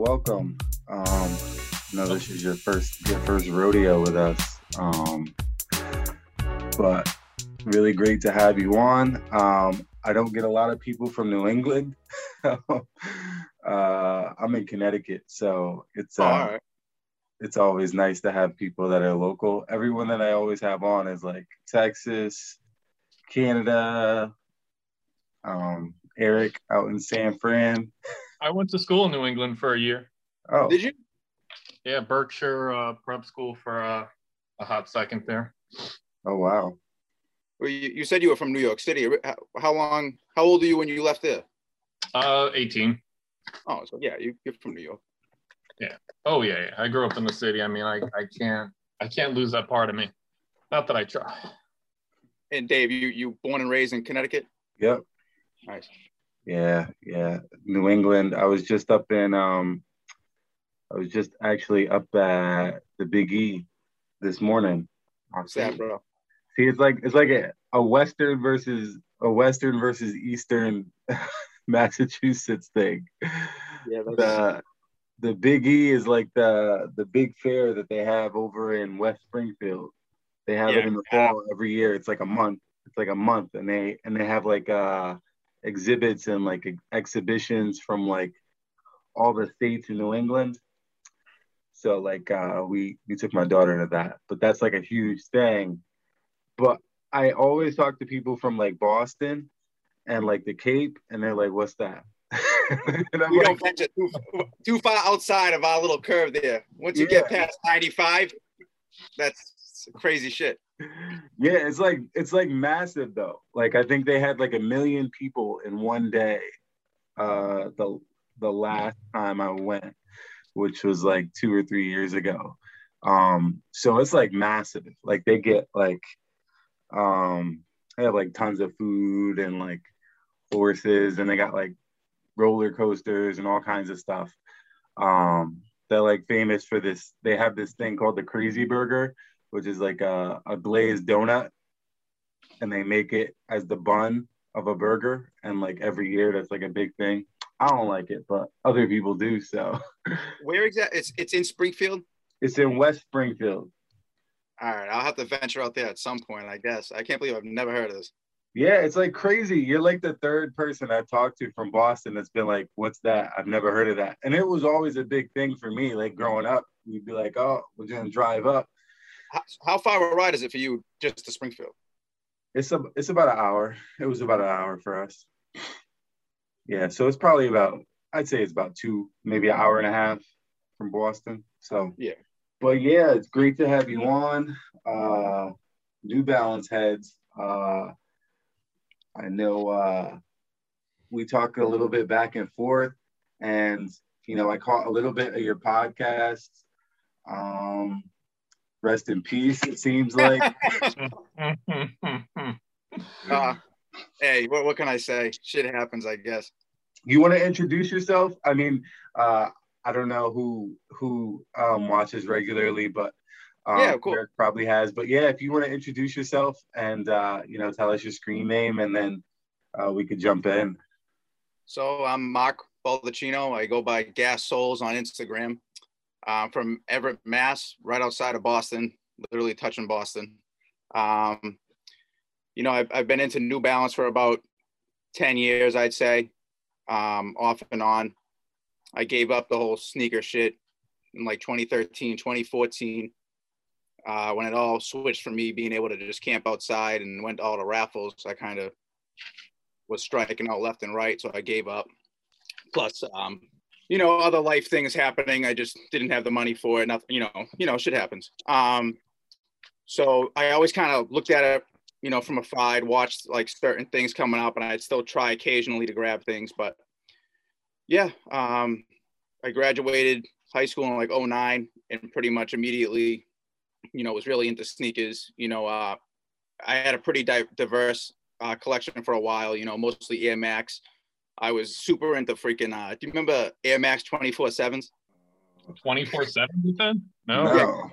welcome. Um, know this is your first your first rodeo with us, um, but really great to have you on. Um, I don't get a lot of people from New England. uh, I'm in Connecticut, so it's uh, All right. it's always nice to have people that are local. Everyone that I always have on is like Texas, Canada, um, Eric out in San Fran. I went to school in New England for a year. Oh, Did you? Yeah, Berkshire uh, prep school for uh, a hot second there. oh wow. Well, you, you said you were from New York City. How, how long? How old are you when you left there? Uh, 18. Oh, so yeah, you, you're from New York. Yeah. Oh yeah, yeah, I grew up in the city. I mean, I, I can't I can't lose that part of me. Not that I try. And Dave, you you born and raised in Connecticut? Yep. Nice. Yeah, yeah. New England. I was just up in um I was just actually up at the Big E this morning. What's that, bro? See, it's like it's like a, a western versus a western versus eastern Massachusetts thing. Yeah, The the Big E is like the the big fair that they have over in West Springfield. They have it in the fall every year. It's like a month. It's like a month, and they and they have like uh exhibits and like ex- exhibitions from like all the states in New England. So like uh we we took my daughter to that, but that's like a huge thing. But I always talk to people from like Boston and like the Cape, and they're like, "What's that?" we like, don't venture too, too far outside of our little curve there. Once you get past 95, that's crazy shit. yeah, it's like it's like massive though. Like I think they had like a million people in one day. Uh, the the last time I went, which was like two or three years ago. Um, so it's like massive. Like they get like, um, they have like tons of food and like horses, and they got like roller coasters and all kinds of stuff. Um, they're like famous for this. They have this thing called the Crazy Burger, which is like a, a glazed donut, and they make it as the bun of a burger. And like every year, that's like a big thing. I don't like it, but other people do. So Where exactly? It's it's in Springfield. it's in West Springfield. All right, I'll have to venture out there at some point, I guess. I can't believe I've never heard of this. Yeah, it's like crazy. You're like the third person I've talked to from Boston that's been like, "What's that? I've never heard of that." And it was always a big thing for me. Like growing up, we'd be like, "Oh, we're gonna drive up." How, far a ride is it for you just to Springfield? It's a, it's about an hour. It was about an hour for us. Yeah, so it's probably about, I'd say it's about two, maybe an hour and a half from Boston. So Yeah. but yeah, it's great to have you on. Uh, New Balance heads. Uh, I know uh, we talk a little bit back and forth, and you know I caught a little bit of your podcast. Um, rest in peace. It seems like. Uh, hey, what, what can I say? Shit happens, I guess. you want to introduce yourself? I mean, uh, I don't know who who um, watches regularly, but um, Yeah, of course. Derek probably has. But yeah, if you want to introduce yourself and uh, you know tell us your screen name, and then uh, we could jump in. So I'm Mark Baldacchino. I go by Gas Souls on Instagram. I'm from Everett, Mass, right outside of Boston, literally touching Boston. Um, you know, I've, I've been into New Balance for about 10 years, I'd say, um, off and on. I gave up the whole sneaker shit in like 2013, 2014, uh, when it all switched from me being able to just camp outside and went to all the raffles. I kind of was striking out left and right, so I gave up. Plus, um, you know, other life things happening. I just didn't have the money for it. Nothing, you know, you know, shit happens. Um, so I always kind of looked at it, you know, from afar. I'd watched like certain things coming up, and I'd still try occasionally to grab things. But yeah, um, I graduated high school in like 09 and pretty much immediately, you know, was really into sneakers. You know, uh, I had a pretty di- diverse uh, collection for a while, you know, mostly Air Max. I was super into freaking, uh, do you remember Air Max 24 7s? 24 7, you said? No. No,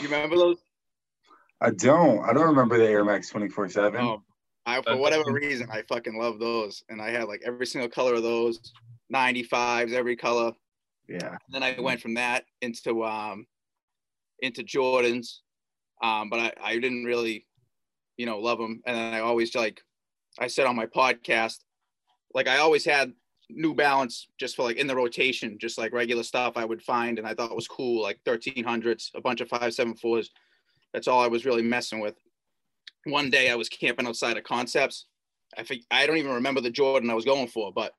You remember those? I don't. I don't remember the Air Max twenty four seven. Oh, I, for whatever reason, I fucking love those. And I had like every single color of those 95s, every color, Yeah. And then I went from that into um into Jordans, um, but I, I didn't really, you know, love them. And then I always like I said on my podcast, like I always had New Balance just for like in the rotation, just like regular stuff I would find and I thought was cool, like 1300s, a bunch of 574s. That's all I was really messing with. One day I was camping outside of Concepts. I think I don't even remember the Jordan I was going for, but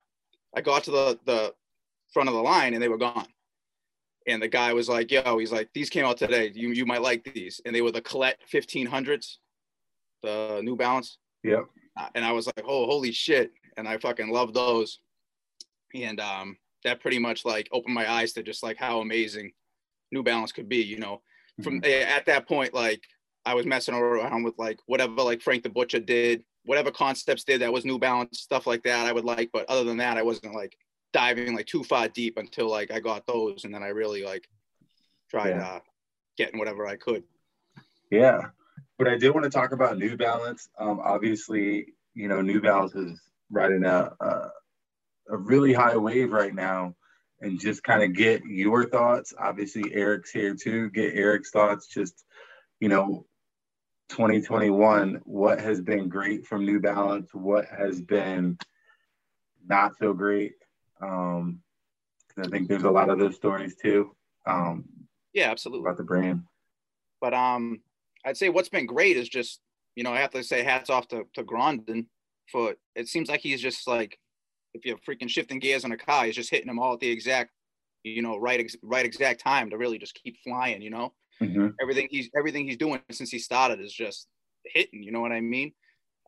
I got to the the front of the line and they were gone. And the guy was like, "Yo," he's like, "These came out today. You you might like these." And they were the Colette 1500s, the New Balance. Yep. Uh, and I was like, "Oh, holy shit!" And I fucking love those. And um, that pretty much like opened my eyes to just like how amazing New Balance could be. You know, from Mhm. at that point, like I was messing around with like whatever like Frank the Butcher did, whatever concepts did that was New Balance stuff like that. I would like, but other than that, I wasn't like diving like too far deep until like I got those, and then I really like tried Yeah. uh, getting whatever I could. Yeah, but I did want to talk about New Balance. Um, obviously, you know, New Balance is riding a a, a really high wave right now, and just kind of get your thoughts. Obviously, Eric's here too. Get Eric's thoughts. Just you know, 2021. What has been great from New Balance? What has been not so great? Um, I think there's a lot of those stories too um, Yeah, absolutely. about the brand. But um, I'd say what's been great is just you know I have to say hats off to to Grondon for it seems like he's just like if you're freaking shifting gears on a car, he's just hitting them all at the exact you know right ex- right exact time to really just keep flying. You know Mhm. everything he's everything he's doing since he started is just hitting. You know what I mean?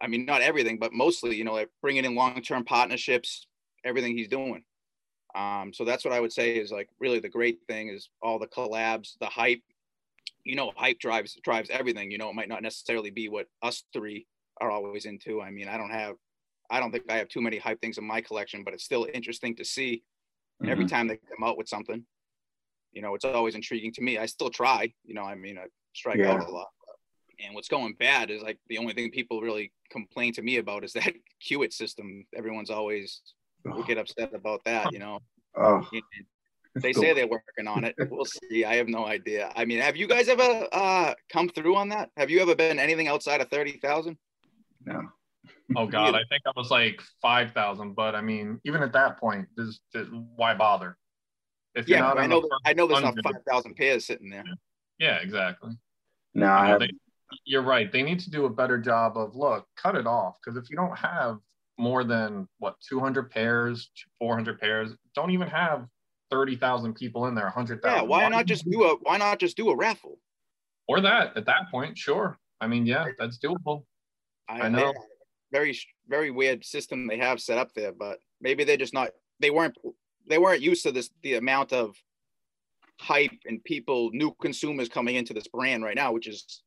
I mean not everything, but mostly you know like bringing in long term partnerships, everything he's doing. Um, so that's what I would say is like really the great thing is all the collabs, the hype. You know, hype drives drives everything. You know, it might not necessarily be what us three are always into. I mean, I don't have, I don't think I have too many hype things in my collection, but it's still interesting to see every Mhm. time they come out with something. You know, it's always intriguing to me. I still try. You know, I mean, I strike Yeah. out a lot. And what's going bad is like the only thing people really complain to me about is that Queue-it system. Everyone's always we get upset about that. You know, Oh, they say they're working on it. We'll see. I have no idea. I mean, have you guys ever uh, come through on that? Have you ever been anything outside of thirty thousand? No. Oh God, I think I was like five thousand, but I mean, even at that point, this, this why bother? If you're Yeah, not I know. the I know there's not five thousand pairs sitting there. yeah, exactly. No, You I know, have, they, you're right. They need to do a better job of look, cut it off. Because if you don't have more than what 200 pairs, 400 pairs, don't even have 30,000 people in there, 100,000. Yeah, why not just do a why not just do a raffle? or that at that point? Sure. I mean, yeah, that's doable. I know. Very very weird system they have set up there, but maybe they're just not. They weren't they weren't used to this the amount of hype and people new consumers coming into this brand right now, which is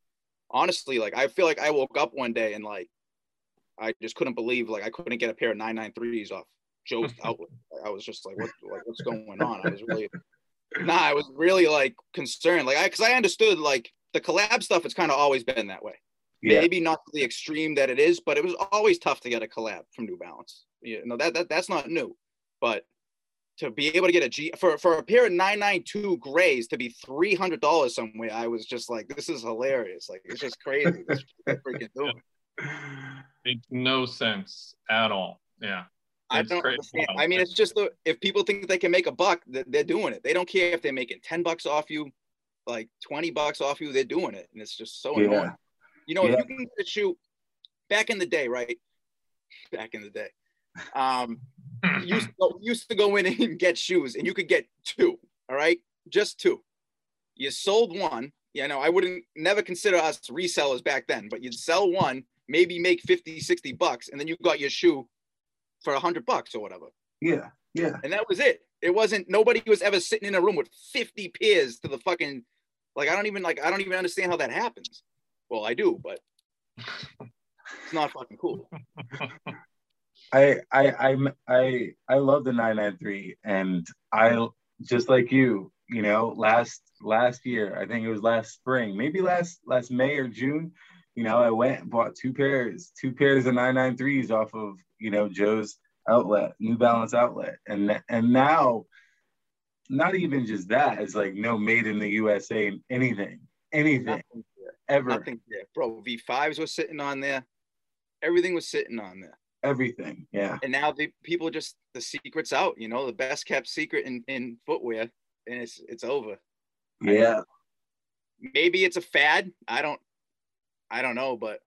honestly like I feel like I woke up one day and like I just couldn't believe like I couldn't get a pair of 993s off Joe's outlet. I was just like, what like what's going on? I was really nah, I was really like concerned. Like I cause I understood like the collab stuff, it's kind of always been that way. Yeah, Maybe not to the extreme that it is, but it was always tough to get a collab from New Balance. You know, that, that that's not new. But to be able to get a G for, for a pair of 992 grays to be $300 somewhere, I was just like, this is hilarious. Like, it's just crazy. This is what they're freaking doing. Makes no sense at all. Yeah. I don't crazy. understand. I mean, it's just the, if people think they can make a buck, they're doing it. They don't care if they're making 10 bucks off you, like 20 bucks off you, they're doing it. And it's just so Yeah. annoying. You know, Yeah. if you can get a shoe back in the day, right? Back in the day. Um, used to, go, used to go in and get shoes and you could get two, all right? Just two. You sold one. You know, I wouldn't never consider us resellers back then, but you'd sell one, maybe make 50, 60 bucks, and then you got your shoe for a hundred bucks or whatever. yeah, yeah. And that was it. It wasn't nobody was ever sitting in a room with 50 pairs to the fucking like I don't even like I don't even understand how that happens. Well, I do, but it's not fucking cool. I I I I I love the 993 and I just like you, you know, last last year, I think it was last spring, maybe last last May or June, you know, I went and bought two pairs, two pairs of 993s off of, you know, Joe's outlet, New Balance outlet. And and now not even just that. It's like no made in the USA anything, anything, ever, Nothing there. Bro, V5s were sitting on there. Everything was sitting on there. everything. Yeah, And now the people just the secret's out, you know, the best kept secret in, in footwear, and it's it's over. yeah, Maybe it's a fad. I don't I don't know, but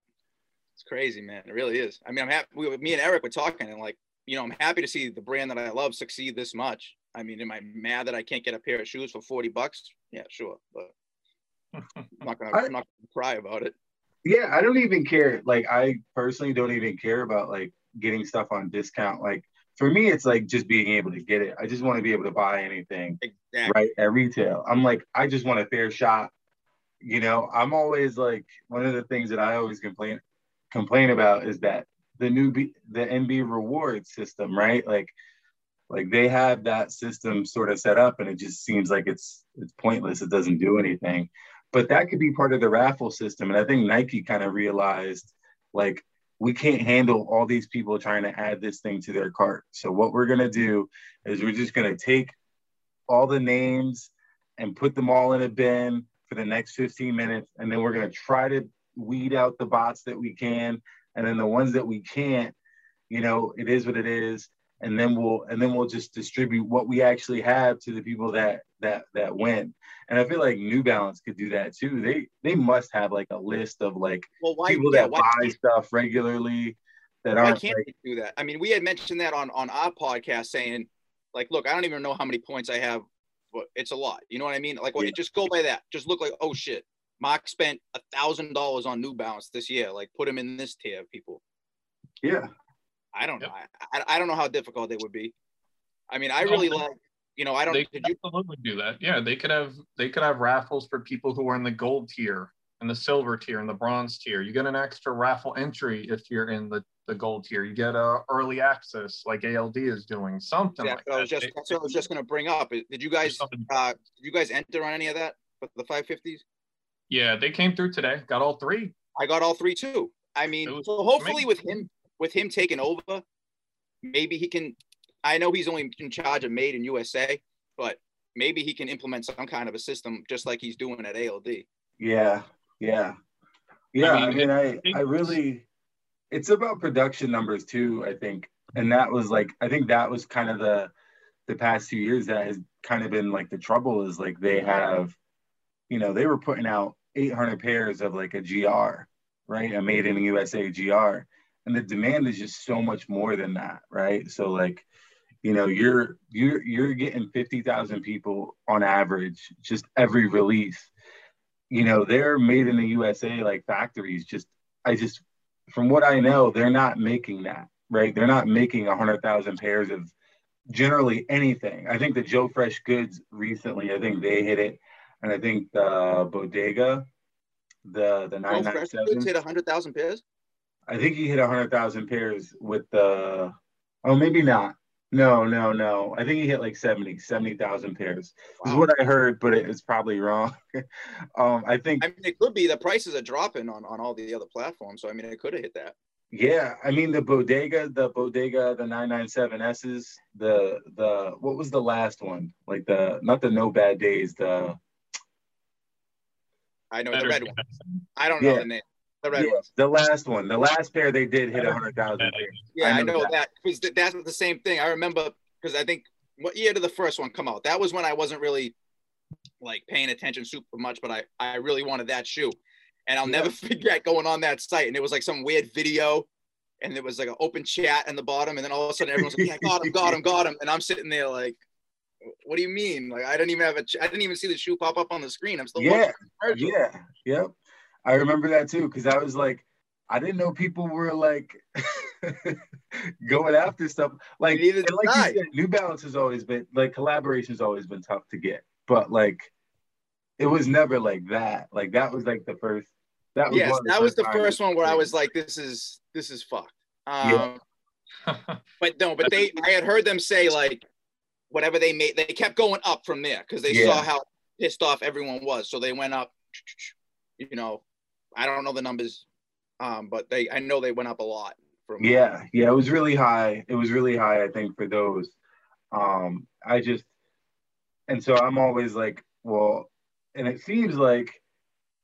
it's crazy, man. It really is. I mean, I'm happy we, me and Eric were talking and like, you know, I'm happy to see the brand that I love succeed this much. I mean, am I mad that I can't get a pair of shoes for 40 bucks? Yeah, sure. But I'm not gonna I- I'm not gonna cry about it. yeah. I don't even care. Like, I personally don't even care about like getting stuff on discount. Like, for me, it's like just being able to get it. I just want to be able to buy anything. Exactly. right at retail. I'm like, I just want a fair shot. You know, I'm always like one of the things that I always complain complain about is that the new B, the NB reward system, right? Like, like they have that system sort of set up, and it just seems like it's it's pointless. It doesn't do anything. But that could be part of the raffle system, and I think Nike kind of realized like we can't handle all these people trying to add this thing to their cart. So what we're gonna do is we're just gonna take all the names and put them all in a bin for the next 15 minutes. And then we're going to try to weed out the bots that we can. And then the ones that we can't, you know, it is what it is. And then we'll and then we'll just distribute what we actually have to the people that that that win. And I feel like New Balance could do that too. They they must have like a list of like Well, why, people yeah, that why buy stuff regularly that why aren't can't like, do that? I mean, we had mentioned that on on our podcast, saying like, look, I don't even know how many points I have, but it's a lot. You know what I mean? Like, well, Yeah. just go by that. Just look like, oh shit, Mark spent a thousand dollars on New Balance this year. Like, put him in this tier of people. yeah. I don't Yep. know. I, I, I don't know how difficult it would be. I mean, I really like. You know, I don't. they could you? absolutely do that. Yeah, they could have they could have raffles for people who are in the gold tier and the silver tier and the bronze tier. You get an extra raffle entry if you're in the, the gold tier. You get a early access like ALD is doing something Yeah, like I was that. just. That's what I was just gonna bring up. Did you guys? Uh, did you guys enter on any of that? With the 550s? yeah, they came through today. Got all three. I got all three too. I mean, so hopefully amazing. with him with him taking over, maybe he can. I know he's only in charge of Made in USA, but maybe he can implement some kind of a system just like he's doing at ALD. Yeah, yeah, yeah. I mean, mean, I, I really, it's about production numbers too. I think, and that was like, I think that was kind of the, the past two years that has kind of been like the trouble is like they have, you know, they were putting out 800 pairs of like a GR, right, a made in the USA GR, and the demand is just so much more than that, right? So like, you know, you're you're you're getting 50,000 people on average just every release you know, they're made in the USA like factories. Just, I just, from what I know, they're not making that, right? They're not making a hundred thousand pairs of generally anything. I think the Joe Fresh Goods recently, I think they hit it, and I think the Bodega, the the 997 Joe Fresh hit hundred thousand pairs. I think he hit a hundred thousand pairs with the, oh maybe not. No, no, no. I think he hit like 70, 70,000 pairs. Is what I heard, but it's probably wrong. um, I think I mean, it could be the prices are dropping on on all the other platforms, so I mean, it could have hit that. Yeah, I mean the bodega, the bodega, the 997S's, the the what was the last one? Like the not the no bad days, the I know the red one. I don't know Yeah. the name. The red yeah, ones. the last one. The last pair they did hit a hundred thousand Yeah, I I know know that. that because that's the same thing. I remember because I think what year did the first one come out? That was when I wasn't really like paying attention super much, but I I really wanted that shoe, and I'll never forget going on that site and it was like some weird video, and there was like an open chat in the bottom, and then all of a sudden everyone's like, "Yeah, got him, got him, got him," and I'm sitting there like. What do you mean? Like I didn't even have a. ch- I didn't even see the shoe pop up on the screen. I'm still Yeah, watching the commercial. Yeah, yep. I remember that too because I was like, I didn't know people were like going after stuff. Like, Neither and did like I. you said, New Balance has always been like collaboration's always been tough to get, but like, it was never like that. Like that was like the first. That was Yes, one of that was the first one where I was like, "This is this is fucked." Um, Yeah. But no, but they, I had heard them say like, whatever they made, they kept going up from there because they saw how pissed off everyone was. So they went up, you know, I don't know the numbers, um, but they, I know they went up a lot. From Yeah, yeah, it was really high. It was really high, I think, for those. Um, I just and so I'm always like, well, and it seems like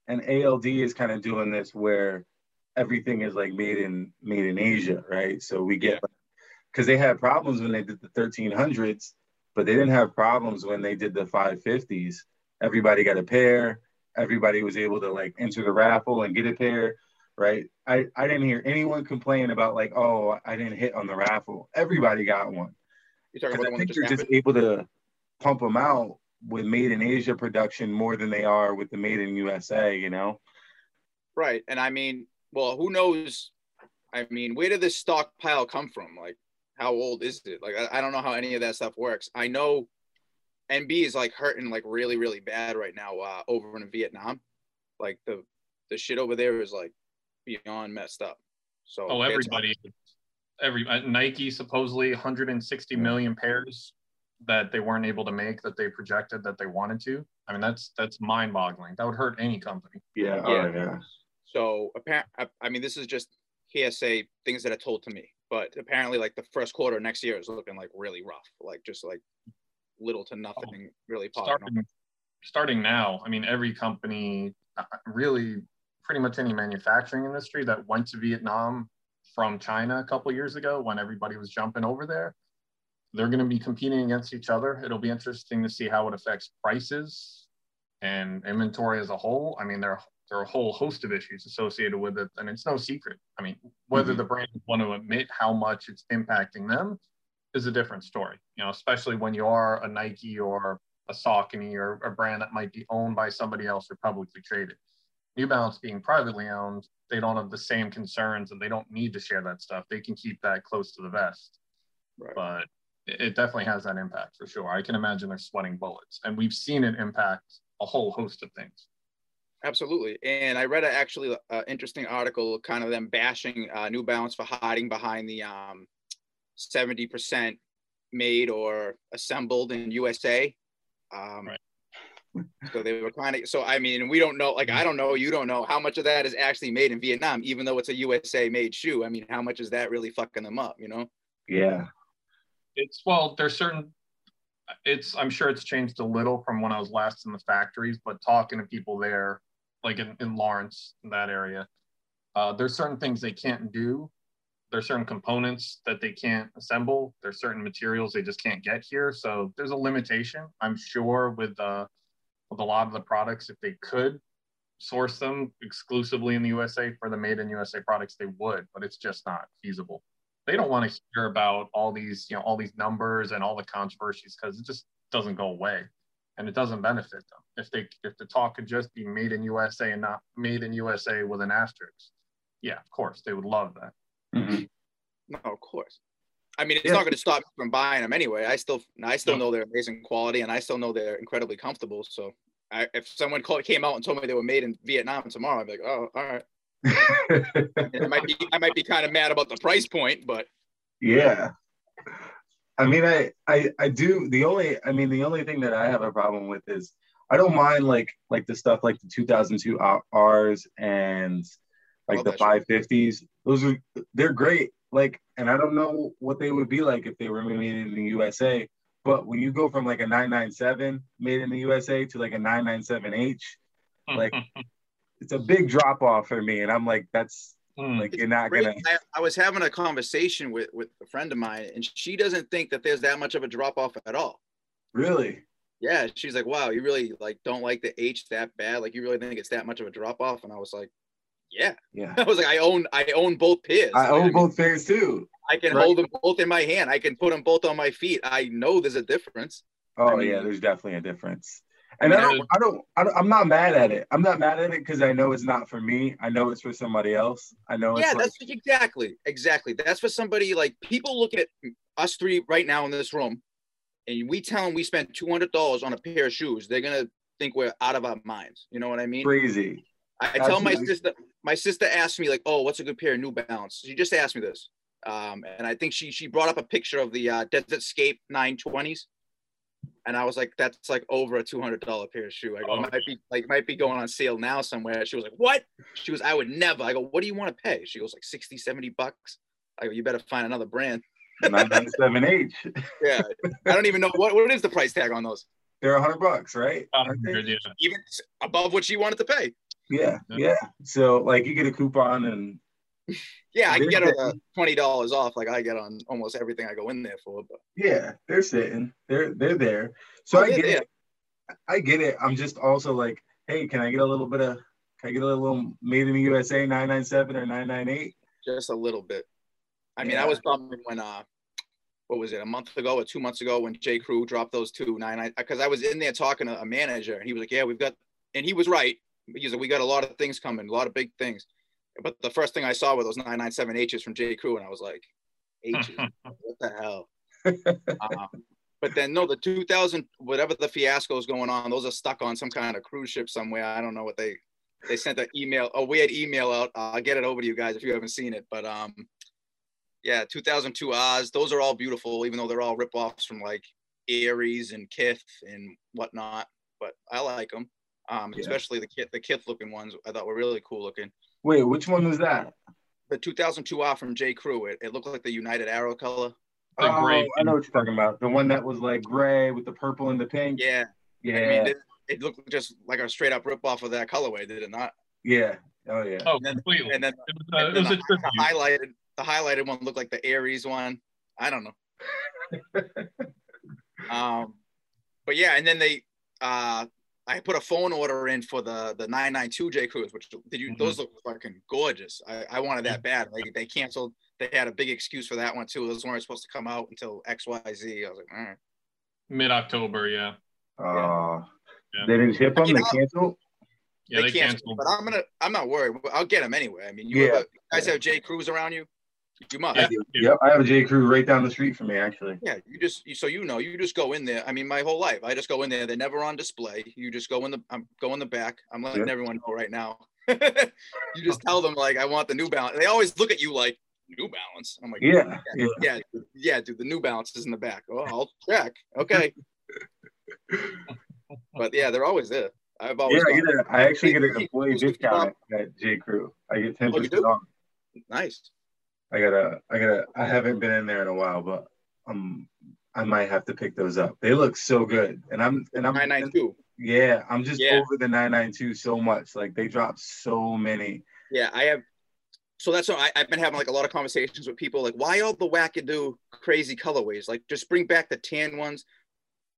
an ALD is kind of doing this where everything is like made in made in Asia, right? So we get because they had problems when they did the 1300s, but they didn't have problems when they did the 550s. Everybody got a pair. Everybody was able to like enter the raffle and get a pair, right? I, I didn't hear anyone complain about like, oh, I didn't hit on the raffle. Everybody got one. You're talking about I think just they're just able to pump them out with made in Asia production more than they are with the made in USA, you know? Right. And I mean, well, who knows? I mean, where did this stockpile come from? Like, how old is it? Like, I, I don't know how any of that stuff works. I know NB is like hurting like really, really bad right now uh, over in Vietnam. Like the the shit over there is like beyond messed up. So Oh, everybody, every uh, Nike supposedly 160 million pairs that they weren't able to make that they projected that they wanted to. I mean, that's that's mind-boggling. That would hurt any company. Yeah. Yeah. Oh, yeah. So apparent. I, I mean, this is just hearsay things that are told to me. But apparently, like the first quarter next year is looking like really rough. Like just like little to nothing really popping. Starting, starting now, I mean, every company, uh, really, pretty much any manufacturing industry that went to Vietnam from China a couple years ago when everybody was jumping over there, they're going to be competing against each other. It'll be interesting to see how it affects prices and inventory as a whole. I mean, there, there are a whole host of issues associated with it, and it's no secret. I mean, whether Mhm. the brands want to admit how much it's impacting them is a different story. You know, especially when you are a Nike or a Saucony or a brand that might be owned by somebody else or publicly traded. New Balance being privately owned, they don't have the same concerns and they don't need to share that stuff. They can keep that close to the vest. Right. But it it definitely has that impact for sure. I can imagine they're sweating bullets, and we've seen it impact a whole host of things. Absolutely. And I read a actually an interesting article, kind of them bashing uh, New Balance for hiding behind the um, 70% made or assembled in USA. Um, Right. So they were kind of, so I mean, we don't know, like, I don't know, you don't know how much of that is actually made in Vietnam, even though it's a USA made shoe. I mean, how much is that really fucking them up, you know? Yeah. It's well, there's certain. It's I'm sure it's changed a little from when I was last in the factories, but talking to people there, like in, in Lawrence, in that area, uh, there's certain things they can't do. There's certain components that they can't assemble. There's certain materials they just can't get here. So there's a limitation. I'm sure with uh, with a lot of the products, if they could source them exclusively in the USA for the made in USA products, they would, but it's just not feasible they don't want to hear about all these, you know, all these numbers and all the controversies because it just doesn't go away and it doesn't benefit them. If they if the talk could just be made in USA and not made in USA with an asterisk, yeah, of course they would love that. Mhm. No, of course. I mean, it's Yeah. not going to stop me from buying them anyway. I still, I still No. know they're amazing quality, and I still know they're incredibly comfortable. So, I, if someone called, came out and told me they were made in Vietnam tomorrow, I'd be like, oh, all right. I might be, I might be kind of mad about the price point, but yeah. I mean, I, I, I do. The only, I mean, the only thing that I have a problem with is I don't mind like, like the stuff like the 2002 R's and like the 550s. Those are, they're great. Like, and I don't know what they would be like if they were made in the USA. But when you go from like a 997 made in the USA to like a 997H, Like, it's a big drop off for me. And I'm like, that's Hmm. like, you're not Great. gonna, I, I was having a conversation with with a friend of mine, and she doesn't think that there's that much of a drop off at all. really. Yeah, she's like, wow, you really like don't like the H that bad? Like, you really think it's that much of a drop off? And I was like, yeah. Yeah. I was like, I own, I own both pairs. I own mean, both pairs too. I can Right. hold them both in my hand. I can put them both on my feet. I know there's a difference. Oh I mean- yeah, there's definitely a difference. And I Yeah. don't, I don't, I don't, I'm not mad at it. I'm not mad at it because I know it's not for me. I know it's for somebody else. I know it's yeah, like, that's exactly, exactly. That's for somebody like people look at us three right now in this room, and we tell them we spent two hundred dollars on a pair of shoes. They're gonna think we're out of our minds. You know what I mean? crazy. I tell my Absolutely. sister, my sister asked me like, "Oh, what's a good pair of New Balance?" She just asked me this, um, and I think she she brought up a picture of the uh, Desert Scape 920s, and I was like, "That's like over a two hundred dollar pair of shoe." I go, Oh. "Might be like might be going on sale now somewhere." She was like, "What?" She goes, "I would never." I go, "What do you want to pay?" She goes, "Like 60, 70 bucks." I go, "You better find another brand." 997H. Yeah, I don't even know what what is the price tag on those. They're a hundred bucks, right? About 100, yeah. Even above what she wanted to pay. Yeah, Yeah. yeah. So like you get a coupon and Yeah, I can get a twenty dollars off, like I get on almost everything I go in there for. But yeah, they're sitting. They're they're there. So Oh, I get there. it. I get it. I'm just also like, hey, can I get a little bit of can I get a little made in the USA 997 or 998? just a little bit. I mean, Yeah. I was bummed when uh, what was it, a month ago or two months ago when J. Crew dropped those two nine nine because I was in there talking to a manager and he was like, yeah, we've got, and he was right. He's like, we got a lot of things coming, a lot of big things. But the first thing I saw were those 997 H's from J. Crew, and I was like, H's, what the hell? um, but then no, the 2000 whatever the fiasco is going on, those are stuck on some kind of cruise ship somewhere. I don't know what they they sent an email, a weird email out. I'll get it over to you guys if you haven't seen it. But um, yeah, 2002 R's, those are all beautiful, even though they're all ripoffs from like Aries and Kith and whatnot. But I like them, um, Yeah. especially the Kith, the Kith looking ones. I thought were really cool looking. Wait, which one was that? The 2002 off from J. Crew, it, it looked like the United Arrow color. The oh, gray I know what you're talking about. The one that was like gray with the purple and the pink. Yeah, Yeah. I mean, it, it looked just like a straight up rip off of that colorway, did it not? yeah. Oh yeah. Oh, And then- completely. And then, it was, uh, and it was then a tribute. the highlighted, the highlighted one looked like the Aries one. I don't know. um, but yeah, and then they, uh, I put a phone order in for the the 992 J Crews, which did you? Mhm. Those look fucking gorgeous. I, I wanted that bad. Like they canceled. They had a big excuse for that one too. Those weren't supposed to come out until X Y Z. I was like, all right. Mid October, yeah. Oh. Yeah. They didn't ship them. You They canceled. Yeah, they, canceled, canceled. But I'm gonna. I'm not worried. I'll get them anyway. I mean, you, Yeah. have you guys Yeah. have J Crews around you. You must. Yeah. Yep. I have a J Crew right down the street from me, actually. Yeah, you just so you know, you just go in there. I mean, my whole life, I just go in there. They're never on display. You just go in the. I'm go in the back. I'm letting Yeah. everyone know right now. you just tell them like, I want the New Balance. They always look at you like New Balance. I'm like, Yeah. Yeah. yeah, dude, yeah, dude. The New Balance is in the back. Oh, I'll check. Okay. but yeah, they're always there. I've always. Yeah, I, gone. get a, I actually get an employee discount at, at J Crew. I get ten oh, percent off. nice. I gotta, I gotta. I haven't been in there in a while, but um, I might have to pick those up. They look so good, and I'm, and I'm, Nine nine two. yeah, I'm just Yeah. over the nine nine two so much. Like they dropped so many. Yeah, I have. So that's what I, I've been having like a lot of conversations with people like, why all the wackadoo crazy colorways? Like, just bring back the tan ones,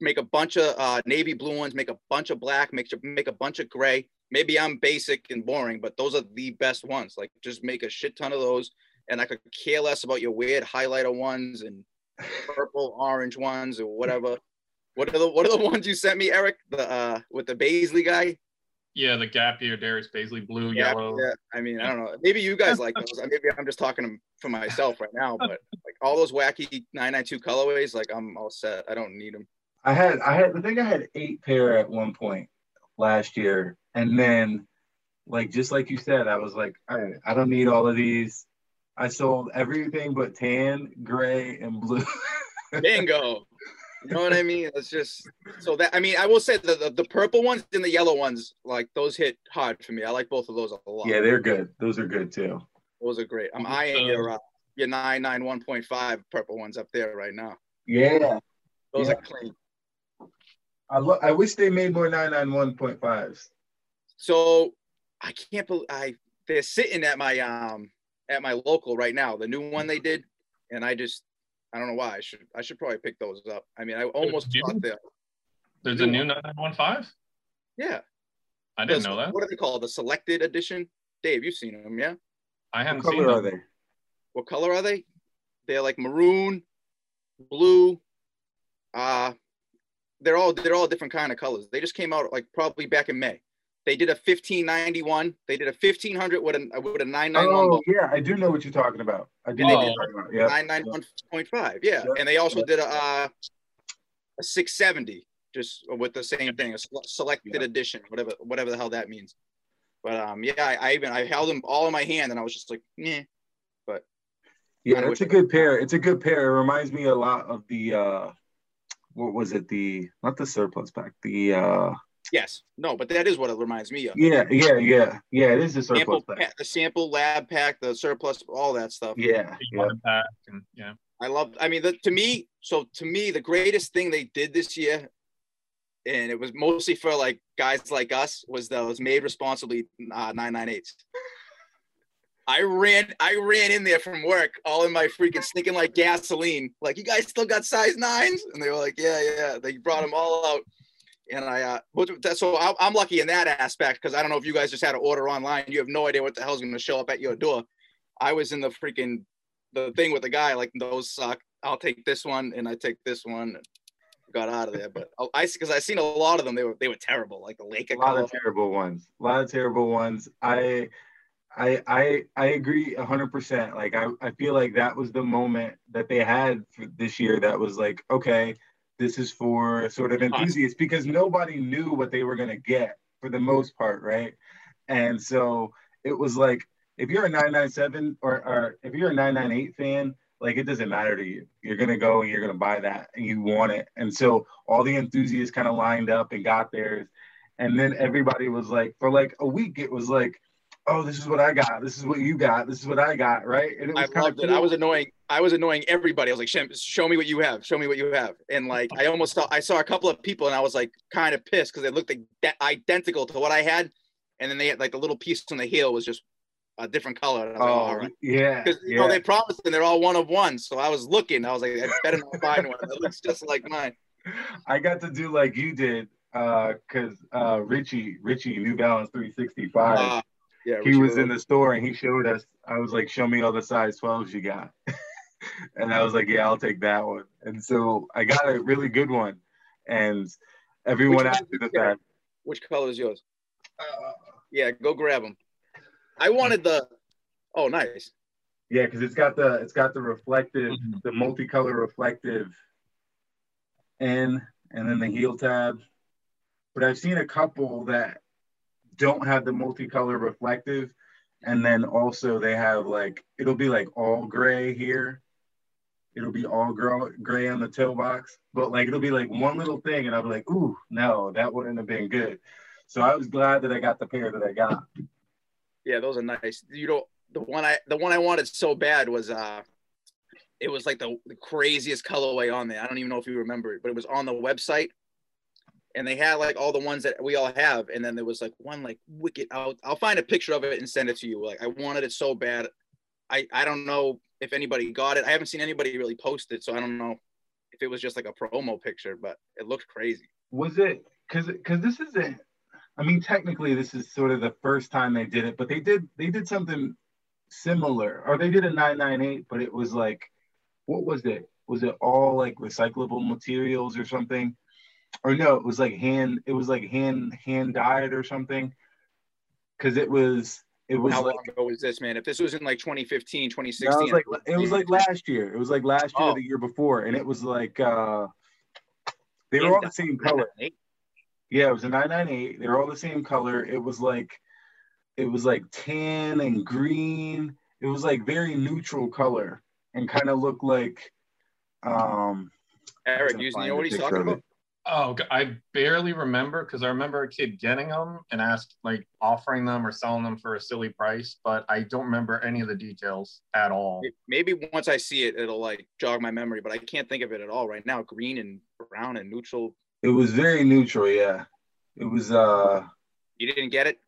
make a bunch of uh, navy blue ones, make a bunch of black, make make a bunch of gray. Maybe I'm basic and boring, but those are the best ones. Like, just make a shit ton of those, and I could care less about your weird highlighter ones and purple, orange ones or whatever. What are the what are the ones you sent me, Eric? The uh with the Bazley guy. Yeah, the gap year, Darius Bazley, blue, Yeah, yellow. yeah. I mean, I don't know. Maybe you guys like those. Maybe I'm just talking for myself right now. But like all those wacky 992 colorways, like I'm all set. I don't need them. I had, I had, I think I had eight pair at one point last year, and then, like just like you said, I was like, all right, I don't need all of these. I sold everything but tan, gray, and blue. Bingo. You know what I mean? It's just so that I mean, I will say the, the the purple ones and the yellow ones, like those hit hard for me. I like both of those a lot. yeah, they're good. Those are good too. those are great. I'm So- eyeing your uh, your 991.5 purple ones up there right now. Yeah, Those Yeah. are clean. I lo- I wish they made more 991.5s. So I can't believe I they're sitting at my um at my local right now. The new one they did, and I just I don't know why I should I should probably pick those up. I mean I almost you? thought that There's New a new 915? yeah. I didn't The- know that. What are they called? The selected edition. Dave, you've seen them, yeah? I haven't seen color are them. they? What color are they? They're like maroon, blue. Uh they're all they're all different kind of colors. They just came out like probably back in May. They did a 1591. They did a 1500 with a with a 991. Oh yeah, I do know what you're talking about. I do And know what did- you're talking about. Yeah. nine nine one point five. Yeah, Yeah. and they also Yeah. did a uh, a six seventy, just with the same thing, a selected Yeah. edition, whatever whatever the hell that means. But um, yeah, I, I even I held them all in my hand, and I was just like, yeah. But yeah, it's a good pair. It's a good pair. It reminds me a lot of the uh what was it? The not the surplus pack. The uh Yes, no, but that is what it reminds me of. yeah, yeah, yeah. Yeah, it is the Sample, surplus pack. the sample lab pack, the surplus, all that stuff. Yeah, yeah. pack and yeah. I love. I mean, the, to me, so to me, the greatest thing they did this year and it was mostly for like guys like us. Was those made responsibly uh, 998s. I ran, I ran in there from work, all in my freaking stinking like gasoline. Like, you guys still got size nines? And they were like, yeah, yeah. They brought them all out, and I, uh, that's so I'm lucky in that aspect because I don't know if you guys just had an order online. You have no idea what the hell's going to show up at your door. I was in the freaking the thing with the guy like those suck. I'll take this one, and I take this one. Got out of there, but I because I seen a lot of them. They were they were terrible, like the lake. A lot color. of terrible ones. A lot of terrible ones. I I I I agree hundred percent. Like I, I feel like that was the moment that they had for this year that was like, okay, this is for sort of enthusiasts because nobody knew what they were gonna get for the most part, right? And so it was like if you're a 997 or, or if you're a 998 fan, like it doesn't matter to you. You're gonna go and you're gonna buy that and you want it. And so all the enthusiasts kind of lined up and got theirs. And then everybody was like, for like a week, it was like, oh, this is what I got. This is what you got. This is what I got. Right. And it was I loved it. I was annoying. I was annoying everybody. I was like, show me what you have. Show me what you have. And like, I almost thought I saw a couple of people and I was like kind of pissed because they looked identical to what I had. And then they had like the little piece on the heel was just a different color. oh, like, all right. yeah. Because you yeah. know they promised and they're all one of one. So I was looking. I was like, I better not find one that looks just like mine. I got to do like you did, because uh, uh, Richie, Richie, New Balance 365. Uh, yeah, he was in the store and he showed us. I was like, "Show me all the size 12s you got," and I was like, "Yeah, I'll take that one." And so I got a really good one, and everyone after the fact. Which color is yours? Uh, yeah, go grab them. I wanted the. Oh, nice. Yeah, because it's got the it's got the reflective, mm-hmm. the multicolor reflective, N, and then the heel tab. But I've seen a couple that don't have the multicolor reflective. And then also they have like, it'll be like all gray here. It'll be all gray on the toe box, but like it'll be like one little thing, and I'll be like, "Ooh, no, that wouldn't have been good." So I was glad that I got the pair that I got. Yeah, those are nice. You know, the one I the one I wanted so bad was uh it was like the, the craziest colorway on there. I don't even know if you remember it, but it was on the website and they had like all the ones that we all have and then there was like one like wicked I'll, I'll find a picture of it and send it to you. Like i wanted it so bad. I i don't know if anybody got it. I haven't seen anybody really post it so i don't know if it was just like a promo picture but it looked crazy. Was it because because this isn't i mean technically this is sort of the first time they did it but they did they did something similar or they did a 998 but it was like what was it? Was it all like recyclable materials or something or no, it was like hand, it was like hand hand dyed or something. Cause it was it was how like, long ago was this, man? If this was in like 2015, 2016, no, it was like it was like last year. It was like last year, oh. the year before, and it was like uh they were all the same color. Yeah, it was a 998. They were all the same color. It was like it was like tan and green. It was like very neutral color and kind of looked like um Eric, you know what he's talking about? Oh, I barely remember because I remember a kid getting them and asked, like, offering them or selling them for a silly price, but I don't remember any of the details at all. Maybe once I see it, it'll like jog my memory, but I can't think of it at all right now. Green and brown and neutral. It was very neutral, yeah. It was. uh You didn't get it?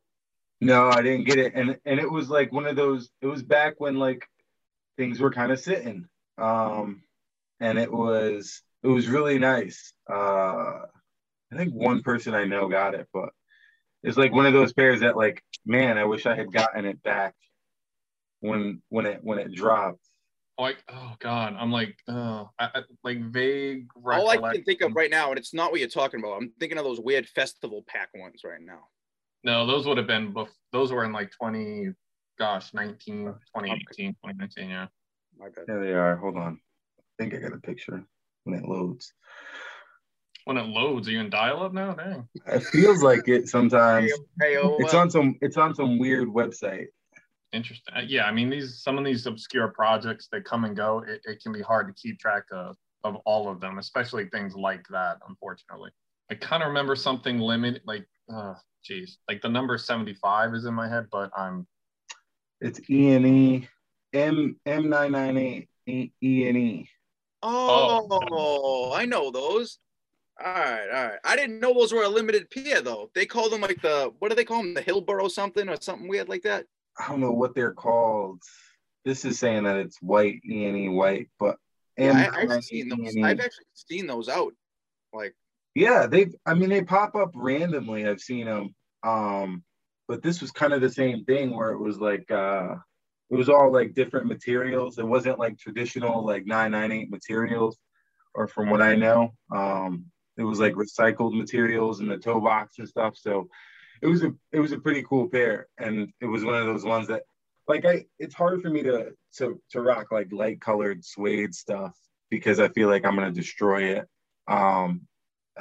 No, I didn't get it, and and it was like one of those. It was back when like things were kind of sitting, um, and it was it was really nice. Uh, I think one person I know got it, but it's like one of those pairs that like, man, I wish I had gotten it back when when it when it dropped. Like, oh god, I'm like, uh, I, I, like vague. All I can think of right now, and it's not what you're talking about. I'm thinking of those weird festival pack ones right now. No, those would have been. Bef- those were in like 20, gosh, 19, 2018, 2019. Yeah. My bad. There they are. Hold on. I think I got a picture when it loads. When it loads, are you in dial-up now? Dang. It feels like it sometimes. Hey, oh, it's on some. It's on some weird website. Interesting. Uh, yeah, I mean these some of these obscure projects that come and go. It, it can be hard to keep track of of all of them, especially things like that. Unfortunately, I kind of remember something limited, like, uh, geez, like the number seventy five is in my head, but I'm. It's E and E, M M nine nine eight E and E. Oh, oh, I know those. All right, all right. I didn't know those were a limited pair though. They call them like the what do they call them? The Hillboro something or something weird like that. I don't know what they're called. This is saying that it's white E white, but and yeah, I, have seen those. I've actually seen those out. Like yeah, they've. I mean, they pop up randomly. I've seen them. Um, but this was kind of the same thing where it was like uh, it was all like different materials. It wasn't like traditional like 998 materials, or from what I know, um, it was like recycled materials in the toe box and stuff. So it was a it was a pretty cool pair, and it was one of those ones that like I it's hard for me to to to rock like light colored suede stuff because I feel like I'm gonna destroy it. Um,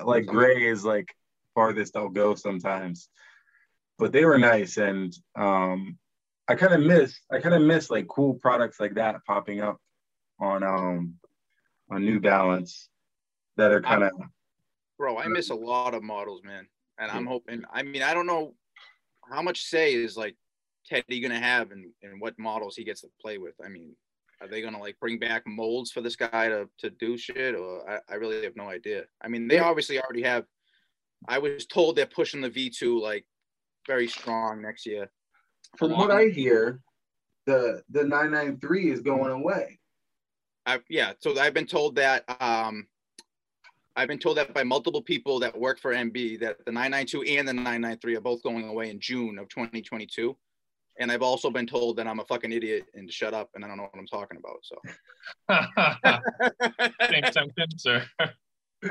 like gray is like farthest I'll go sometimes, but they were nice and um I kind of miss I kind of miss like cool products like that popping up on um on New Balance that are kind of bro. I miss a lot of models, man, and I'm hoping. I mean, I don't know how much say is like Teddy gonna have and and what models he gets to play with. I mean, are they gonna like bring back molds for this guy to to do shit, or I, I really have no idea. I mean, they obviously already have. I was told they're pushing the V2 like very strong next year. From what I hear, the the 993 is going away. I, yeah, so I've been told that um, I've been told that by multiple people that work for NB that the 992 and the 993 are both going away in June of 2022. And I've also been told that I'm a fucking idiot and to shut up and I don't know what I'm talking about. So same sentence, sir.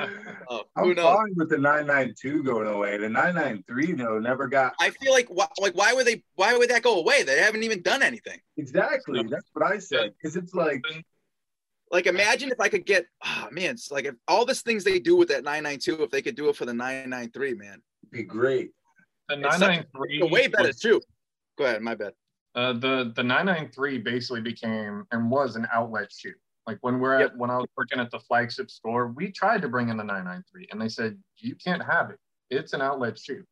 oh, I'm fine with the 992 going away. The 993 though never got. I feel like wh- like why would they? Why would that go away? They haven't even done anything. Exactly. That's what I said. Because it's like. Like imagine if I could get. Oh man, it's like if all these things they do with that 992, if they could do it for the 993, man, be great. The 993 way better too. Go ahead, my bad. Uh, the the 993 basically became and was an outlet shoe. Like when we're yep. at when I was working at the flagship store, we tried to bring in the 993 and they said, you can't have it. It's an outlet shoe.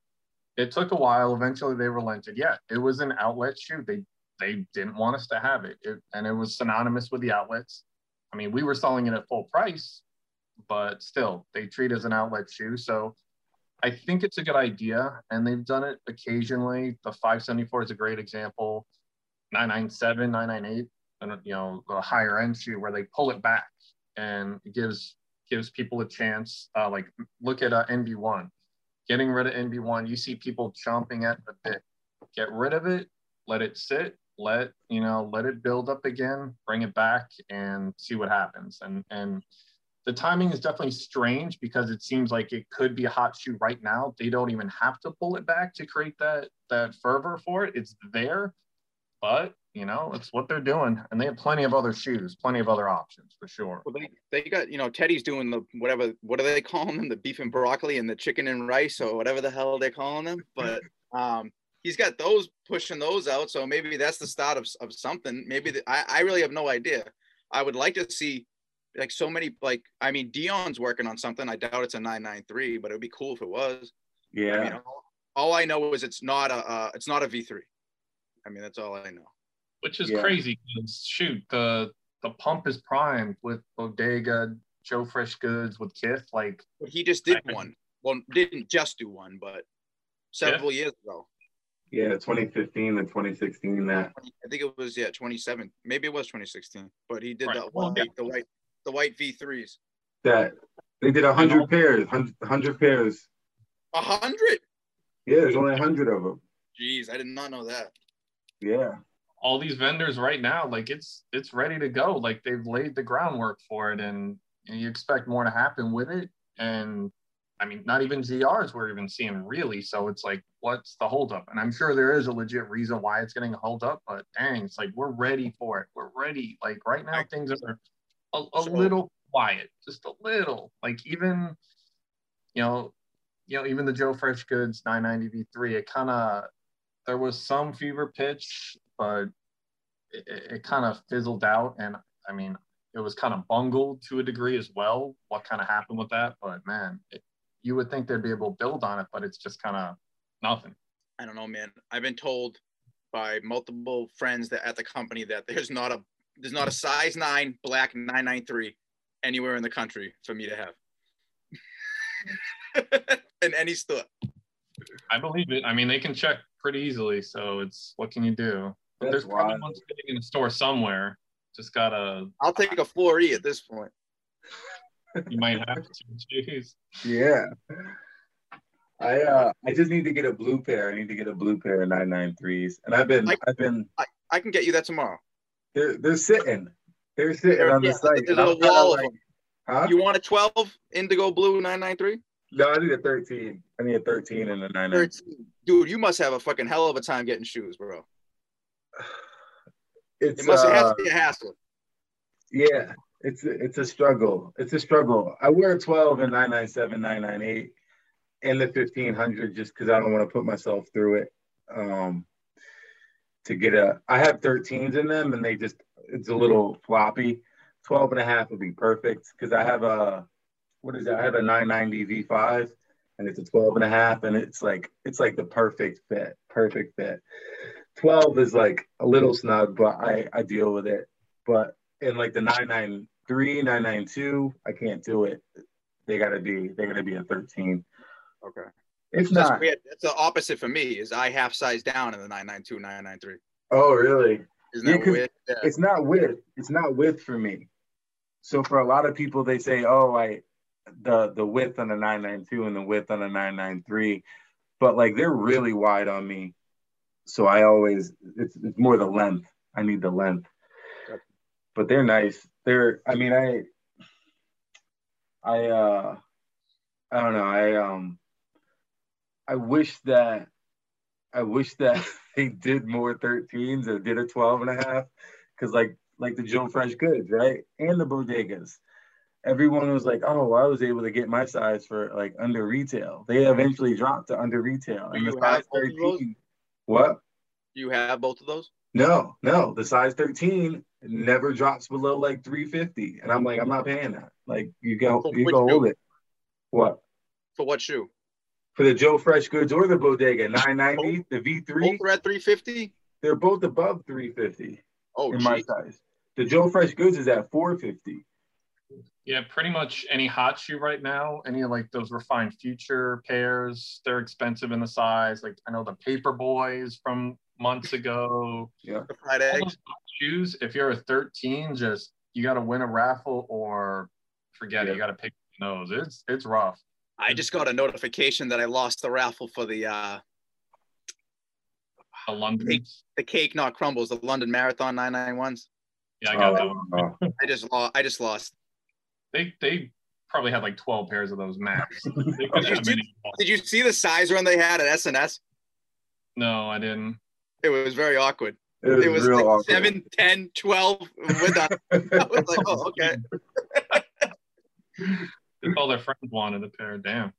It took a while. Eventually they relented. Yeah, it was an outlet shoe. They they didn't want us to have it. it. And it was synonymous with the outlets. I mean, we were selling it at full price, but still they treat it as an outlet shoe. So I think it's a good idea. And they've done it occasionally. The 574 is a great example. 997, 998 you know a higher end shoe where they pull it back and it gives gives people a chance. Uh, like look at uh, NB1, getting rid of NB1. You see people chomping at the bit. Get rid of it, let it sit, let you know, let it build up again, bring it back, and see what happens. And and the timing is definitely strange because it seems like it could be a hot shoe right now. They don't even have to pull it back to create that that fervor for it. It's there, but you know, it's what they're doing, and they have plenty of other shoes, plenty of other options for sure. Well, they, they got you know Teddy's doing the whatever what are they calling them the beef and broccoli and the chicken and rice or whatever the hell they're calling them, but um he's got those pushing those out, so maybe that's the start of, of something. Maybe the, I I really have no idea. I would like to see like so many like I mean Deon's working on something. I doubt it's a 993, but it would be cool if it was. Yeah. I mean, all, all I know is it's not a uh, it's not a V3. I mean, that's all I know which is yeah. crazy. Shoot, the the pump is primed with Bodega, Joe Fresh Goods, with Kith. Like he just did I, one. Well, didn't just do one, but several yeah. years ago. Yeah, 2015 and 2016. That I think it was yeah 27. Maybe it was 2016, but he did right. that one, well, the white the white V3s. That they did a hundred pairs, hundred pairs. A hundred. Yeah, there's only a hundred of them. Jeez, I did not know that. Yeah all these vendors right now, like it's it's ready to go. Like they've laid the groundwork for it, and, and you expect more to happen with it. And I mean, not even zrs we're even seeing really. So it's like, what's the holdup? And I'm sure there is a legit reason why it's getting a holdup, but dang, it's like we're ready for it. We're ready. Like right now, things are a, a so, little quiet, just a little. Like even, you know, you know, even the Joe Fresh Goods 990 V3, it kind of there was some fever pitch but it, it kind of fizzled out. And I mean, it was kind of bungled to a degree as well. What kind of happened with that? But man, it, you would think they'd be able to build on it, but it's just kind of nothing. I don't know, man. I've been told by multiple friends that at the company that there's not a there's not a size nine black 993 anywhere in the country for me to have. in any store. I believe it. I mean, they can check pretty easily, so it's what can you do? But That's there's probably wild. one sitting in a store somewhere. Just gotta. I'll take a 4E at this point. You might have to. Jeez. Yeah. I uh I just need to get a blue pair. I need to get a blue pair of 993s. And I've been I- I've been I can get you that tomorrow. they're they're sitting. They're sitting There- on the yeah, site. there's a kinda wall of like, them. huh? You want a 12 indigo blue 993? No, I need a 13. I need a 13 and a 99. 13. Dude, you must have a fucking hell of a time getting shoes, bro. It's It must uh, have to be a hassle. yeah, it's a, it's a struggle. It's a struggle. I wear a 12 and 997, 998 and the 1500 just because I don't want to put myself through it. Um, to get a, I have 13s in them and they just, it's a little floppy. 12 and a half would be perfect because I have a, what is that? I have a 990 V5 and it's a 12 and a half and it's like, it's like the perfect fit, perfect fit. 12 is like a little snug, but I, I deal with it. But in like the 993, 992, I can't do it. They gotta be, they gotta be a 13. Okay. It's That's not. weird. That's the opposite for me. Is I half size down in the 992, 993. Oh, really? Isn't Yeah, that 'cause weird? Yeah. It's not width. It's not width for me. So for a lot of people, they say, "Oh, I the the width on the 992 and the width on the 993," but like they're really wide on me. So I always it's it's more the length. I need the length. Gotcha. But they're nice. They're. I mean, I. I uh, I don't know. I um. I wish that. I wish that they did more 13s or did a 12 and a half because like like the Joe Fresh goods, right? And the bodegas. Everyone was like, oh, I was able to get my size for like under retail. They eventually dropped to under retail. And the size have both of those? 13. What? You have both of those? No, no. The size 13 never drops below like 350. And I'm like, I'm not paying that. Like you go For you go shoe? hold it. What? For what shoe? For the Joe Fresh goods or the bodega, 990, the V3, Both are at 350? they're both above 350 Oh, in my size. The Joe Fresh goods is at 450. Yeah, pretty much any hot shoe right now, any of like those refined future pairs, they're expensive in the size. Like I know the Paper Boys from months ago. Yeah. The fried eggs. shoes, if you're a 13, just you got to win a raffle or forget Yeah. it. You got to pick those. It's it's rough. I just got a notification that I lost the raffle for the uh The London. Hey. the cake not crumbles, the London Marathon 991s. Yeah, I got that one. Oh, I just lost I just lost. They they probably had like 12 pairs of those max. Did you- Did you see the size run they had at SNS? No, I didn't. It was very awkward. it was, It was real like awkward. 7, 10, 12 with that. I was like, oh, okay. That's all their friends wanted a pair. Damn.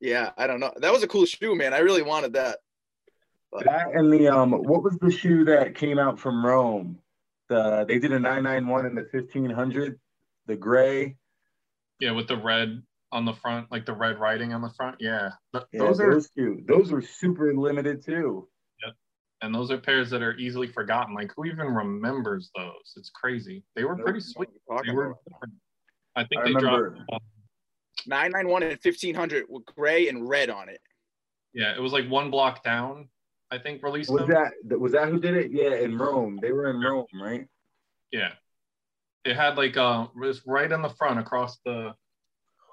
Yeah, I don't know. That was a cool shoe, man. I really wanted that. That and the um, what was the shoe that came out from Rome? The they did a 991 in the 1500, the gray. Yeah, with the red on the front, like the red writing on the front. Yeah, Th- Yeah, those those, are two. Those were super limited too. Yep. and those are pairs that are easily forgotten. Like who even remembers those? It's crazy. They were pretty sweet. They were. I think I they remember- dropped. uh, 991 and 1500 with gray and red on it. yeah, it was like one block down. I think released Was them. that was that who did it? Yeah, in Rome. They were in Rome, right? Yeah, it had like uh, it was right in the front across the.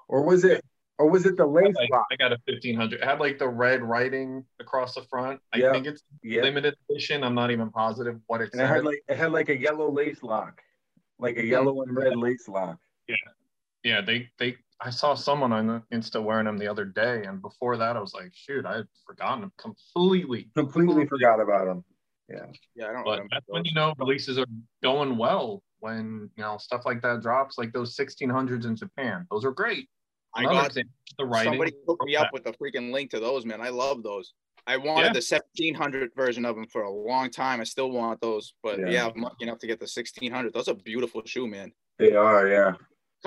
Or was it? Or was it the lace Like, block? I got a fifteen hundred. It had like the red writing across the front. I Yeah. think it's Yeah. limited edition. I'm not even positive what it's. And it had like it had like a yellow lace lock, like a yellow and red lace lock. yeah, yeah. they they I saw someone on the Insta wearing them the other day, and before that, I was like, shoot, I had forgotten them completely. Completely forgot about them. Yeah. Yeah, I don't But remember. that's when you know releases are going well. When you know stuff like that drops, like those 1600s in Japan, those are great. I Another got example, the writing. somebody hooked me up with a freaking link to those, man. I love those. I wanted Yeah. the 1700 version of them for a long time. I still want those, but Yeah. yeah. I'm lucky enough to get the 1600. Those are beautiful shoe, man. They are, yeah.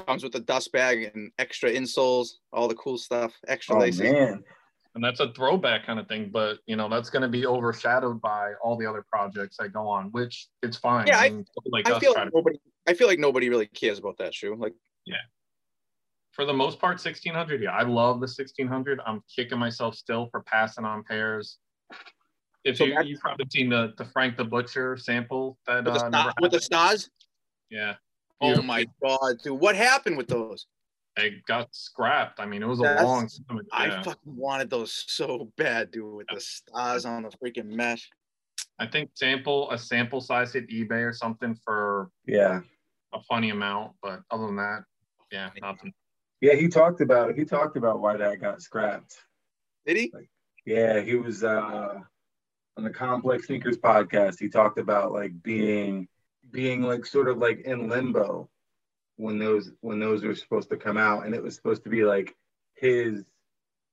Comes with the dust bag and extra insoles, all the cool stuff, extra Oh laces. man. And that's a throwback kind of thing. But you know, that's going to be overshadowed by all the other projects that go on, which it's fine. Yeah, I- mean, like I feel like to nobody. I feel like nobody really cares about that shoe. Like yeah for the most part, 1600. Yeah, I love the 1600. I'm kicking myself still for passing on pairs. If So you, you've probably seen the the Frank the Butcher sample that With the, uh, star, with the stars? yeah, Oh Beautiful. my god, dude. What happened with those? It got scrapped. I mean, it was a That's- long time ago. I fucking wanted those so bad, dude, with the stars on the freaking mesh. I think sample a sample size hit eBay or something for Yeah. a funny amount, but other than that, yeah, nothing. Yeah, he talked about it. he talked about why that got scrapped. Did he? Yeah, he was uh on the Complex Sneakers podcast. He talked about like being being like sort of like in limbo when those when those were supposed to come out, and it was supposed to be like his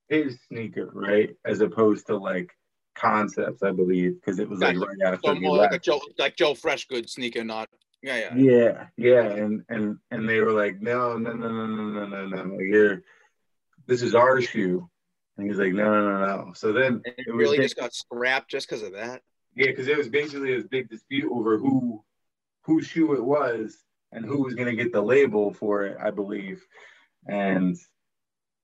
his sneaker, right, as opposed to like concepts, I believe, because it was like Gotcha. right after So more like a. Joe, like Joe Freshgood sneaker, not yeah, yeah. Yeah, yeah, and and and they were like, no, no, no, no, no, no, no, no, you're this is our shoe, and he's like, no, no, no, no. So then And it it really just got scrapped just because of that. Yeah, because it was basically this big dispute over who whose shoe it was and who was going to get the label for it, I believe. And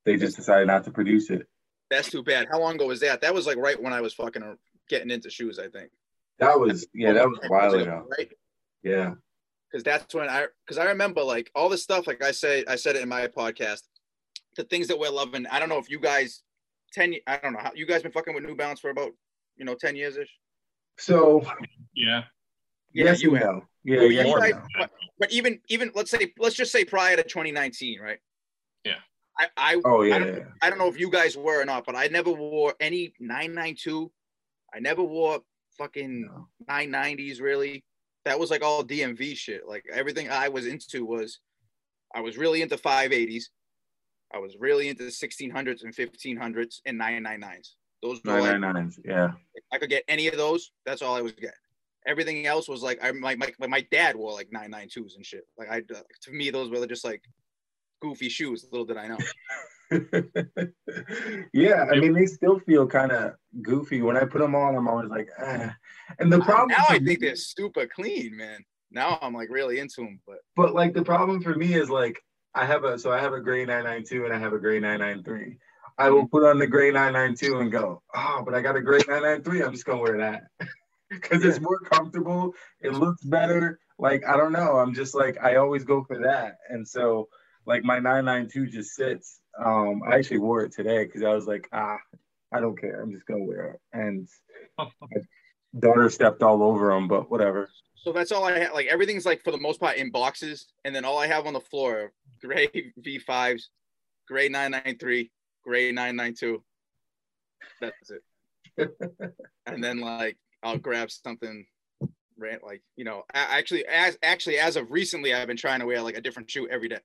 they just decided not to produce it. That's too bad. How long ago was that? That was like right when I was fucking getting into shoes, I think. That was yeah, that was a while ago. Right? Yeah. Because that's when I because I remember like all this stuff, like I say, I said it in my podcast, the things that we're loving. I don't know if you guys ten I don't know how you guys been fucking with New Balance for about, you know, 10 years ish. So Yeah, Yeah, yes you have. no. Yeah, Well, yes you and guys- no. but, but even even let's say let's just say prior to 2019, right? Yeah. I I, Oh I yeah, don't- yeah. I don't know if you guys were or not, but I never wore any 992. I never wore fucking No. 990s really. That was like all DMV shit. Like everything I was into was I was really into 580s. I was really into 1600s and 1500s and 999s. Those were Nine like nine nines. Yeah. I could get any of those. That's all I was getting. Everything else was like I my my, my dad wore like 992s and shit. Like I to me those were just like goofy shoes. Little did I know. yeah, I mean they still feel kind of goofy when I put them on. I'm always like, eh. and the problem now I think they're super clean, man. Now I'm like really into them, but But like the problem for me is like I have a so I have a gray 992 and I have a gray 993. I will put on the gray 992 and go, oh, but I got a gray 993. I'm just gonna wear that because it's more comfortable. It looks better. Like I don't know. I'm just like I always go for that, and so like my 992 just sits. Um, I actually wore it today because I was like, ah, I don't care. I'm just gonna wear it. And my daughter stepped all over them, but whatever. so that's all I have. Like everything's like for the most part in boxes, and then all I have on the floor gray V5s, gray 993, gray 992. That's it. and then like I'll grab something rant like you know actually as actually as of recently I've been trying to wear like a different shoe every day.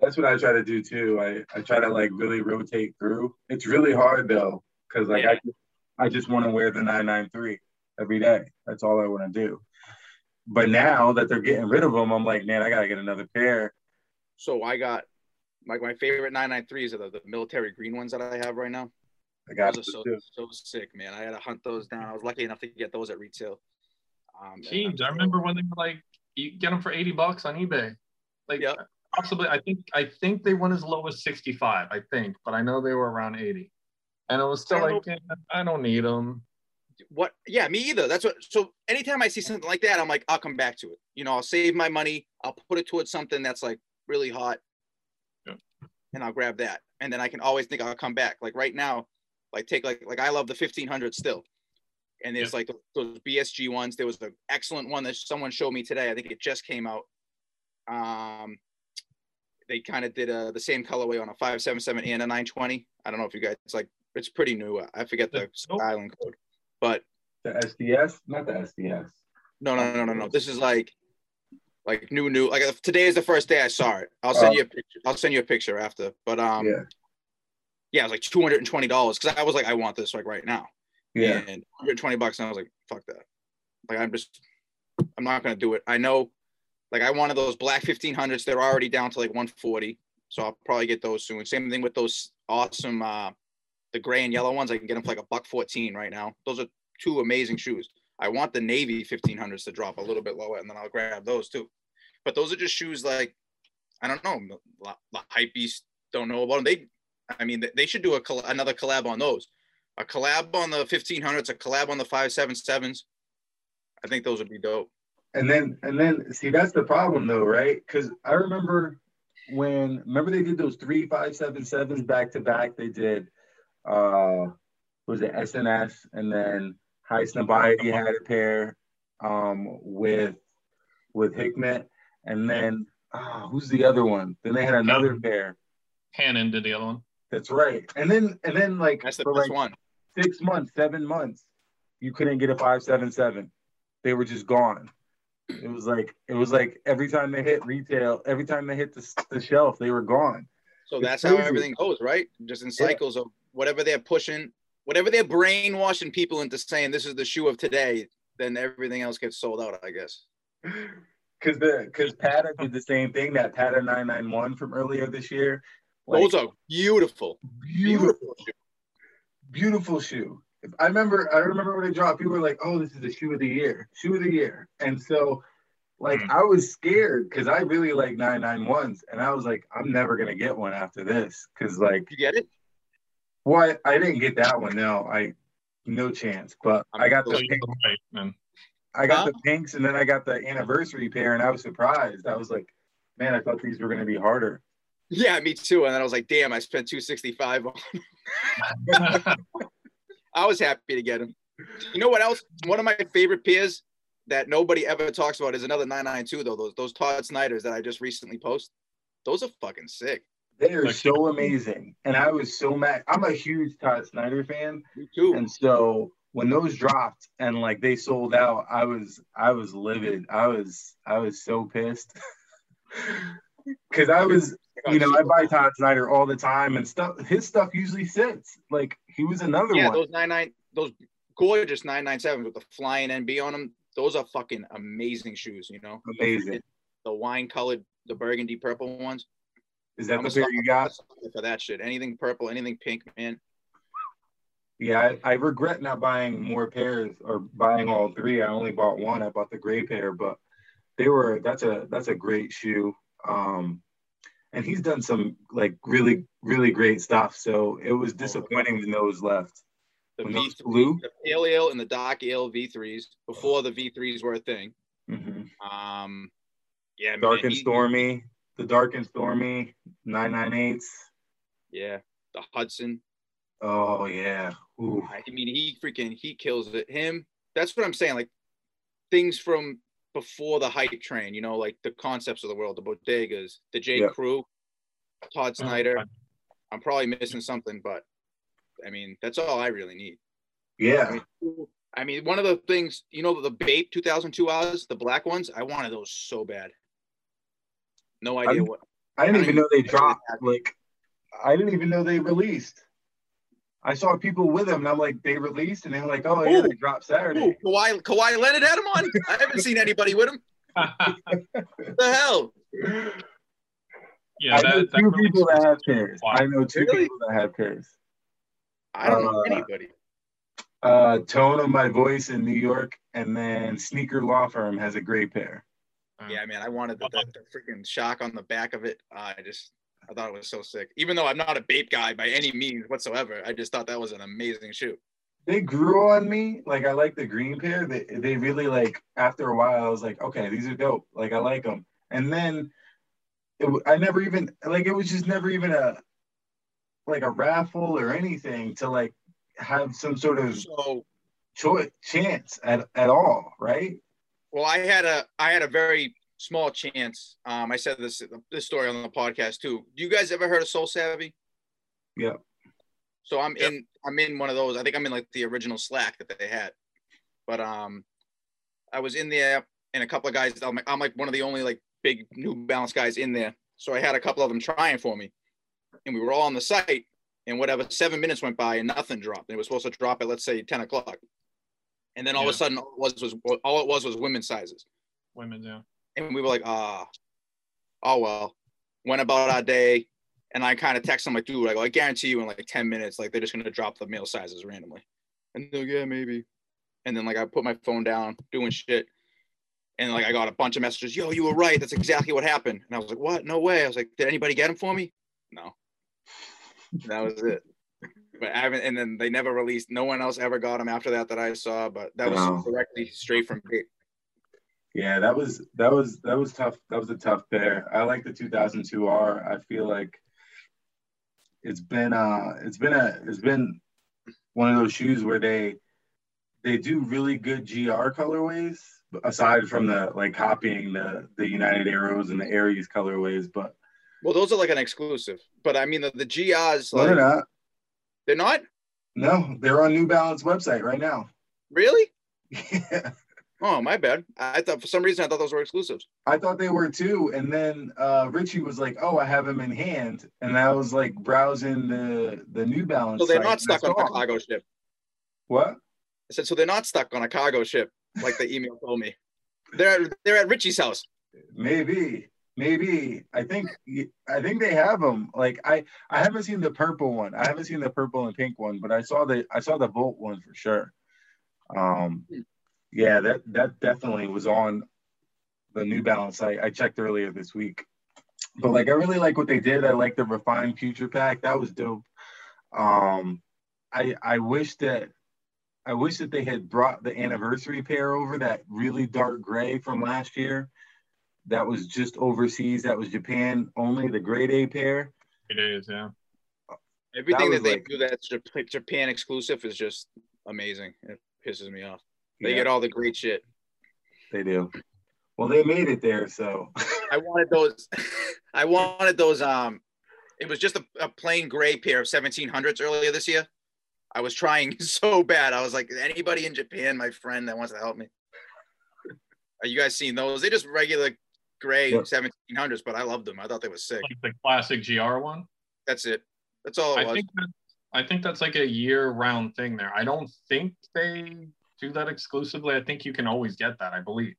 That's what I try to do too. I, I try to like really rotate through. It's really hard though, because like I just, I just want to wear the 993 every day. That's all I want to do. But now that they're getting rid of them, I'm like, man, I gotta get another pair. So I got like my favorite 993s are the, the military green ones that I have right now. I got Those are so so sick, man. I had to hunt those down. I was lucky enough to get those at retail. Um, Jeez, I'm remember when they were like, you get them for 80 bucks on eBay. Like, Yep. possibly, I think, I think they went as low as 65, I think, but I know they were around 80. And it was still I like, eh, I don't need them. what yeah me either that's what so anytime i see something like that i'm like i'll come back to it you know i'll save my money i'll put it towards something that's like really hot Yeah. and i'll grab that and then i can always think i'll come back like right now like take like like i love the 1500 still and there's Yeah. like those bsg ones there was an excellent one that someone showed me today i think it just came out um they kind of did uh the same colorway on a 577 and a 920 i don't know if you guys it's like it's pretty new i forget the Nope. style and code but The SDS, not the SDS. no, no, no, no, no. This is like, like new, new. Like today is the first day I saw it. I'll send Oh. you a picture. I'll send you a picture after. But um, yeah, yeah, it was like two hundred and twenty dollars because I was like, I want this like right now. yeah, And 120 bucks, and I was like, fuck that. Like I'm just, I'm not gonna do it. I know, like I wanted those black 1500s. They're already down to like 140, so I'll probably get those soon. Same thing with those awesome, uh, the gray and yellow ones. I can get them for like a buck 14 right now. Those are two amazing shoes. I want the navy 1500s to drop a little bit lower, and then I'll grab those too. But those are just shoes like, I don't know, the, the hype beast don't know about them. They, I mean, they should do a coll- another collab on those. A collab on the 1500s, a collab on the 577s. I think those would be dope. And then and then see that's the problem though, right? Because I remember when remember they did those three five seven sevens back to back. They did uh was it SNS and then Highsnobiety had a pair um with with Hikmet and then uh, who's the other one? Then they had another pair. Hanon did the other one. That's right. And then and then like That's the for like one. six months, seven months, you couldn't get a five seven seven. They were just gone. It was like it was like every time they hit retail, every time they hit the, the shelf, they were gone. So It's that's how everything goes, right? Just in Yeah. cycles of whatever they're pushing, whatever they're brainwashing people into saying this is the shoe of today, then everything else gets sold out, I guess. Cause the cause Patta did the same thing, that Patta 991 from earlier this year. Like, Those are beautiful, beautiful, beautiful shoe. beautiful shoe. I remember I remember when it dropped, people were like, Oh, this is the shoe of the year, shoe of the year. And so like Hmm. I was scared because I really like 991s and I was like, I'm never gonna get one after this. Cause like You get it? What I didn't get that one. No, I no chance. But I got the pink, right, man. I got Huh? the pinks, and then I got the anniversary pair, and I was surprised. I was like, man, I thought these were gonna be harder. Yeah, me too. And then I was like, damn, I spent 265 on I was happy to get him. You know what else? One of my favorite pairs that nobody ever talks about is another 992 though. Those those Todd Snyders that I just recently posted. Those are fucking sick. They are so amazing, and I was so mad. I'm a huge Todd Snyder fan, Me too. and so when those dropped and like they sold out, I was I was livid. I was I was so pissed because I was you know I buy Todd Snyder all the time and stuff. His stuff usually sits like he was another yeah, one. those nine nine, those gorgeous 997s with the flying NB on them. Those are fucking amazing shoes, you know. Amazing. The wine colored, the burgundy purple ones. Is that I'm the pair you got? for that shit. Anything purple, anything pink, man. Yeah, I, I regret not buying more pairs or buying all three. I only bought one. I bought the gray pair, but they were that's a that's a great shoe. Um, and he's done some like really really great stuff. So it was disappointing when those left. The When those V3, flew? the pale ale and the dark ale V3s before the V3s were a thing. Mhm. Um, yeah, Dark man, and he- stormy, the dark and stormy nine nine eights. Yeah, the Hudson. Oh yeah. Ooh. I mean, he freaking he kills it. Him. That's what I'm saying. Like things from before the hype train. You know, like the concepts of the world, the bodegas, the J. Yeah. Crew, Todd uh-huh. Snyder. I'm probably missing something, but I mean, that's all I really need. I Yeah. mean, I mean, one of the things, you know, the Bape 2002Rs, the black ones, I wanted those so bad. No idea I'm- what. I didn't I even know they they dropped. Like, I didn't even know they released. I saw people with them, and I'm like, they released, and they're like, oh yeah, Ooh. they dropped Saturday. Ooh, Kawhi, Kawhi Leonard had him on. I haven't seen anybody with him. What the hell? yeah, I know that, that two really people that have pairs. why- I know two Really? people that have pairs. I don't know Uh, anybody. Uh, Tone of My Voice in New York, and then Sneaker Law Firm has a great pair. Yeah, man, I wanted the, the, the freaking shock on the back of it. Uh, I just, I thought it was so sick. Even though I'm not a Bape guy by any means whatsoever, I just thought that was an amazing shoe. They grew on me. Like I like the green pair. They they really like. After a while, I was like, okay, these are dope. Like I like them. And then it, I never even like it was just never even a like a raffle or anything to like have some sort of So, choice chance at, at all, right? well, I had a, I had a very small chance. Um, I said this, this story on the podcast too. Do you guys ever heard of SoleSavy? Yeah. So I'm Yep. in I'm in one of those. I think I'm in like the original Slack that they had. But um I was in there and a couple of guys I'm like, I'm like one of the only like big New Balance guys in there. So I had a couple of them trying for me. And we were all on the site and whatever 7 minutes went by and nothing dropped. And it was supposed to drop at let's say 10 o'clock. And then all of a sudden all it was was all it was was women's sizes. Women, yeah. And we were like, ah, oh well. Went about our day, and I kind of text them like, dude, I go, I guarantee you in like 10 minutes, like they're just gonna drop the male sizes randomly. And they're like, yeah, maybe. And then like I put my phone down, doing shit. And like I got a bunch of messages, yo, you were right. That's exactly what happened. And I was like, what? No way. I was like, did anybody get them for me? No. That was it. But I haven't, and then they never released. No one else ever got them after that that I saw. But that was directly straight from. Yeah, that was that was that was tough. That was a tough pair. I like the 2002R. I feel like it's been uh it's been a it's been one of those shoes where they they do really good GR colorways aside from the like copying the the United Arrows and the Aries colorways, but Well, those are like an exclusive. But I mean, the, the GRs, no, like, they're not. they're not No, they're on New Balance website right now. really. Yeah. Oh, my bad. I thought for some reason I thought those were exclusives. I thought they were too. And then uh, Richie was like, "Oh, I have them in hand," and I was like browsing the the New Balance. So they're not stuck on a cargo ship. What? I said, so they're not stuck on a cargo ship, like the email told me. They're they're at Richie's house. Maybe, maybe. I think I think they have them. Like I I haven't seen the purple one. I haven't seen the purple and pink one, but I saw the I saw the Volt one for sure. Um, yeah, that that definitely was on the New Balance site. I checked earlier this week. But like I really like what they did. I like the refined future pack. That was dope. Um I I wish that I wish that they had brought the anniversary pair over that really dark gray from last year. That was just overseas. That was Japan only, the grade A pair. It is, yeah. Everything was that, they like- do that's Japan exclusive is just amazing. It pisses me off. They Yeah, get all the great shit. they do. Well, they made it there, so I wanted those. I wanted those. Um, it was just a, a plain gray pair of 1700s earlier this year. I was trying so bad. I was like, anybody in Japan, my friend that wants to help me. Are you guys seeing those? They're just regular gray Yep. 1700s, but I loved them. I thought they were sick. Like the classic GR one. That's it. That's all it I was. think that, I think that's like a year-round thing there. I don't think they do that exclusively. I think you can always get that. I believe.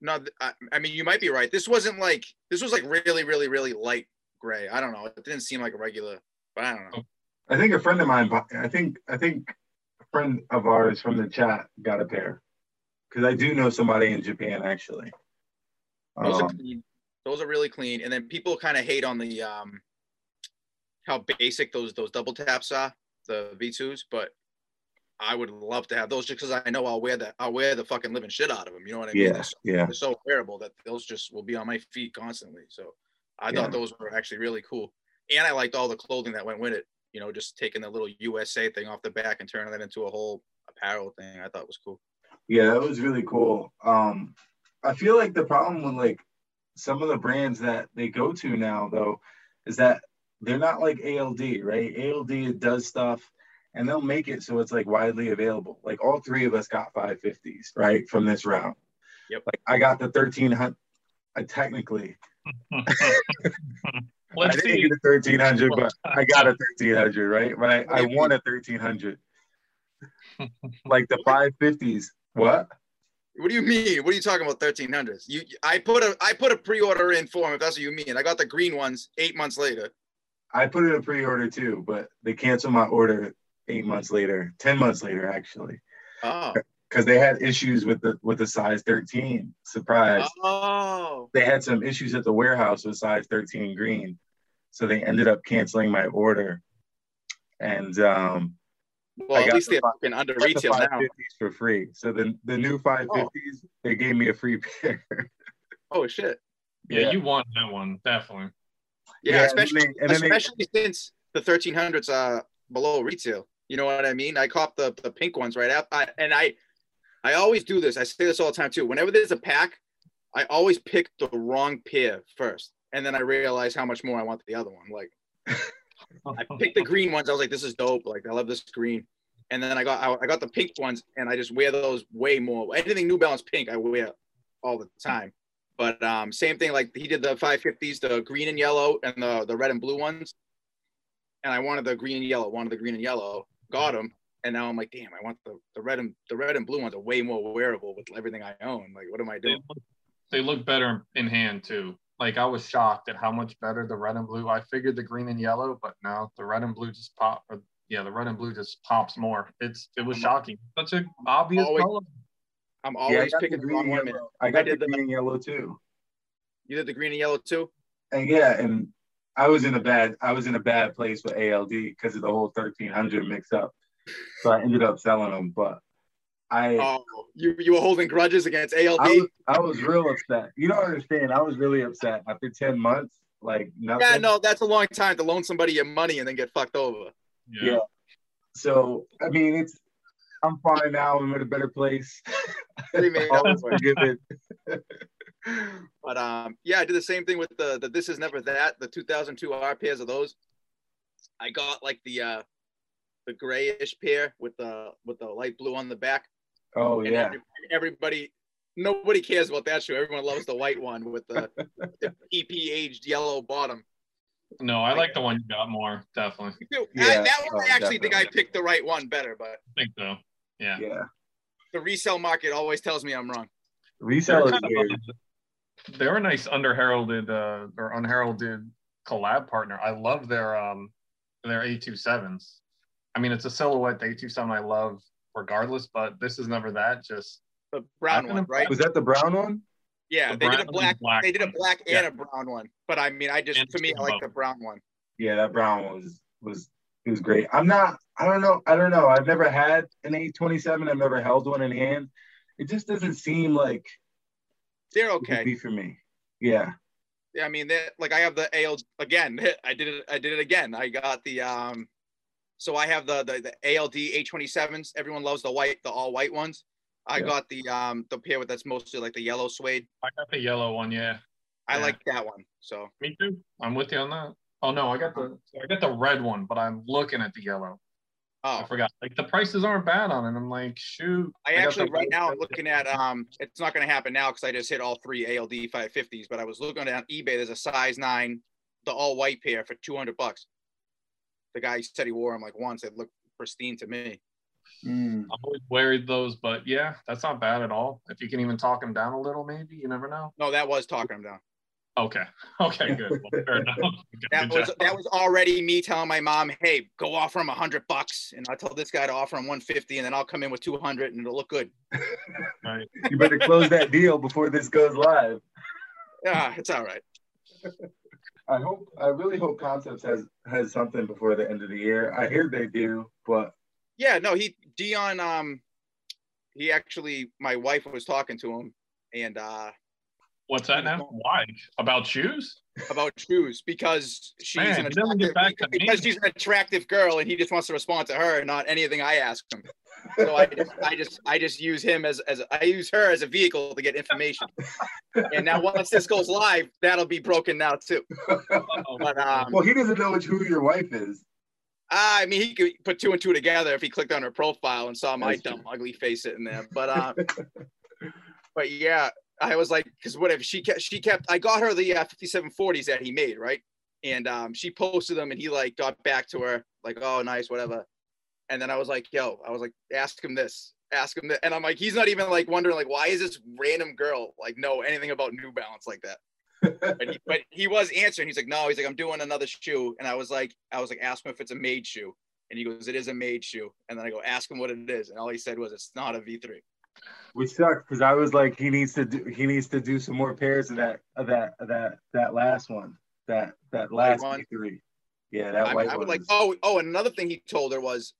No, I, I mean you might be right. This wasn't like this was like really, really, really light gray. I don't know. It didn't seem like a regular, but I don't know. I think a friend of mine. I think I think a friend of ours from the chat got a pair because I do know somebody in Japan actually. Those are Um, clean. Those are really clean. And then people kind of hate on the um how basic those those double taps are, the V2s, but I would love to have those just because I know I'll wear that I'll wear the fucking living shit out of them. You know what I mean? yeah, They're so, yeah, they're so wearable that those just will be on my feet constantly. So I Yeah. thought those were actually really cool. And I liked all the clothing that went with it. You know, just taking the little USA thing off the back and turning that into a whole apparel thing. I thought was cool. yeah. That was really cool. Um, I feel like the problem with like some of the brands that they go to now though is that they're not like ALD, right? ALD does stuff and they'll make it so it's like widely available. Like all three of us got 550s, right? From this round. Yep. Like I got the 1300. I uh, technically Let's I didn't see. get a 1300, but I got a 1300, right? But I, What I won a 1300. like the 550s. What? What do you mean? What are you talking about? Thirteen hundreds? You, I put a, I put a pre-order in for them. If that's what you mean, I got the green ones eight months later. I put in a pre-order too, but they canceled my order eight months later, 10 months later, actually, Oh, because they had issues with the with the size 13. Surprise. oh, They had some issues at the warehouse with size 13 green. So they ended up canceling my order. And um well, I at got least the they're fucking under got the retail now. for free. So the, the new 550s, they gave me a free pair. Oh shit! Yeah, Yeah. you want that one definitely. Yeah, Yeah, and especially then they- and then they- especially since the thirteen hundreds are below retail. You know what I mean? I copped the the pink ones right after, I, and I I always do this. I say this all the time too. Whenever there's a pack, I always pick the wrong pair first, and then I realize how much more I want the other one. Like I picked the green ones. I was like, this is dope. Like I love this green. And then I got I, I got the pink ones, and I just wear those way more. Anything New Balance pink, I wear all the time. But um, same thing. Like he did the 550s, the green and yellow, and the the red and blue ones. And I wanted the green and yellow. Wanted the green and yellow. Got them. And now I'm like, damn, I want the, the red and the red and blue ones are way more wearable with everything I own. Like, what am I They doing? look, they look better in hand too. Like I was shocked at how much better the red and blue. I figured the green and yellow, but no, the red and blue just pop. Or, yeah, the red and blue just pops more. It's it was shocking. Such an obvious Always- color. I'm always got the picking the green wrong and one. I got the did the- green and yellow too. You did the green and yellow too. And yeah, and I was in a bad I was in a bad place with ALD because of the whole 1300 mix up. So I ended up selling them, but I Oh, you you were holding grudges against ALD. I was, I was real upset. You don't understand. I was really upset after 10 months. Like nothing. yeah, no, that's a long time to loan somebody your money and then get fucked over. Yeah. Yeah. So I mean, it's I'm fine now. I'm in a better place. They made up Always for it. forgiven. But um, yeah, I did the same thing with the the This Is Never That, the 2002 R pairs of those. I got like the uh the grayish pair with the with the light blue on the back. Oh And yeah. every- everybody, nobody cares about that shoe. Everyone loves the white one with the, the PP aged yellow bottom. No, I like the one you got more, definitely. Yeah. I, that one, Oh, I actually think I picked the right one better, but I think so. Yeah. Yeah. the resale market always tells me I'm wrong. Resale is kind of weird. A- they're a nice underheralded uh, or unheralded collab partner. I love their um their A27s. I mean, it's a silhouette A27 I love regardless, but this is never that. Just The brown one, right? Was that the brown one? Yeah, The they did a black, black They did a one. black Yeah. and a brown one, but I mean, I just And for me, I like the brown one. Yeah, that brown one was was it was great. I'm not. I don't know. I don't know. I've never had an A27. I've never held one in hand. It just doesn't seem like They're it would okay. be for me. Yeah. Yeah, I mean, they like I have the AL again. I did it. I did it again. I got the um. So I have the the, the ALD A27s. Everyone loves the white, the all white ones. I Yeah. got the um the pair with that's mostly like the yellow suede. I got the yellow one. Yeah, I Yeah. like that one. So me too. I'm with you on that. Oh no, I got the I got the red one, but I'm looking at the yellow. I oh, forgot. Like the prices aren't bad on it. I'm like, shoot. I got actually right now I'm looking at um. It's not going to happen now because I just hit all three ALD 550s. But I was looking on eBay. There's a size nine, the all white pair for 200 bucks. The guy said he wore them like once. It looked pristine to me. Mm. I'm always wary of those, but yeah, that's not bad at all. If you can even talk them down a little, maybe you never know. No, that was talking him down. Okay, okay, good. Well, fair enough. Good That was job. that was already me telling my mom, "Hey, go offer him a hundred bucks," and I tell this guy to offer him one fifty, and then I'll come in with two hundred, and it'll look good. Right. You better close that deal before this goes live. Yeah, it's all right. I hope. I really hope Concepts has has something before the end of the year. I hear they do, but Yeah, no, he Deon. Um, he actually, my wife was talking to him, and uh, What's that now? Why? About shoes? about shoes because she's Man, an he get attractive, back to because me. she's an attractive girl, and he just wants to respond to her, and not anything I ask him. So I just, I just, I just use him as, as I use her as a vehicle to get information. And now once this goes live, that'll be broken now too. Uh-oh. But um, well, he doesn't know who your wife is. I mean, he could put two and two together if he clicked on her profile and saw my That's dumb, ugly face sitting there. But uh, but yeah, I was like, because whatever she kept, she kept. I got her the uh, 5740s that he made, right? And um, she posted them, and he like got back to her like, oh, nice, whatever. And then I was like, yo, I was like, ask him this, ask him that, and I'm like, he's not even like wondering like, why is this random girl like know anything about New Balance like that? but, he, but he was answering. He's like, no, he's like, I'm doing another shoe. And I was like, I was like, ask him if it's a made shoe. And he goes, it is a made shoe. And then I go, ask him what it is. And all he said was, it's not a V3. Which sucks because I was like, he needs to do he needs to do some more pairs of that of that of that that last one. That that last one? three. Yeah, that I, white I one. would like, was- oh, oh, and another thing he told her was,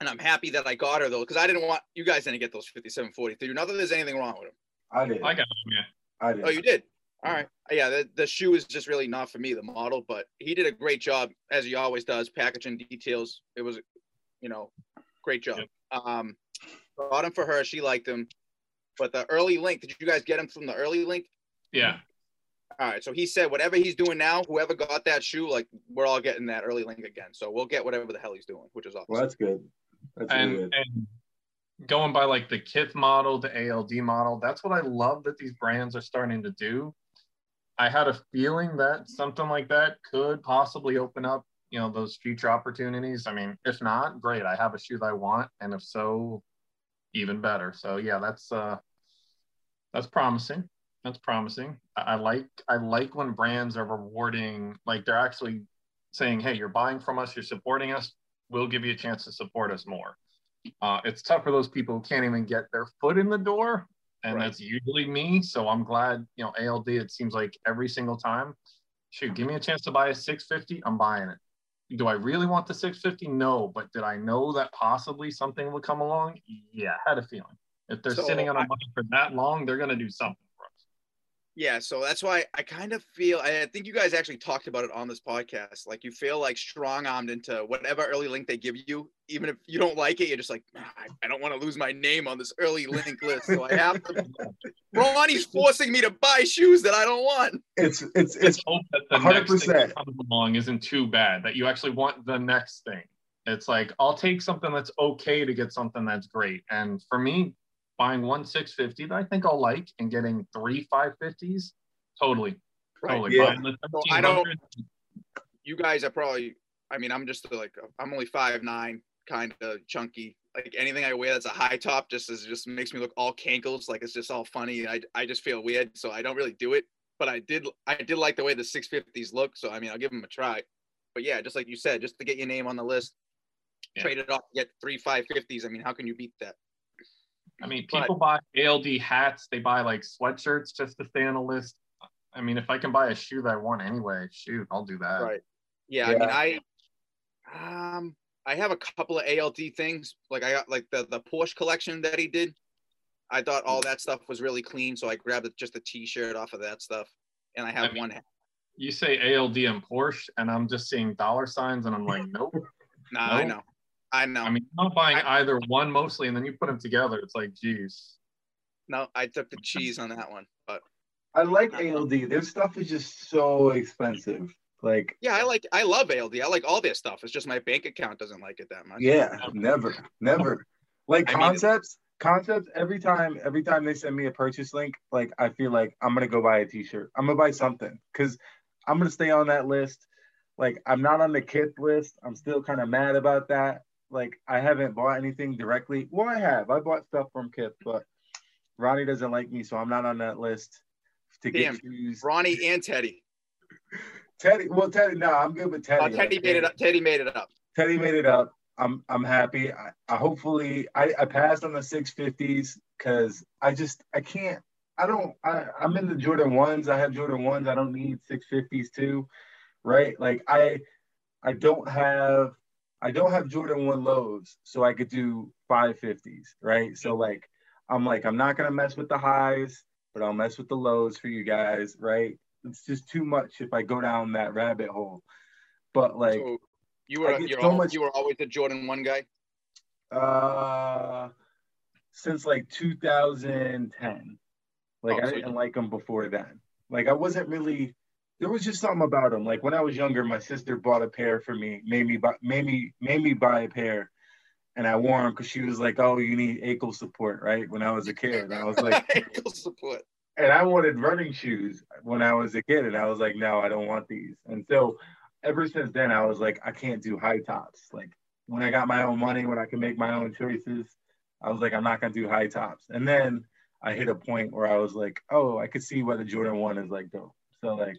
and I'm happy that I got her though, because I didn't want you guys didn't get those 5743. Not that there's anything wrong with them. I did. I got them, yeah. I did. Oh, you did? All right. Yeah, the, the shoe is just really not for me, the model, but he did a great job, as he always does, packaging details. It was, you know, great job. Um, bought him for her. She liked him. But the early link, did you guys get him from the early link? Yeah. All right. So he said whatever he's doing now, whoever got that shoe, like we're all getting that early link again. So we'll get whatever the hell he's doing, which is awesome. Well, that's good. That's really good. and going by like the Kith model, the ALD model, that's what I love that these brands are starting to do. I had a feeling that something like that could possibly open up, you know, those future opportunities. I mean, if not, great. I have a shoe that I want, and if so, even better. So yeah, that's uh that's promising. That's promising. I, I like I like when brands are rewarding, like they're actually saying, "Hey, you're buying from us, you're supporting us. We'll give you a chance to support us more." Uh, it's tough for those people who can't even get their foot in the door, and Right. that's usually me. So I'm glad, you know, ALD. It seems like every single time shoot, give me a chance to buy a 650, I'm buying it. Do I really want the 650? No, but did I know that possibly something would come along? Yeah, I had a feeling. If they're So sitting on a money for that long, they're gonna do something. Yeah, so that's why I kind of feel I I think you guys actually talked about it on this podcast. Like you feel like strong armed into whatever early link they give you, even if you don't like it, you're just like, "Ah, I, I don't want to lose my name on this early link list. So I have to Ronnie's forcing me to buy shoes that I don't want. It's it's it's hope that the next thing 100%. that comes along isn't too bad, that you actually want the next thing. It's like, I'll take something that's okay to get something that's great. And for me, buying one 650 that I think I'll like and getting three 550s, totally. Totally. Yeah. So I don't- You guys are probably I mean, I'm just like I'm only five nine, kind of chunky. Like anything I wear that's a high top just is just makes me look all cankles, like it's just all funny. I I just feel weird, so I don't really do it. But I did I did like the way the 650s look, so I mean I'll give them a try. But yeah, just like you said, just to get your name on the list, Yeah. trade it off, get three 550s. I mean, how can you beat that? I mean, But- people buy ALD hats, they buy like sweatshirts just to stay on a list. I mean, if I can buy a shoe that I want anyway, shoot, I'll do that. Right. Yeah, I mean, I um I have a couple of ALD things. Like I got like the the Porsche collection that he did. I thought all that stuff was really clean, so I grabbed it- just a T-shirt off of that stuff, and I have I mean, one. hat. You say ALD and Porsche, and I'm just seeing dollar signs, and I'm like, nope. Nah, I know, I know. I mean, I'm not buying I- either one mostly, and then you put them together. It's like, geez. no, I took the cheese on that one, but I like ALD. Their stuff is just so expensive. Like yeah, I like I love ALD. I like all their stuff. It's just my bank account doesn't like it that much. Yeah, never, never. Like I mean- concepts, concepts. Every time, every time they send me a purchase link, like I feel like I'm gonna go buy a T-shirt. I'm gonna buy something because I'm gonna stay on that list. Like I'm not on the Kith list. I'm still kind of mad about that. Like I haven't bought anything directly. Well, I have. I bought stuff from Kith, but Ronnie doesn't like me, so I'm not on that list to get Damn. shoes. Ronnie and Teddy. Teddy, well, Teddy, no, I'm good with Teddy. Oh, Teddy Like, made it up. Teddy made it up. Teddy made it up. I'm I'm happy. I, I hopefully I, I passed on the 650s because I just I can't I don't I, I'm in the Jordan ones. I have Jordan ones. I don't need 650s too. Right? Like I I don't have I don't have Jordan one lows, so I could do 550s, right? So like I'm like I'm not gonna mess with the highs, but I'll mess with the lows for you guys, right? It's just too much if I go down that rabbit hole. But like So you were you're so al- much- you were always a Jordan one guy. Uh, since like 2010. Like Oh, I so didn't like them before then. Like I wasn't really. There was just something about them. Like when I was younger, my sister bought a pair for me, made me buy, made me made me buy a pair, and I wore them because she was like, "Oh, you need ankle support, right?" When I was a kid, and I was like, ankle support. and I wanted running shoes when I was a kid, and I was like, no, I don't want these. And so, ever since then, I was like, I can't do high tops. Like when I got my own money, when I can make my own choices, I was like, I'm not gonna do high tops. And then I hit a point where I was like, oh, I could see what the Jordan One is like, though. So like,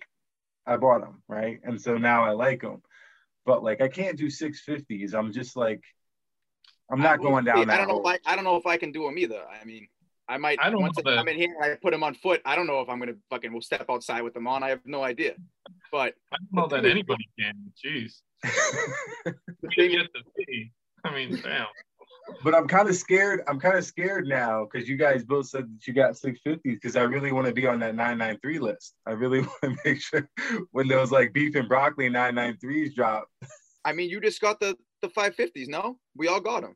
I bought them, right? And so now I like them, but like, I can't do 650s. I'm just like, I'm not going down I that. don't know hole. if I, I don't know if I can do them either. I mean, I might I don't once know I come in here and I put them on foot. I don't know if I'm gonna fucking will step outside with them on. I have no idea. But I don't know that anybody can. Jeez. We didn't get to see. I mean, damn. But I'm kind of scared. I'm kind of scared now because you guys both said that you got 650s because I really want to be on that 993 list. I really want to make sure when those like beef and broccoli 993s drop. I mean, you just got the the 550s. No, we all got them.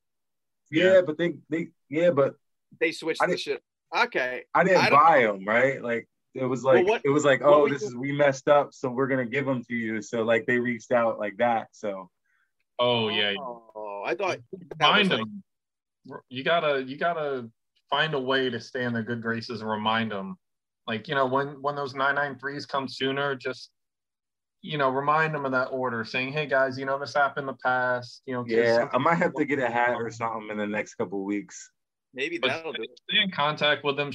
Yeah, but they they yeah, but They switched the shit. Okay. I didn't I buy them right. Like it was like what- it was like oh this do- is we messed up so we're gonna give them to you. So like they reached out like that. So Oh yeah. Oh, I thought that Find was like- them. You gotta you gotta find a way to stay in their good graces and remind them. Like you know when when those 993s come sooner, just you know remind them of that order, saying, "Hey guys, you know this happened in the past. You know, yeah, I might have to get a hat or something in the next couple of weeks. maybe But that'll do. stay in contact with them.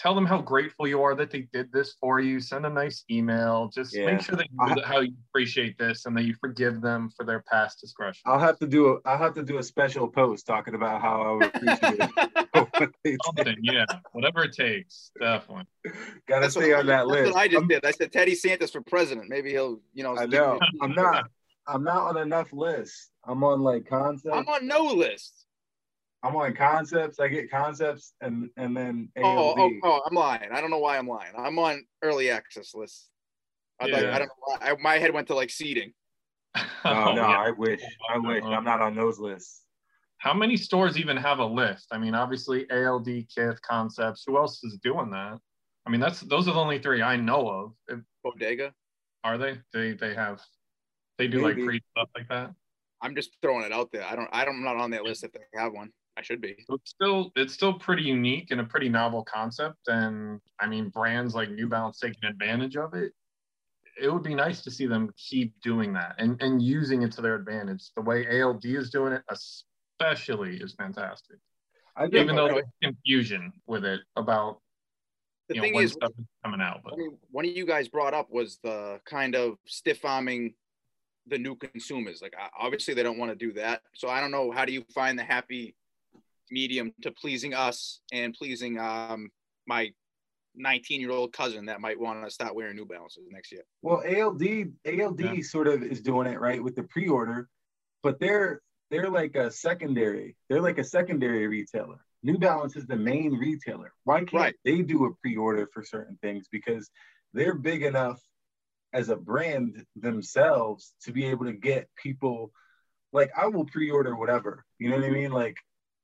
Sh- Tell them how grateful you are that they did this for you. Send a nice email. Just Yeah. make sure that you know how you appreciate this and that you forgive them for their past discretion. I'll have to do a I'll have to do a special post talking about how I would appreciate it. Something, yeah, whatever it takes, definitely. Gotta That's stay what, on that that's list. what I just I'm- did. I said Teddy Santis for president. Maybe he'll, you know. I know. I'm not. I'm not on enough lists. I'm on like concepts. I'm on no list. I'm on concepts. I get concepts and and then Oh, ALD. oh, oh, I'm lying. I don't know why I'm lying. I'm on early access list. I, thought, Yeah. I don't know why. I, my head went to like seating. Oh, Oh, no, yeah. I wish. I uh-huh. wish. I'm not on those lists. How many stores even have a list? I mean, obviously ALD, Kith, Concepts. Who else is doing that? I mean, that's those are the only three I know of. If- Bodega. Are they? They they have they do like free stuff like that. I'm just throwing it out there. I don't. I don't. I'm not on that list if they have one. I should be. It's still it's still pretty unique and a pretty novel concept. And I mean, brands like New Balance taking advantage of it. It would be nice to see them keep doing that and, and using it to their advantage. The way ALD is doing it, especially, is fantastic. I think Even though okay. there's confusion with it about The you know thing when is, stuff is coming out. But one of you guys brought up was the kind of stiff arming the new consumers. Like, obviously, they don't want to do that. So I don't know. How do you find the happy medium to pleasing us and pleasing um, my 19 year old cousin that might want to start wearing New Balances next year? Well, ALD ALD Yeah. sort of is doing it right with the pre-order, but they're they're like a secondary. They're like a secondary retailer. New Balance is the main retailer. Why can't Right. they do a pre-order for certain things? Because they're big enough as a brand themselves to be able to get people like I will pre-order whatever. You know what I mean? Like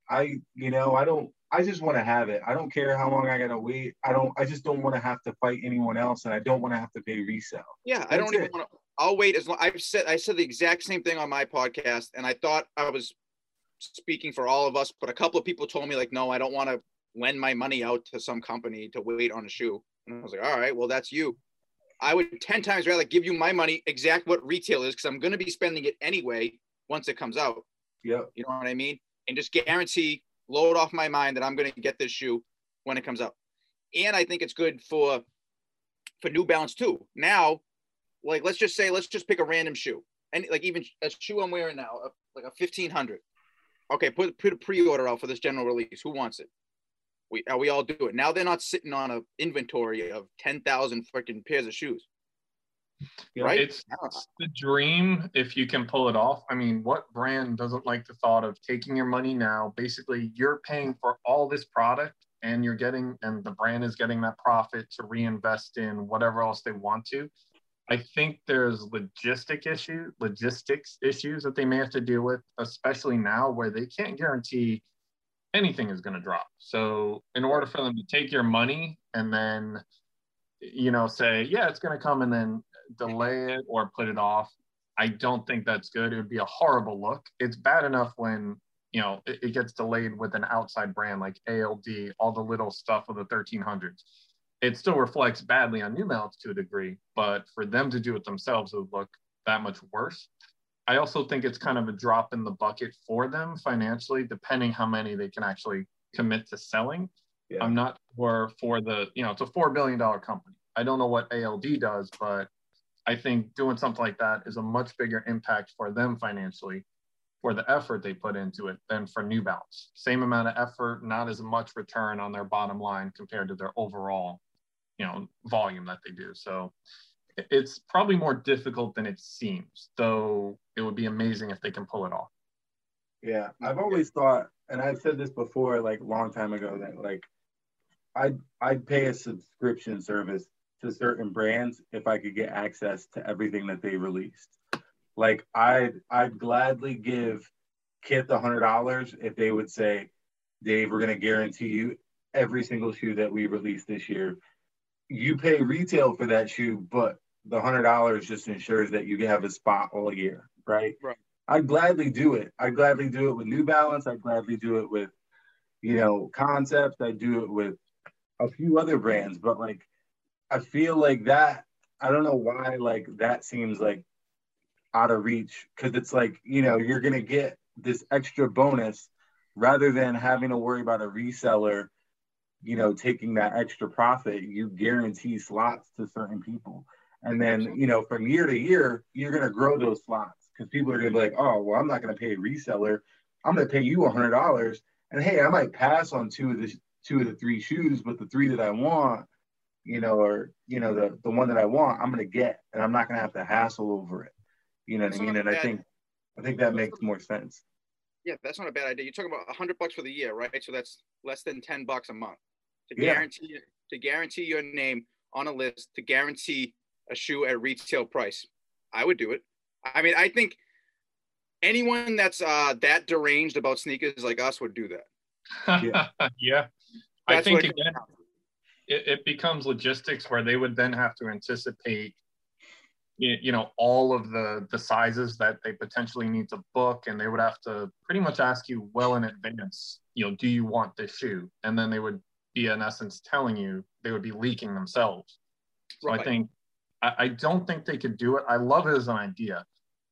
I, you know, I don't I just want to have it. I don't care how long I gotta wait. I don't I just don't want to have to fight anyone else and I don't want to have to pay resale. Yeah, I don't That's even want to. I'll wait as long. I've said I said the exact same thing on my podcast, and I thought I was speaking for all of us, but a couple of people told me like, no, I don't want to lend my money out to some company to wait on a shoe. And I was like, all right, well, that's you. I would ten times rather give you my money exact what retail is because I'm going to be spending it anyway once it comes out. Yep. You know what I mean? And just guarantee, load off my mind that I'm going to get this shoe when it comes out. And I think it's good for for New Balance too. Now, like let's just say, let's just pick a random shoe, and like even a shoe I'm wearing now, like a fifteen hundred. Okay, put put a pre-order out for this general release. Who wants it? We we all do it. Now they're not sitting on a inventory of ten thousand freaking pairs of shoes. Yeah. Right? It's, it's the dream if you can pull it off. I mean, what brand doesn't like the thought of taking your money now? Basically, you're paying for all this product and you're getting, and the brand is getting that profit to reinvest in whatever else they want to. I think there's logistic issue, logistics issues that they may have to deal with, especially now where they can't guarantee anything is going to drop. So, in order for them to take your money and then, you know, say, yeah, it's going to come and then delay it or put it off. I don't think that's good. It would be a horrible look. It's bad enough when you know it, it gets delayed with an outside brand like ALD, all the little stuff of the 1300s. It still reflects badly on New Balance to a degree, but for them to do it themselves, it would look that much worse. I also think it's kind of a drop in the bucket for them financially, depending how many they can actually commit to selling. Yeah. I'm not sure for the, you know, it's a $4 billion company. I don't know what ALD does, but I think doing something like that is a much bigger impact for them financially for the effort they put into it than for New Balance. Same amount of effort, not as much return on their bottom line compared to their overall, you know, volume that they do. So it's probably more difficult than it seems, though it would be amazing if they can pull it off. Yeah, I've always thought, and I've said this before, like long time ago, that like I'd I'd pay a subscription service to certain brands if I could get access to everything that they released. Like I'd I'd gladly give Kith a hundred dollars if they would say, Dave, we're gonna guarantee you every single shoe that we release this year. You pay retail for that shoe, but the hundred dollars just ensures that you have a spot all year, right? Right. I'd gladly do it. I'd gladly do it with New Balance. I'd gladly do it with, you know, Concepts. I'd do it with a few other brands. But like, I feel like that. I don't know why. Like that seems like out of reach because it's like you know you're gonna get this extra bonus rather than having to worry about a reseller. You know, taking that extra profit, you guarantee slots to certain people. And then, you know, from year to year, you're going to grow those slots because people are going to be like, oh, well, I'm not going to pay a reseller. I'm going to pay you $100 And hey, I might pass on two of the two of the three shoes, but the three that I want, you know, or you know, the the one that I want, I'm gonna get, and I'm not gonna have to hassle over it. You know what I mean? And I think I think that makes more sense. Yeah, that's not a bad idea. You're talking about hundred bucks for the year, right? So that's less than ten bucks a month to Yeah. guarantee to guarantee your name on a list to guarantee a shoe at retail price. I would do it. I mean, I think anyone that's uh, that deranged about sneakers like us would do that. yeah. Yeah. I think again, it, it becomes logistics where they would then have to anticipate you know all of the the sizes that they potentially need to book and they would have to pretty much ask you well in advance you know do you want this shoe? And then they would be in essence telling you they would be leaking themselves. So i think I, I don't think they could do it. I love it as an idea.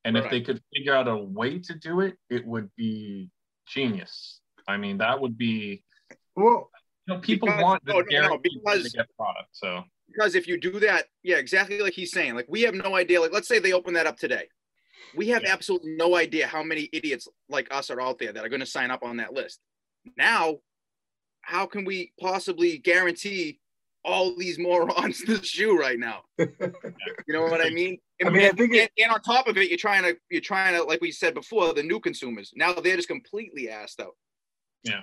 And if they could figure out a way to do it it would be genius. I mean that would be Well, you know, people Because- want the oh, no, no, no, because- to get product. So because if you do that, yeah, exactly like he's saying. Like we have no idea. Like let's say they open that up today, we have Yeah. absolutely no idea how many idiots like us are out there that are going to sign up on that list. Now, how can we possibly guarantee all these morons the shoe right now? You know what I mean? I mean, I And- it- and, and on top of it, you're trying to you're trying to like we said before, the new consumers now they're just completely assed out.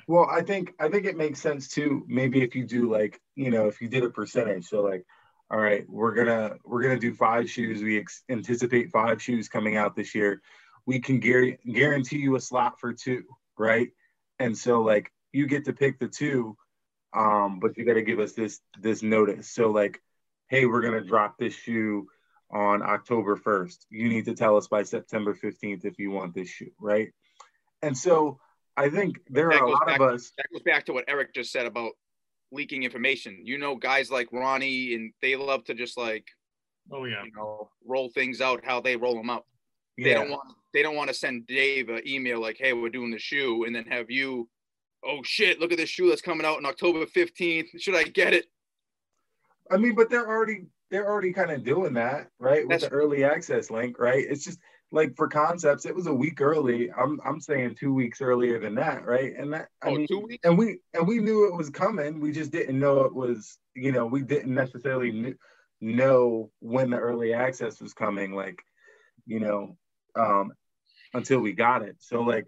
Well, I think I think it makes sense too. Maybe if you do like, you know, if you did a percentage, so like, all right, we're gonna we're gonna do five shoes. We ex- anticipate five shoes coming out this year. We can guar- guarantee you a slot for two, right? And so like you get to pick the two, um, but you got to give us this this notice. So like, hey, we're gonna drop this shoe on October first. You need to tell us by September fifteenth if you want this shoe, right? And so I think there That are a goes lot back- of us. that goes back to what Eric just said about leaking information. You know, guys like Ronnie and they love to just like oh yeah. you know roll things out how they roll them out. They don't want they don't want to send Dave an email like, "Hey, we're doing the shoe," and then have you, "Oh shit, look at this shoe that's coming out on October fifteenth. Should I get it?" I mean, but they're already they're already kind of doing that, right? With That's- the early access link, right? It's just like for concepts, it was a week early. I'm I'm saying two weeks earlier than that, right? And that I Oh, mean, two weeks? and we and we knew it was coming. We just didn't know it was, you know, we didn't necessarily kn- know when the early access was coming, like, you know, um, until we got it. So like,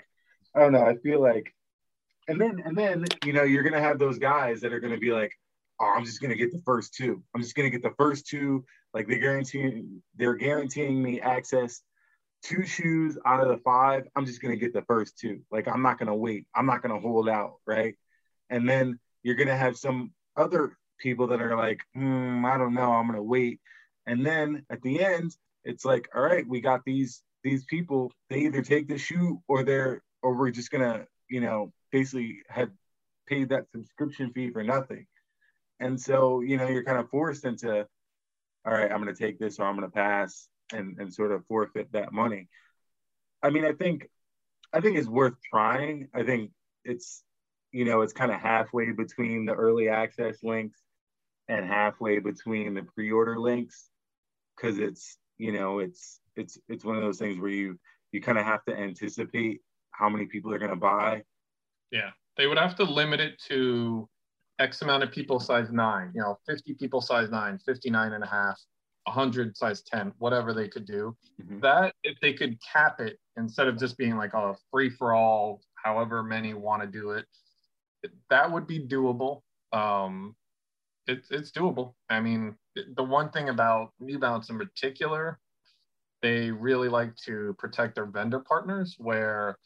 I don't know. I feel like, and then and then you know, you're gonna have those guys that are gonna be like, oh, I'm just gonna get the first two. I'm just gonna get the first two. Like they're guaranteeing they're guaranteeing me access two shoes out of the five. I'm just gonna get the first two. Like I'm not gonna wait. I'm not gonna hold out, right? And then you're gonna have some other people that are like, hmm, I don't know, I'm gonna wait. And then at the end, it's like, all right, we got these these people. They either take the shoe or they're or we're just gonna, you know, basically have paid that subscription fee for nothing. And so, you know, you're kind of forced into, all right, I'm to take this or I'm to pass and, and sort of forfeit that money. I mean, I think, I think it's worth trying. I think it's, you know, it's kind of halfway between the early access links and halfway between the pre-order links. Cause it's, you know, it's, it's, it's one of those things where you, you kind of have to anticipate how many people are going to buy. Yeah. They would have to limit it to X amount of people size nine, you know, 50 people size nine, 59 and a half, 100 size 10, whatever they could do. Mhm. That, if they could cap it instead of just being like a free for all, however many want to do it, that would be doable. Um, it's it's doable. I mean, the one thing about New Balance in particular, they really like to protect their vendor partners where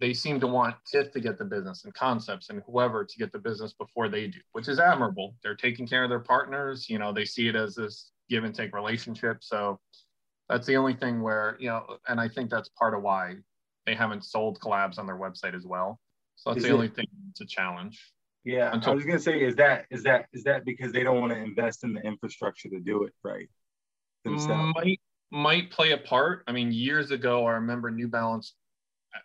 they seem to want TIFF to get the business and concepts and whoever to get the business before they do, which is admirable. They're taking care of their partners. You know, they see it as this give and take relationship. So that's the only thing where, you know, and I think that's part of why they haven't sold collabs on their website as well. So that's Is the it- only thing it's a challenge. Yeah, Until- I was gonna say, is that is that is that because they don't want to invest in the infrastructure to do it right themselves? might might play a part. I mean, years ago, I remember New Balance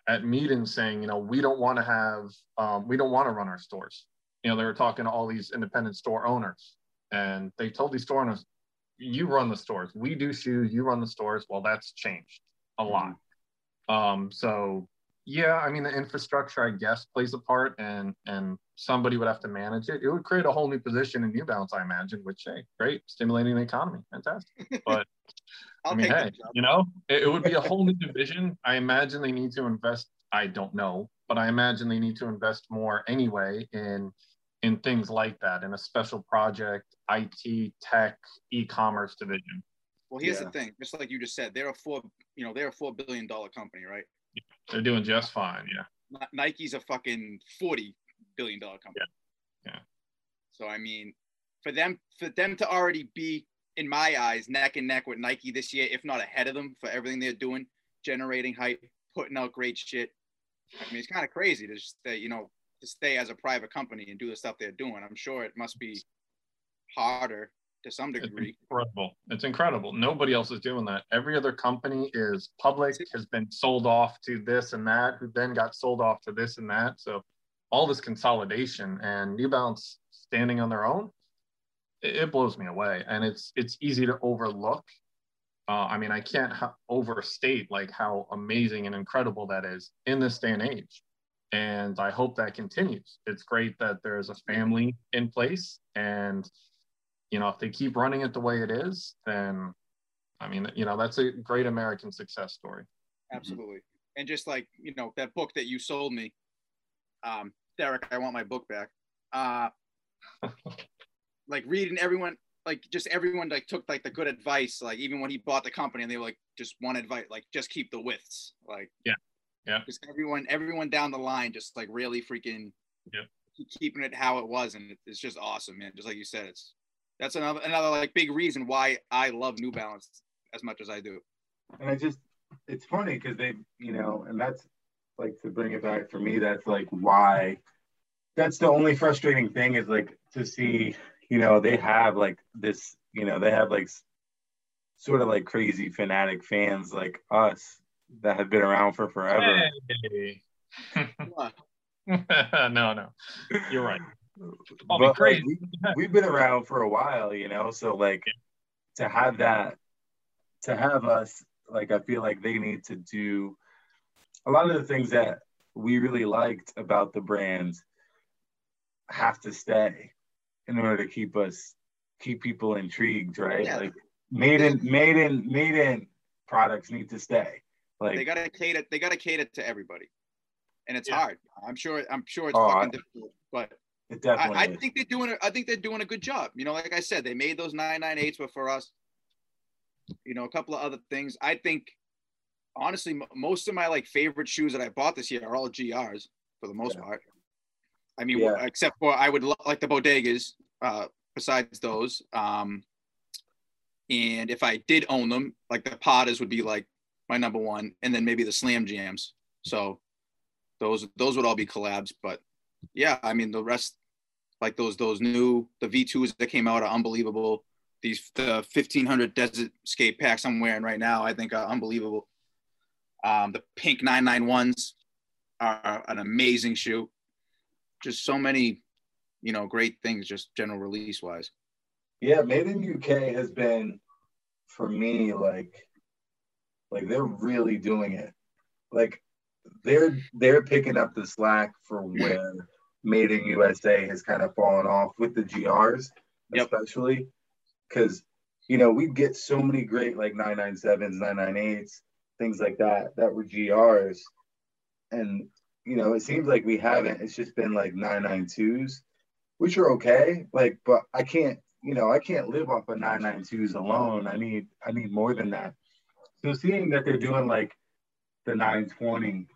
at meetings saying, you know, we don't want to have, um, we don't want to run our stores. You know, they were talking to all these independent store owners, and they told these store owners, "You run the stores. We do shoes. You run the stores." Well, that's changed a lot. Um, so yeah, I mean the infrastructure, I guess, plays a part, and and somebody would have to manage it. It would create a whole new position in New Balance, I imagine. Which, hey, great, stimulating the economy, fantastic. But I mean, hey, you know, it, it would be a whole new division. I imagine they need to invest. I don't know, but I imagine they need to invest more anyway in in things like that, in a special project, IT, tech, e-commerce division. Well, here's yeah. the thing. Just like you just said, they're a four, you know, they're a four billion dollar company, right? They're doing just fine. Yeah. Nike's a fucking forty billion dollar company. Yeah. yeah. So I mean, for them, for them to already be in my eyes neck and neck with Nike this year, if not ahead of them for everything they're doing, generating hype, putting out great shit. I mean, it's kind of crazy to just stay, you know, to stay as a private company and do the stuff they're doing. I'm sure it must be harder to some degree. It's incredible. It's incredible. Nobody else is doing that. Every other company is public, has been sold off to this and that, who then got sold off to this and that. So all this consolidation and New Balance standing on their own, it, it blows me away. And it's it's easy to overlook. Uh, I mean, I can't ha- overstate like how amazing and incredible that is in this day and age. And I hope that continues. It's great that there's a family in place and you know, if they keep running it the way it is, then I mean, you know, that's a great American success story. Absolutely. And just like, you know, that book that you sold me, um, Derek, I want my book back. Uh, like reading everyone, like just everyone like took like the good advice, like even when he bought the company and they were like, just one advice, like just keep the widths. Like, yeah. Yeah. Just everyone, everyone down the line, just like really freaking yeah. keeping it how it was. And it's just awesome, man. Just like you said, it's, that's another another like big reason why I love New Balance as much as I do. And I just it's funny because they you know, and that's like to bring it back for me, that's like why that's the only frustrating thing is like to see, you know, they have like this, you know, they have like sort of like crazy fanatic fans like us that have been around for forever. Hey. no, no, you're right but like, we, have been around for a while, you know. So like to have that, to have us, like I feel like they need to do a lot of the things that we really liked about the brands have to stay in order to keep us keep people intrigued, right? Yeah. Like made in made in made in products need to stay. Like they gotta cater they gotta cater to everybody. And it's yeah. hard. I'm sure I'm sure it's oh, fucking difficult, but it definitely. I, I think they're doing. A, I think they're doing a good job. You know, like I said, they made those nine nine eights, but for us, you know, a couple of other things. I think, honestly, m- most of my like favorite shoes that I bought this year are all GRs for the most yeah. part. I mean, yeah. except for I would lo- like the bodegas. Uh, besides those, um, and if I did own them, like the Pattas would be like my number one, and then maybe the Slam Jams. So those those would all be collabs, but yeah, I mean the rest like those those new the V2s that came out are unbelievable. These the 1500 desert skate packs I'm wearing right now I think are unbelievable. Um, the pink 991s are an amazing shoe. Just so many, you know, great things just general release wise. Yeah, Made in UK has been for me like like they're really doing it. Like they're they're picking up the slack for where made in USA has kind of fallen off with the GRs, yep. especially because you know we get so many great like 997s, 998s, things like that that were GRs, and you know it seems like we haven't. It's just been like 992s, which are okay, like but I can't you know I can't live off of 992s alone. I need I need more than that. So seeing that they're doing like the 920,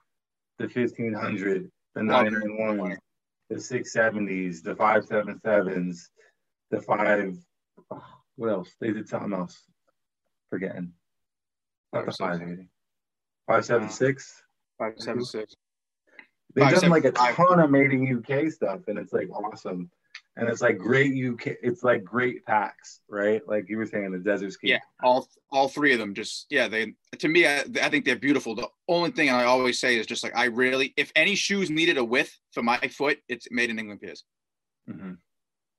the 1500, the 991, the 670s, the 577s, the five. What else? They did something else. Forgetting. Not the 580. 576? 576. They've done like a ton of made in UK stuff, and it's like awesome and it's like great UK. It's like great packs, right? Like you were saying, the desert ski. Yeah, all all three of them. Just yeah, they to me, I, I think they're beautiful. The only thing I always say is just like I really, if any shoes needed a width for my foot, it's made in England Piers. Mm-hmm.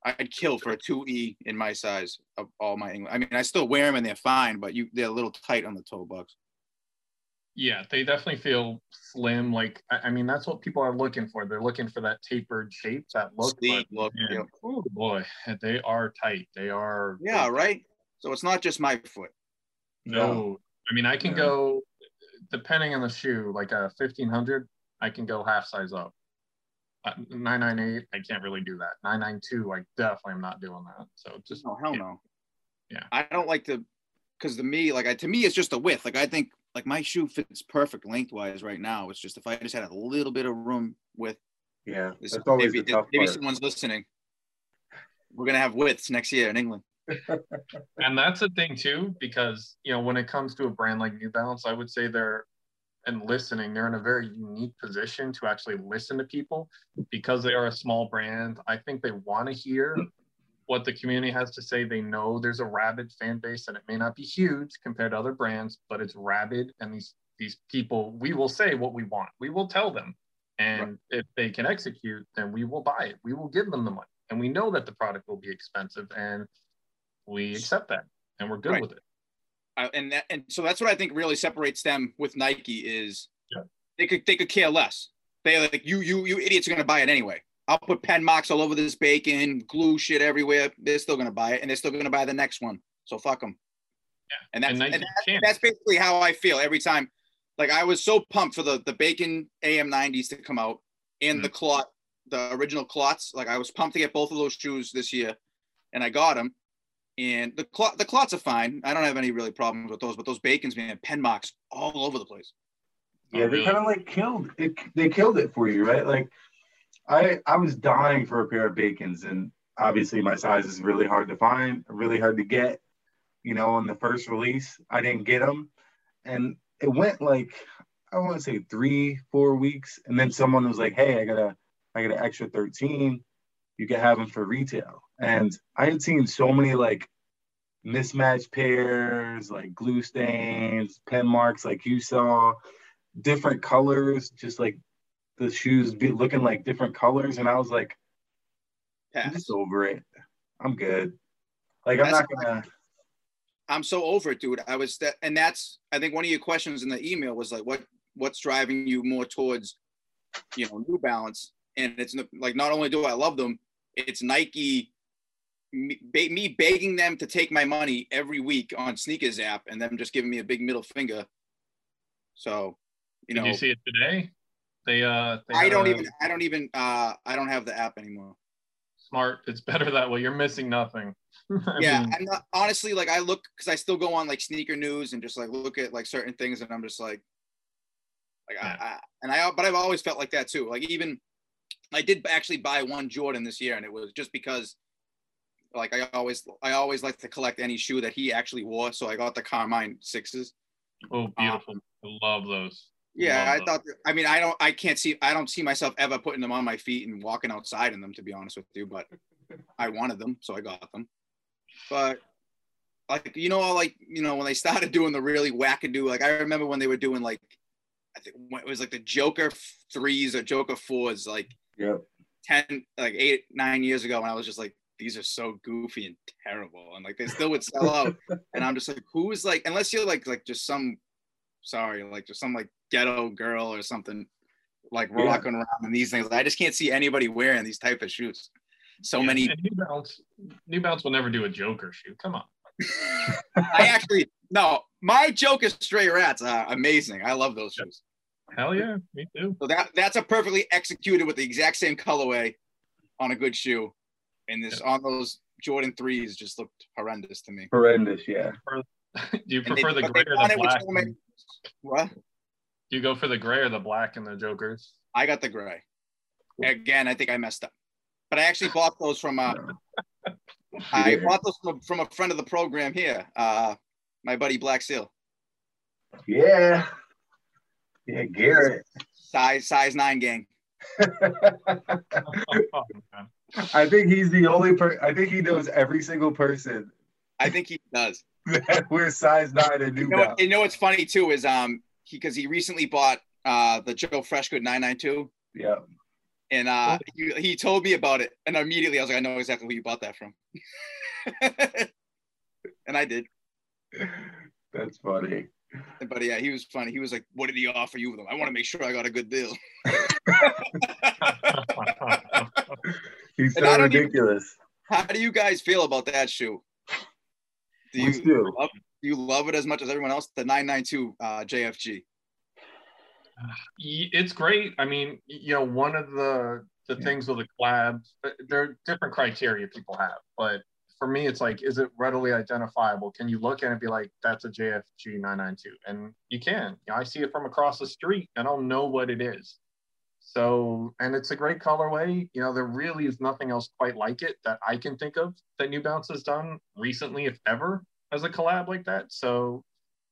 I'd kill for a two E in my size of all my England. I mean, I still wear them and they're fine, but you they're a little tight on the toe bugs. Yeah, they definitely feel slim. Like I, I mean, that's what people are looking for. They're looking for that tapered shape, that look. Sleek but, look, man, yeah. oh boy, they are tight. They are. Yeah, right. So it's not just my foot. No, I mean I can Yeah. go depending on the shoe, like a fifteen hundred, I can go half size up. Uh, Nine nine eight, I can't really do that. Nine nine two, I definitely am not doing that. So just No, hell yeah. no. Yeah. I don't like to, because to me, like I, to me, it's just the width. Like I think, like my shoe fits perfect lengthwise right now. It's just if I just had a little bit of room with Yeah, this, that's always maybe, the tough maybe part. someone's listening. We're gonna have widths next year in England. and that's the thing too, because you know when it comes to a brand like New Balance, I would say they're and listening, they're in a very unique position to actually listen to people because they are a small brand. I think they want to hear what the community has to say. They know there's a rabid fan base, and it may not be huge compared to other brands, but it's rabid, and these these people, we will say what we want. We will tell them, and if they can execute, then we will buy it. We will give them the money, and we know that the product will be expensive, and we accept that, and we're good Right. with it. Uh, and that, and so that's what I think really separates them with Nike is Yeah. they could they could care less. They like you you you idiots are gonna buy it anyway. I'll put pen marks all over this bacon, glue shit everywhere. They're still gonna buy it, and they're still gonna buy the next one. So fuck them. Yeah. And that's And and, Nike that's, that's basically how I feel every time. Like I was so pumped for the the bacon AM90s to come out and Mm. the clot, the original clots. Like I was pumped to get both of those shoes this year, and I got them. And the clot, the clots are fine. I don't have any really problems with those, but those bacons, man, pen marks all over the place. Yeah, Oh, they really? kind of like killed it. They killed it for you, right? Like, I I was dying for a pair of bacons, and obviously my size is really hard to find, really hard to get. You know, on the first release, I didn't get them, and it went like I want to say three, four weeks, and then someone was like, "Hey, I got a I got an extra thirteen. You can have them for retail." And I had seen so many like mismatched pairs, like glue stains, pen marks, like you saw different colors, just like the shoes be looking like different colors. And I was like, I'm just over it. I'm good. Like I'm not gonna I'm so over it, dude. I was that, and that's I think one of your questions in the email was like, what what's driving you more towards, you know, New Balance? And it's like not only do I love them, it's Nike. Me, me begging them to take my money every week on sneakers app and them just giving me a big middle finger. So, you Did know, you see it today? They uh they I don't even I don't even uh I don't have the app anymore. smart. It's better that way. You're missing nothing. Yeah, mean, I'm not honestly like I look because I still go on like sneaker news and just like look at like certain things and I'm just like, like Yeah. I, I and I but I've always felt like that too. Like even I did actually buy one Jordan this year and it was just because like I always I always like to collect any shoe that he actually wore. So I got the Carmine sixes. oh, beautiful. I love those. Yeah, I thought. I mean, I don't. I can't see. I don't see myself ever putting them on my feet and walking outside in them. To be honest with you, but I wanted them, so I got them. But like you know, like you know, when they started doing the really wackadoo, like I remember when they were doing like, I think when it was like the Joker threes or Joker fours, like Yep. ten, like eight, nine years ago, and I was just like, these are so goofy and terrible, and like they still would sell out, and I'm just like, who is like, unless you're like like just some, sorry, like just some like ghetto girl or something, like Yeah. rocking around in these things. I just can't see anybody wearing these type of shoes. So Yeah, many. and New Balance. New Balance will never do a Joker shoe. Come on. I actually no, my Joker stray rats are amazing. I love those shoes. Hell yeah, me too. So that that's a perfectly executed with the exact same colorway on a good shoe, and this on those Jordan threes just looked horrendous to me. Horrendous, yeah. Do you And they- prefer the gray or the black? so many- What? Do you go for the gray or the black in the Jokers? I got the gray. Again, I think I messed up, but I actually bought those from uh, I bought those from a, from a friend of the program here, uh, my buddy Black Seal, Yeah. Yeah, Garrett. size size nine gang. Oh. I think he's the only person. I think he knows every single person I think he does. wears size nine and new You know, you know what's funny too is um he because he recently bought uh the Joe Freshgood 992 Yeah. and uh he, he told me about it and immediately I was like I know exactly who you bought that from. and I did. That's funny. But yeah, he was funny. He was like, "What did he offer you with them? I want to make sure I got a good deal." He's so don't even- ridiculous. How do you guys feel about that shoe? Do you do. love, do you love it as much as everyone else? The 992 uh, JFG. It's great. I mean, you know, one of the the Yeah. things with the collabs, uh, there are different criteria people have, but for me, it's like, is it readily identifiable? Can you look at it and be like, that's a JFG 992? And you can. You know, I see it from across the street and I'll know what it is. So, and it's a great colorway. You know, there really is nothing else quite like it that I can think of that New Balance has done recently, if ever, as a collab like that. So,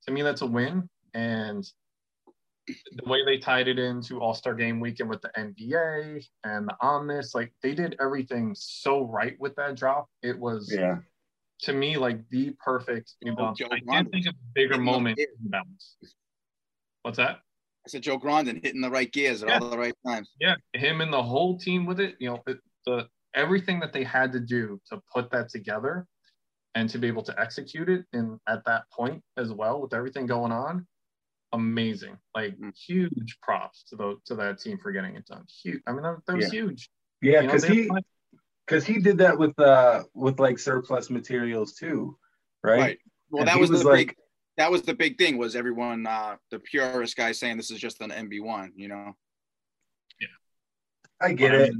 to me, that's a win. And the way they tied it into All Star Game Weekend with the NBA and the Omnis, like they did everything so right with that drop. It was Yeah. to me like the perfect New Oh, Balance. Joe I can't think of a bigger moment in New Balance. What's that? I said Joe Grondin hitting the right gears at Yeah. all the right times. Yeah, him and the whole team with it. You know, it, the everything that they had to do to put that together and to be able to execute it in at that point as well with everything going on. Amazing, like Mm. huge props to the to that team for getting it done. Huge. I mean, that, that was huge. Yeah, You know, because he because he did that with uh with like surplus materials too, right? Right. Well, And that he was, the like big. That was the big thing. Was everyone uh, the purist guy saying this is just an NB one? You know. Yeah. I get it.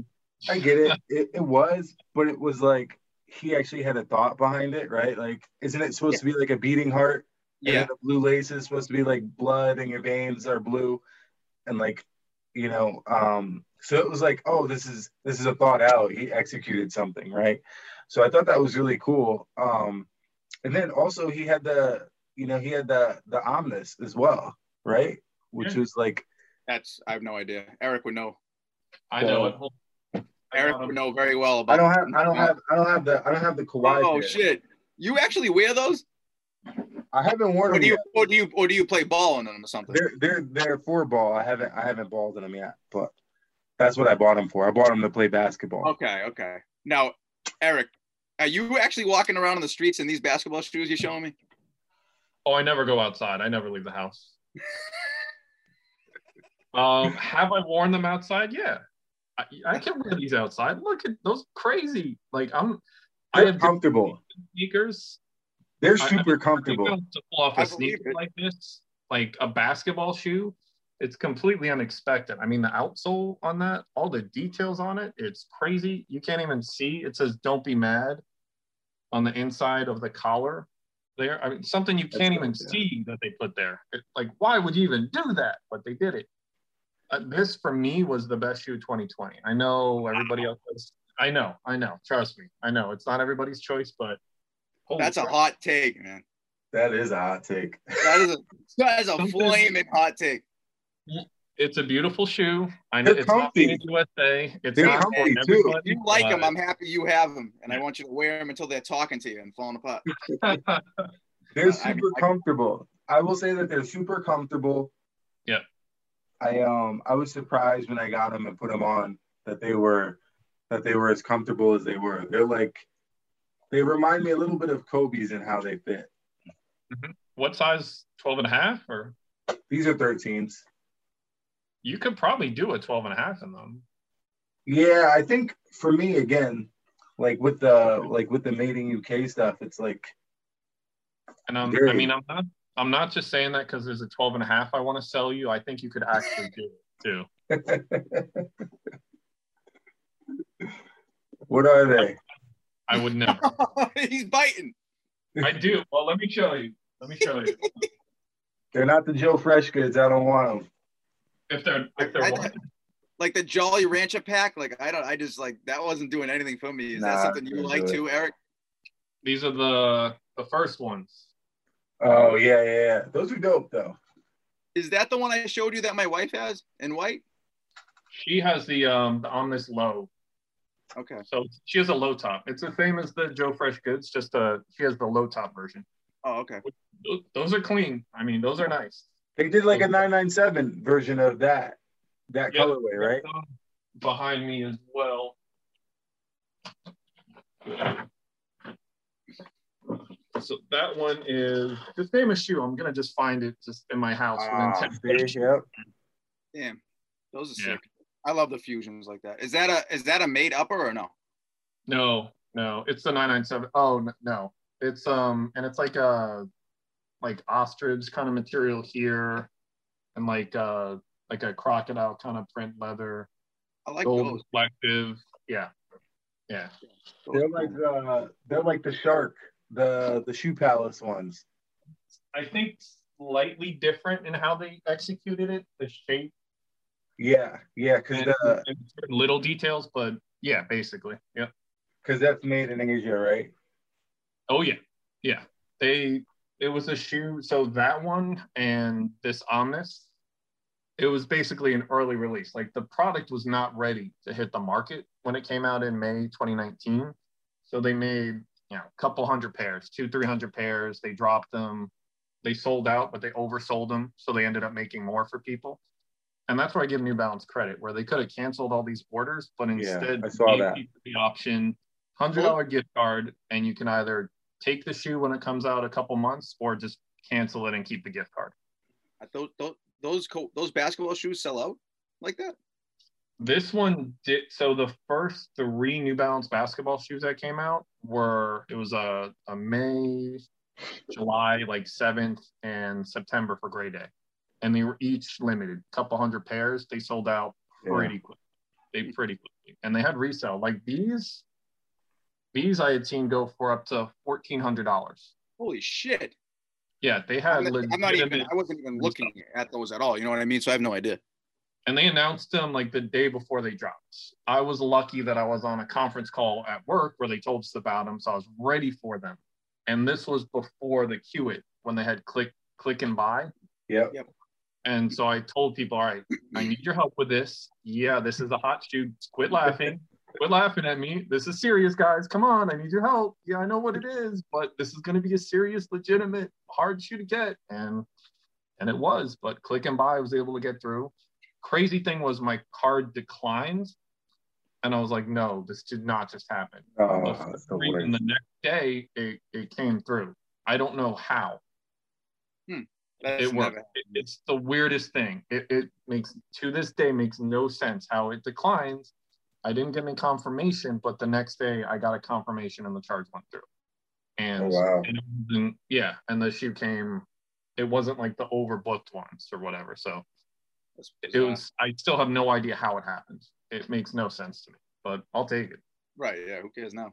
I get it. it. It was, but it was like he actually had a thought behind it, right? Like, isn't it supposed to be like a beating heart? Yeah. the blue lace is supposed to be like blood and your veins are blue. And like, you know, um, so it was like, oh, this is this is a thought out. He executed something, right? So I thought that was really cool. Um, and then also he had the, you know, he had the the omnis as well, right? Which Yeah. was like That's I have no idea. Eric would know. I know it. I Eric got would know very well about. I don't have I don't have I don't have the I don't have the Kawhi. Oh pair. shit! You actually wear those? I haven't worn Or them do you yet. or do you or do you play ball in them or something? They're they're they're for ball. I haven't I haven't balled in them yet, but that's what I bought them for. I bought them to play basketball. Okay, okay. Now, Eric, are you actually walking around on the streets in these basketball shoes you're showing me? Oh, I never go outside. I never leave the house. um, have I worn them outside? Yeah, I, I can wear these outside. Look at those crazy. Like I'm, I They're have comfortable. sneakers. They're I- I super comfortable. To pull off I a believe sneaker like this, like a basketball shoe, it's completely unexpected. I mean, the outsole on that, all the details on it, it's crazy. You can't even see. It says "Don't be mad" on the inside of the collar. There, I mean, something you can't dope, even yeah. see that they put there. It, like, why would you even do that? But they did it. Uh, this for me was the best shoe of 2020. I know everybody else. Was, I know, I know. Trust me, I know it's not everybody's choice, but holy That's a hot take, man. That is a hot take. That is a that is a flaming hot take. It's a beautiful shoe. I know They're it's not comfy. made in USA. It's They're not for comfy, too. everybody, You like them. I'm happy you have them, and I want you to wear them until they're talking to you and falling apart. They're super I- comfortable. I will say that they're super comfortable. Yeah. I um I was surprised when I got them and put them on that they were that they were as comfortable as they were. They're like they remind me a little bit of Kobe's in how they fit. what size 12 and a half or These are 13s. You could probably do a 12 and a half in them Yeah, I think for me again, like with the like with the mating UK stuff, it's like and I'm, i mean i'm not i'm not just saying that because there's a 12 and a half i want to sell you i think you could actually do it too what are they? i would never He's biting. i do well let me show you let me show you They're not the Joe Fresh goods. I don't want them. If they're if they're I- what? Like the Jolly Rancher pack. Like I don't. I just like that wasn't doing anything for me. Is that something you like too, Eric? these are the the first ones Oh yeah, yeah, yeah. Those are dope though. Is that the one I showed you that my wife has in white? she has the um the omnis low Okay. so she has a low top it's the same as the joe fresh goods just uh she has the low top version Oh, okay. Those- those are clean i mean those are nice They did like a 997 version of that that Yeah. colorway, right? Behind me as well. So that one is the famous shoe. I'm gonna just find it just in my house within Ah, 10 see? Yep. Damn, those are Yeah. sick. I love the fusions like that. Is that a is that a made upper or no? No, no, it's the 997. Oh no, it's um, and it's like a like ostrich kind of material here, and like uh like a crocodile kind of print leather, I like gold those. reflective. Yeah, yeah. They're like the they're like the shark, the the shoe palace ones. I think slightly different in how they executed it, the shape Yeah, yeah, because and, the little details, but yeah, basically, yeah. because that's made in Asia, right? Oh yeah, yeah. They it was a shoe. So that one and this Omnis, it was basically an early release. Like the product was not ready to hit the market when it came out in May 2019. So they made you know a couple hundred pairs, two three hundred pairs. They dropped them. They sold out, but they oversold them, so they ended up making more for people. And that's where I give New Balance credit, where they could have canceled all these orders, but Yeah, instead I saw gave that. the option hundred dollar gift card, and you can either take the shoe when it comes out a couple months, or just cancel it and keep the gift card. I those those co- those basketball shoes sell out like that. This one did so. The first three New Balance basketball shoes that came out were it was a, a May, July, like seventh, and September for Gray Day, and they were each limited, couple hundred pairs. They sold out pretty quick. They pretty quickly, and they had resale like these. These I had seen go for up to fourteen hundred dollars. Holy shit! Yeah, they had. I'm not, I'm not even. I wasn't even looking at those at all. You know what I mean? So I have no idea. and they announced them like the day before they dropped. I was lucky that I was on a conference call at work where they told us about them, so I was ready for them. And this was before the Queue-it when they had click click and buy. Yep. And so I told people, all right, I need your help with this. Yeah, this is a hot shoe. Quit laughing. Quit laughing at me. This is serious, guys. Come on, I need your help. Yeah, I know what it is, but this is going to be a serious, legitimate, hard shoe to get. And and it was, but click and buy I was able to get through. Crazy thing was my card declined, and I was like, no, this did not just happen. Oh, The that's the reason worst. the next day it, it came through. I don't know how. Hmm, that's It worked. It- it's the weirdest thing. It, it makes to this day makes no sense how it declines. I didn't get any confirmation, but the next day I got a confirmation and the charge went through. And, Oh, wow. and yeah, and the shoe came. It wasn't like the overbooked ones or whatever. So it was. I still have no idea how it happened. It makes no sense to me, but I'll take it. right. Yeah. Who cares now?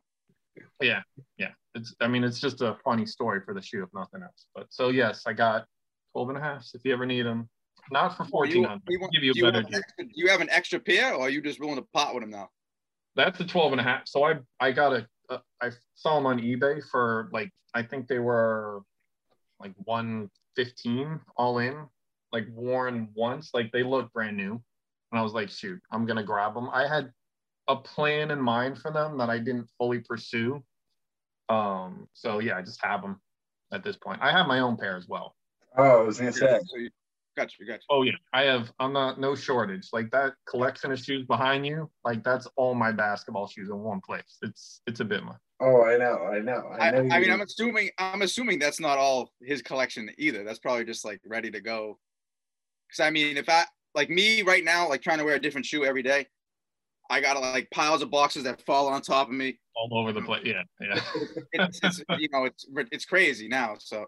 Yeah, yeah. It's. I mean, it's just a funny story for the shoe, if nothing else. But so yes, I got 12 and a half. If you ever need them, not for Do you- 1400. you want- give you do a you better have an deal. extra- do you have an extra pair, or are you just willing to pot with them now? That's a 12 and a half. So I I got a, a I saw them on eBay for like I think they were like 115 all in, like worn once. Like they look brand new. And I was like, shoot, I'm gonna grab them. I had a plan in mind for them that I didn't fully pursue. Um, so yeah, I just have them at this point. I have my own pair as well. Oh, I was gonna say. So you, got you, got you. Oh yeah, I have. I'm not no shortage. Like that collection of shoes behind you, like that's all my basketball shoes in one place. It's it's a bit much. Oh, I know, I know. I, I, know I mean, you- I'm assuming I'm assuming that's not all his collection either. That's probably just like ready to go. Because I mean, if I like me right now, like trying to wear a different shoe every day, I got like piles of boxes that fall on top of me. All over the place. Yeah, yeah. It's, it's you know it's it's crazy now. So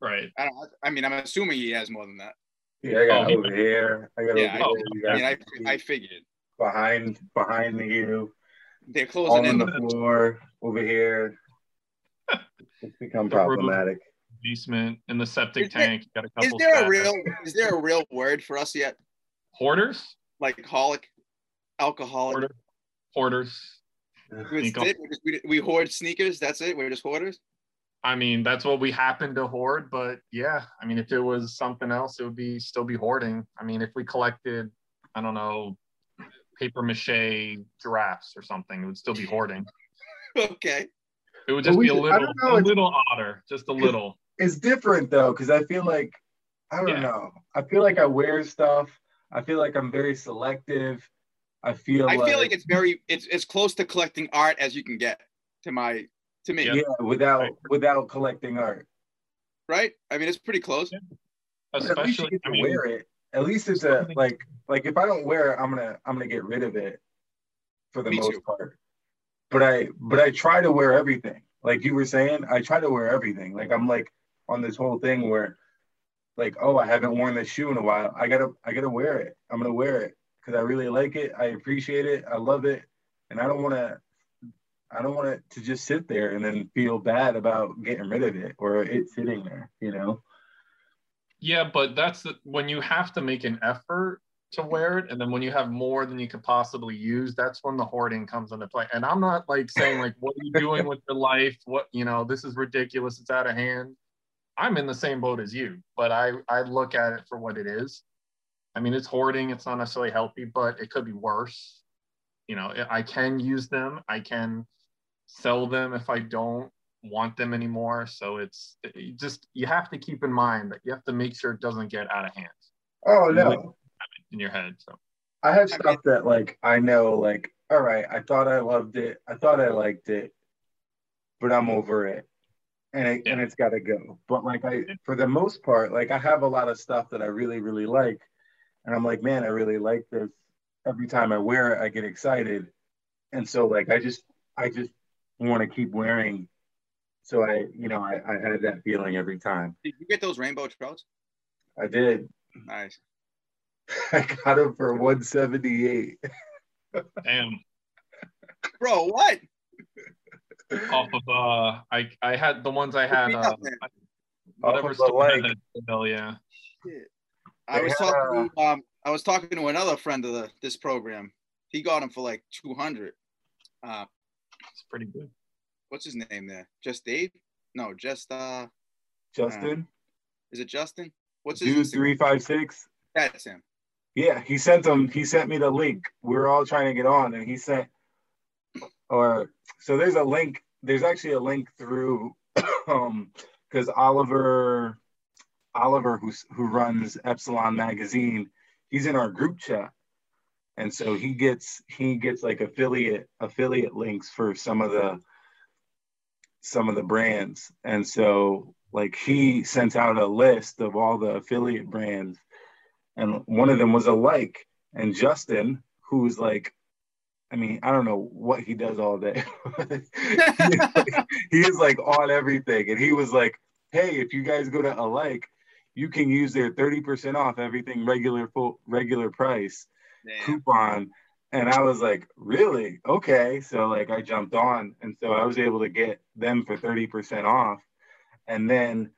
right. I don't. I mean, I'm assuming he has more than that. Yeah, I got Oh, over here. I got Yeah, over I- here. I mean, I I figured behind behind the you, they're all closing on in. the floor over here. It's become The problematic. Basement in the septic Is there- tank. You got a couple. Is couple. there a real is there a real word for us yet? hoarders? Like holic, alcoholic. Hoarder, hoarders. That's it? We, we, we hoard sneakers. That's it. We're just hoarders. I mean, that's what we happen to hoard. But yeah, I mean, if it was something else, it would be still be hoarding. I mean, if we collected, I don't know, paper mache giraffes or something, it would still be hoarding. okay. It would just we be a little, know, a little odder, just a little. It's different though, because I feel like I don't Yeah. know. I feel like I wear stuff. I feel like I'm very selective. I feel I like, feel like it's very it's as close to collecting art as you can get to my to me. Yeah. Yeah, without without collecting art. Right? I mean, it's pretty close. Yeah. But at least you Especially, get to I mean, wear it. At least it's a like like if I don't wear it, I'm gonna I'm gonna get rid of it for the most too. part. But I but I try to wear everything. Like you were saying, I try to wear everything. Like I'm like on this whole thing where like, oh, I haven't worn this shoe in a while. I gotta I gotta wear it. I'm gonna wear it because I really like it. I appreciate it. I love it. And I don't wanna I don't want it to just sit there and then feel bad about getting rid of it or it sitting there, you know? Yeah, but that's the, when you have to make an effort to wear it, and then when you have more than you could possibly use, that's when the hoarding comes into play. And I'm not like saying like, what are you doing with your life? What you know, this is ridiculous. It's out of hand. I'm in the same boat as you, but I I look at it for what it is. I mean, it's hoarding. It's not necessarily healthy, but it could be worse. You know, I can use them. I can sell them if I don't want them anymore. So it's you just you have to keep in mind that you have to make sure it doesn't get out of hand Oh no. in your head. So I have stuff that like I know like all right, I thought I loved it. I thought I liked it, but I'm over it. And it, and it's got to go. But like I for the most part, like I have a lot of stuff that I really really like and I'm like, man, I really like this. Every time I wear it, I get excited. And so like I just I just want to keep wearing so I, you know, I, I had that feeling every time. Did you get those rainbow trouts? I did. Nice. I got them for 178. damn. Bro, what? Off of uh, I I had the ones I had me uh, up, whatever Off of the store had leg. bill, yeah. Shit. I They was had, talking to, um I was talking to another friend of the this program. He got them for like 200. Uh It's pretty good. what's his name there? Just Dave? No, just uh Justin, is it Justin? What's his dude, Instagram? three five six. That's him. Yeah, he sent them. He sent me the link. We were all trying to get on, and he sent. Or so there's a link. There's actually a link through, um, because Oliver, Oliver who's who runs Epsilon magazine, he's in our group chat, and so he gets he gets like affiliate affiliate links for some of the some of the brands, and so like he sent out a list of all the affiliate brands and one of them was a like and justin who's like i mean i don't know what he does all day. He, is like, he is like on everything. And he was like hey if you guys go to a like you can use their 30% off everything regular full regular price Damn. coupon. And i was like really? Okay. So like i jumped on. And so i was able to get them for 30% off. And then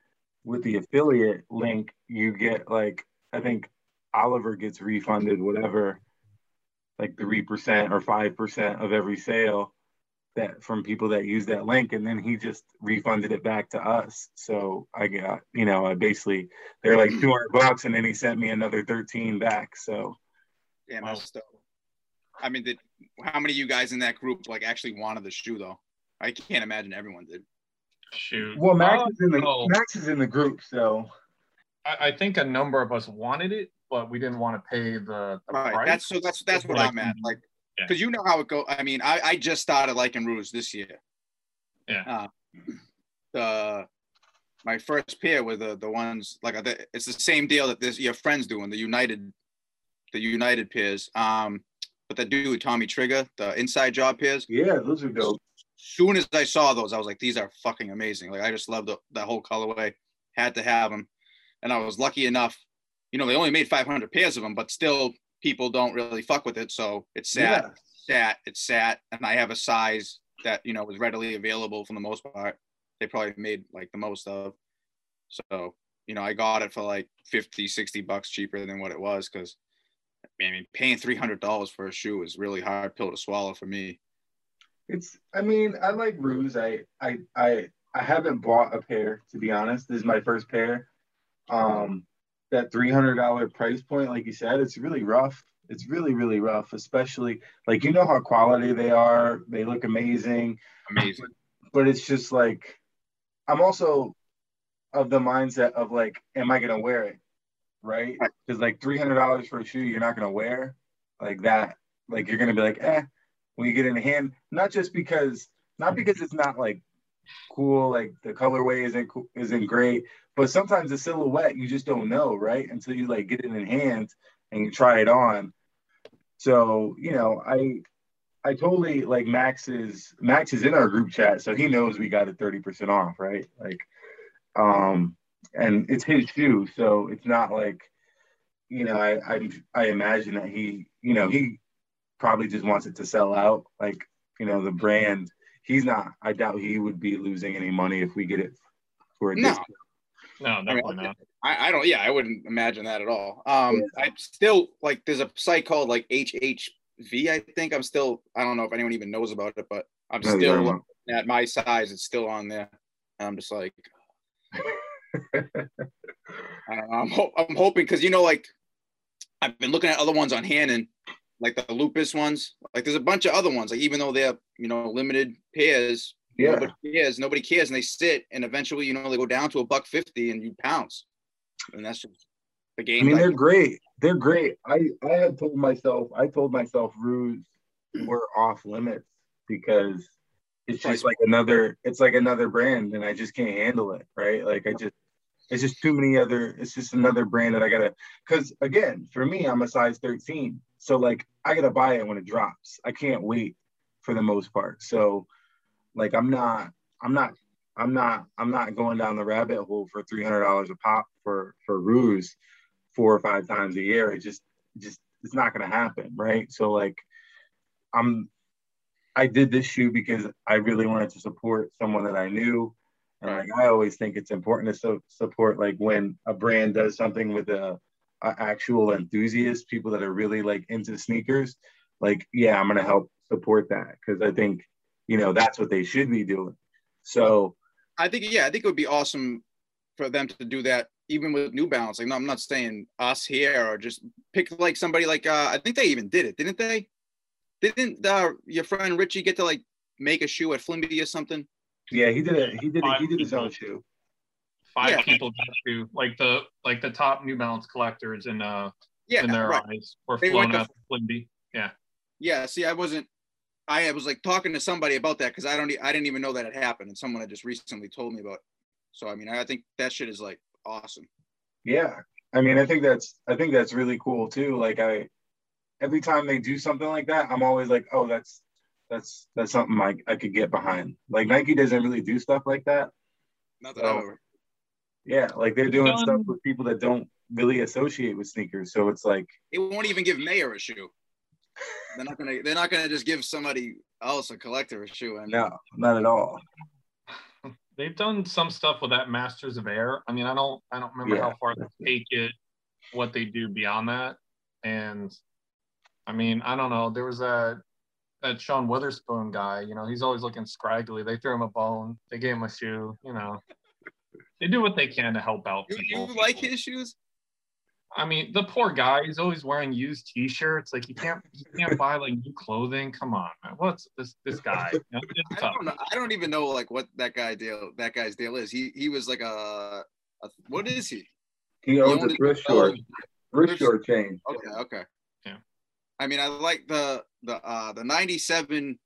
with the affiliate link you get like i think oliver gets refunded whatever like 3% or 5% of every sale that from people that use that link. And then he just refunded it back to us. So i got you know i basically they're like 200 bucks and then he sent me another 13 back. So Damn, Wow. that's dope. I mean, did how many of you guys in that group like actually wanted the shoe though? I can't imagine everyone did. Shoot. well max is in the no. max is in the group so I, I think a number of us wanted it, but we didn't want to pay the, the Right. price. That's so that's that's what Like, I'm at. Like yeah. because you know how it goes. I mean, I, I just started liking Rouge this year. Yeah. Uh, the my first pair were the the ones like the, it's the same deal that this your friends doing the United, the United pairs. Um, but the dude Tommy Trigger, the inside job pairs. yeah those are dope Soon as I saw those, I was like, these are fucking amazing. Like I just love the that whole colorway. Had to have them, and I was lucky enough. You know, they only made 500 pairs of them, but still, people don't really fuck with it. So it's sad Yeah. sat, it sat, and I have a size that you know was readily available for the most part. They probably made like the most of. So, you know, I got it for like 50, 60 bucks cheaper than what it was because I mean paying three hundred dollars for a shoe is really hard pill to swallow for me. It's I mean, I like Ruse. I I I I haven't bought a pair to be honest. This is my first pair. Um that $300 price point like you said, it's really rough. It's really really rough, especially like you know how quality they are. They look amazing, Amazing. but it's just like I'm also of the mindset of like am I going to wear it? Right? Cuz like $300 for a shoe you're not going to wear like that. Like you're going to be like, "Eh, when you get it in hand, not just because not because it's not like cool. Like the colorway isn't cool, isn't great, but sometimes the silhouette you just don't know, right? Until you like get it in hand and you try it on. So you know, I I totally like Max is Max is in our group chat, so he knows we got it thirty percent off, right? Like, um, and it's his shoe, so it's not like, you know, I I I imagine that he, you know, he probably just wants it to sell out. Like, you know, the brand, he's not. I doubt he would be losing any money if we get it for a No. discount. No, definitely not. I, I don't. Yeah, I wouldn't imagine that at all. Um, I still like. There's a site called like HHV. I think I'm still. I don't know if anyone even knows about it, but I'm No, still at my size. It's still on there. And I'm just like, I don't know. I'm, ho- I'm hoping because you know, like I've been looking at other ones on Hanon, like the lupus ones. Like there's a bunch of other ones. Like even though they're you know limited pairs, Yeah. nobody cares. Nobody cares, and they sit, and eventually you know they go down to a buck fifty, and you pounce, and that's just the game. I mean, they're great. They're great. I I had told myself, I told myself, ruse were off limits because it's just like another. It's like another brand, and I just can't handle it. Right? Like I just, it's just too many other. It's just another brand that I gotta. Because again, for me, I'm a size 13, so like I gotta buy it when it drops. I can't wait for the most part. So, like I'm not. I'm not. I'm not. I'm not going down the rabbit hole for three hundred dollars a pop for for ruse four or five times a year. It just just it's not gonna happen, right? So like I'm I did this shoe because I really wanted to support someone that I knew. And like I always think it's important to so, support like when a brand does something with a, a actual enthusiast, people that are really like into sneakers. Like, yeah, I'm gonna help support that because I think, you know, that's what they should be doing. So I think yeah, I think it would be awesome for them to do that even with New Balance. Like no, I'm not saying us here or just pick like somebody like uh I think they even did it, didn't they? Didn't uh, your friend Richie get to like make a shoe at Flimby or something? Yeah, he did it. He did it. He did his own shoe. Five Yeah. people got to like the like the top New Balance collectors in uh Yeah, in their right. eyes were They flown went to- Flimby. Yeah. Yeah, see, I wasn't. I was like talking to somebody about that because I don't. I didn't even know that it happened, and someone had just recently told me about. It. So I mean, I think that shit is like awesome. Yeah. I mean, I think that's I think that's really cool too. Like I every time they do something like that, I'm always like, oh, that's that's that's something I, I could get behind. Like Nike doesn't really do stuff like that. Not that I Oh. ever. Yeah, like they're doing Um, stuff with people that don't really associate with sneakers. So it's like, They won't even give Mayor a shoe. They're not gonna. They're not gonna just give somebody else a collector a shoe. And no, not at all. They've done some stuff with that Masters of Air. I mean, I don't I don't remember Yeah. how far they take it, what they do beyond that. And I mean, I don't know. There was a that Sean Wotherspoon guy, you know, he's always looking scraggly. They threw him a bone, they gave him a shoe, you know. They do what they can to help out you, people. you like his shoes? I mean, the poor guy, he's always wearing used t-shirts. Like you can't you can't buy like new clothing. Come on, man. What's this this guy? You know, I don't know. I don't even know like what that guy deal. That guy's deal is. He he was like a. a what is he? He owns a only- thrift store, oh, thrift store chain. Okay, okay. Yeah. I mean, I like the the uh the 97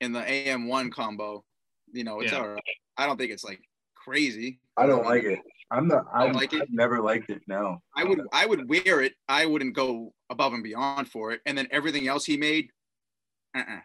and the AM1 combo. You know, it's Yeah. all right. I don't think it's like crazy. I don't like it. I'm not. I Don't like it? I've never liked it. No. I would I would wear it. I wouldn't go above and beyond for it. And then everything else he made, uh-uh.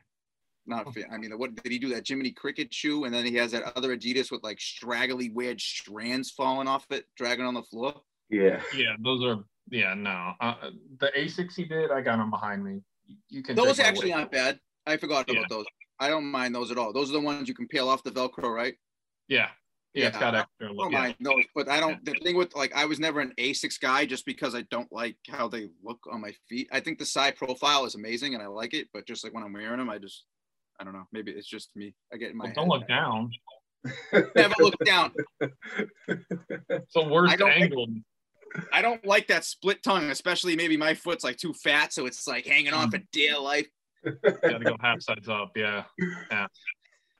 Not fit. I mean, what did he do? That Jiminy Cricket shoe, and then he has that other Adidas with like straggly weird strands falling off it, dragging on the floor. Yeah. Yeah, those are yeah, no. Uh, the Asics he did, I got them behind me. You can Those actually aren't bad. I forgot Yeah. about those. I don't mind those at all. Those are the ones you can peel off the Velcro, right? Yeah. Yeah, It's got extra. I don't yeah. mind those, but I don't. The thing with like, I was never an Asics guy just because I don't like how they look on my feet. I think the side profile is amazing and I like it, but just like when I'm wearing them, I just, I don't know. Maybe it's just me. I get in my Well, don't look down. Never look down. It's the worst I don't like- angle. I don't like that split tongue, especially maybe my foot's like too fat, so it's like hanging off for mm. dear life. Gotta go half sides up. Yeah. Yeah.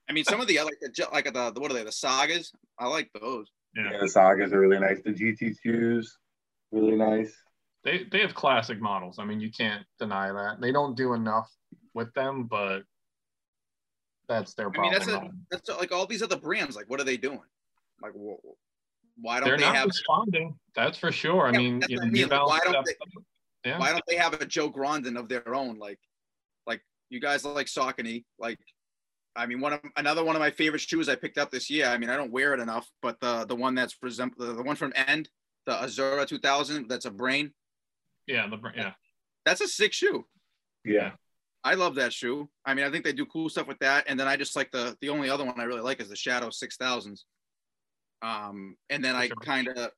I mean, some of the other, like the, like the, what are they? The sagas. I like those. Yeah. Yeah, the sagas are really nice. The GT shoes, really nice. They they have classic models. I mean, you can't deny that. They don't do enough with them, but that's their problem. I mean, problem. that's a, that's a, like all these other brands. Like, what are they doing? Like, wh- why don't They're they not have? responding. That's for sure. I Yeah, mean, you know, I mean. Why don't they- yeah. Why don't they have a Joe Grondin of their own? Like, like you guys like Saucony. Like, I mean, one of another one of my favorite shoes I picked up this year. I mean, I don't wear it enough, but the the one that's present the, the one from End, the Azura 2000, that's a brain. yeah, the, brain. yeah. That's a sick shoe. Yeah. I love that shoe. I mean, I think they do cool stuff with that. And then I just like the the only other one I really like is the Shadow Six Thousands. Um, and then I Sure. kind of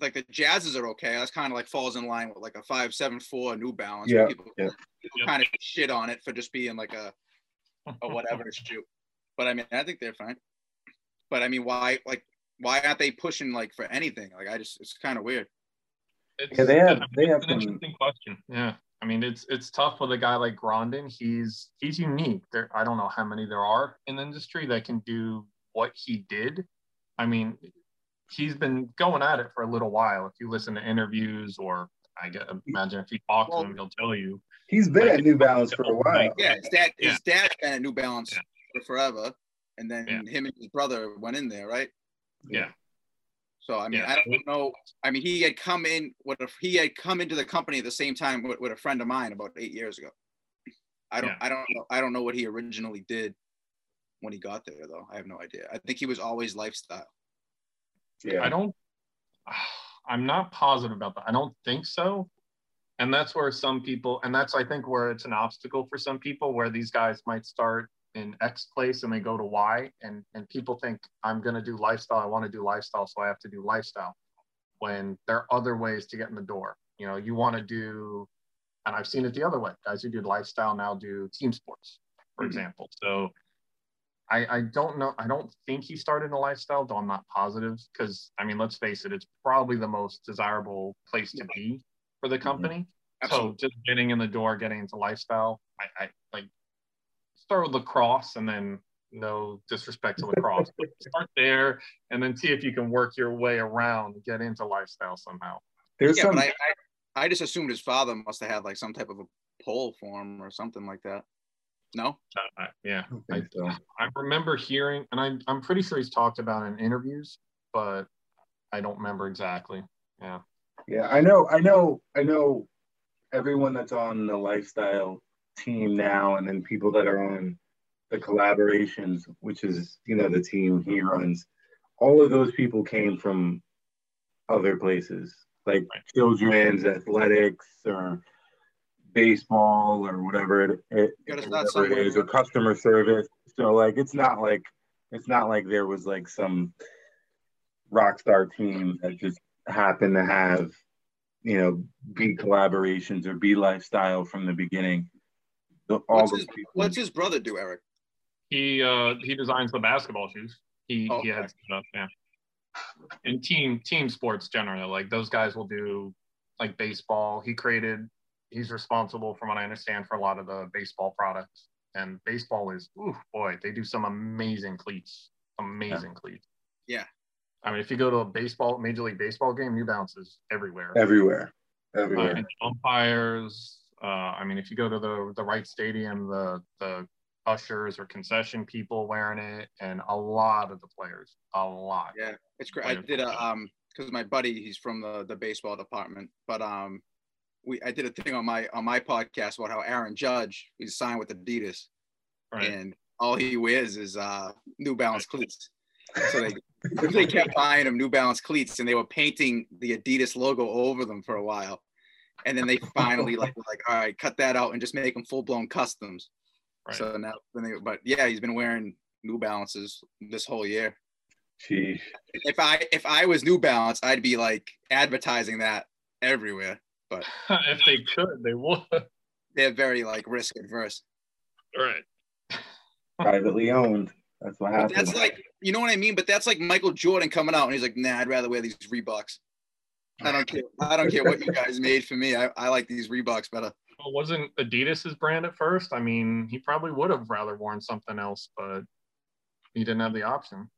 like the Jazzes are okay. That's kind of like falls in line with like a five seven four New Balance. Yeah, People, yeah. people Yeah. kind of shit on it for just being like a a whatever shoe. But I mean, I think they're fine. But I mean, why like why aren't they pushing like for anything? Like I just it's kind of weird. It's, Yeah, they have- they have an some- interesting question. Yeah. I mean, it's it's tough with a guy like Grondin. He's he's unique. There, I don't know how many there are in the industry that can do what he did. I mean, he's been going at it for a little while. If you listen to interviews, or I get, imagine if you talk Well- to him, he'll tell you. He's been Like, at New Balance for a while. Yeah, his dad Yeah. his dad been at New Balance Yeah. for forever, and then Yeah. him and his brother went in there, right? Yeah. So I mean, Yeah. I don't know. I mean, he had come in. What if he had come into the company at the same time with, with a friend of mine about eight years ago? I don't. Yeah. I don't know. I don't know what he originally did when he got there, though. I have no idea. I think he was always lifestyle. Yeah. I don't. I'm not positive about that. I don't think so. And that's where some people, and that's I think where it's an obstacle for some people, where these guys might start in X place and they go to Y, and and people think I'm going to do lifestyle. I want to do lifestyle, so I have to do lifestyle. When there are other ways to get in the door, you know, you want to do, and I've seen it the other way. Guys who do lifestyle now do team sports, for Mhm. example. So I, I don't know. I don't think he started in a lifestyle, though I'm not positive. Because I mean, let's face it, it's probably the most desirable place to be for the mm-hmm. company. Absolutely. So just getting in the door, getting into lifestyle, I, I like start with lacrosse, and then no disrespect to lacrosse, but start there, and then see if you can work your way around, get into lifestyle somehow. There's yeah, some. but I, I, I just assumed his father must have had like some type of a pole for him or something like that. No. Uh, yeah, I don't so. I remember hearing, and I'm I'm pretty sure he's talked about in interviews, but I don't remember exactly. Yeah. Yeah, I know, I know, I know everyone that's on the lifestyle team now, and then people that are on the collaborations, which is, you know, the team he runs. All of those people came from other places, like Right. children's athletics or baseball or whatever it, it, whatever it somewhere. is, or customer service. So like, it's not like it's not like there was like some rock star team that just happened to have, you know, be collaborations or be lifestyle from the beginning. The, all What's his, people. what's his brother do, Eric? He uh he designs the basketball shoes. He Oh, he okay. had stuff, yeah. And team team sports generally, like those guys will do like baseball. He created he's responsible from what I understand for a lot of the baseball products. And baseball is ooh boy, they do some amazing cleats. Amazing cleats. Yeah. I mean, if you go to a baseball major league baseball game, New Balance is everywhere. everywhere, Uh, everywhere. and umpires. Uh, I mean, if you go to the the right stadium, the the ushers or concession people wearing it, and a lot of the players, a lot. Yeah, it's great. I did a um because my buddy he's from the the baseball department, but um we I did a thing on my on my podcast about how Aaron Judge he's signed with Adidas Right. and all he wears is uh New Balance cleats. So they they kept buying him New Balance cleats and they were painting the Adidas logo over them for a while. And then they finally like were like, all right, cut that out and just make them full blown customs. Right. So now, they, but yeah, he's been wearing New Balances this whole year Sheesh. if I if I was New Balance, I'd be like advertising that everywhere. if they could, they would. They're very like risk adverse. Right. Privately owned. That's what But happened. that's like you know what I mean. But that's like Michael Jordan coming out and he's like, Nah, I'd rather wear these Reeboks. I don't care. I don't care what you guys made for me. I, I like these Reeboks better. Well, wasn't Adidas his brand at first? I mean, he probably would have rather worn something else, but he didn't have the option.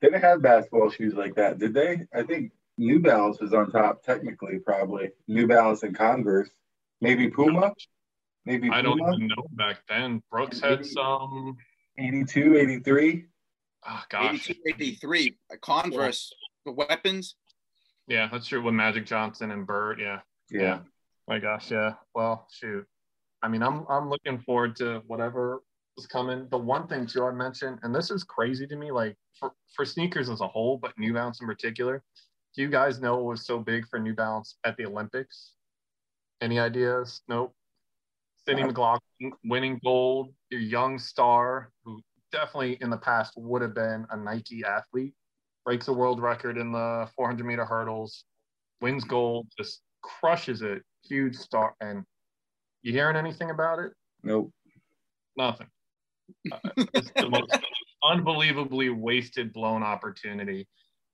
They didn't have basketball shoes like that, did they? I think New Balance was on top technically, probably. New Balance and Converse. Maybe Puma? Maybe I don't even know back then. Brooks had some. 82, 83. Oh gosh. 82, 83. Uh, Converse, the weapons. Yeah, that's true with Magic Johnson and Bird. Yeah. Yeah. My gosh, yeah. Well, shoot. I mean, I'm I'm looking forward to whatever is coming. The one thing too I mentioned, and this is crazy to me, like for, for sneakers as a whole, but New Balance in particular. Do you guys know what was so big for New Balance at the Olympics? Any ideas? Nope. Sydney Uh, McLaughlin winning gold, your young star who definitely in the past would have been a Nike athlete, breaks a world record in the 400 meter hurdles, wins gold, just crushes it, huge star. And you hearing anything about it? Nope. Nothing. Uh, it's the most unbelievably wasted, blown opportunity.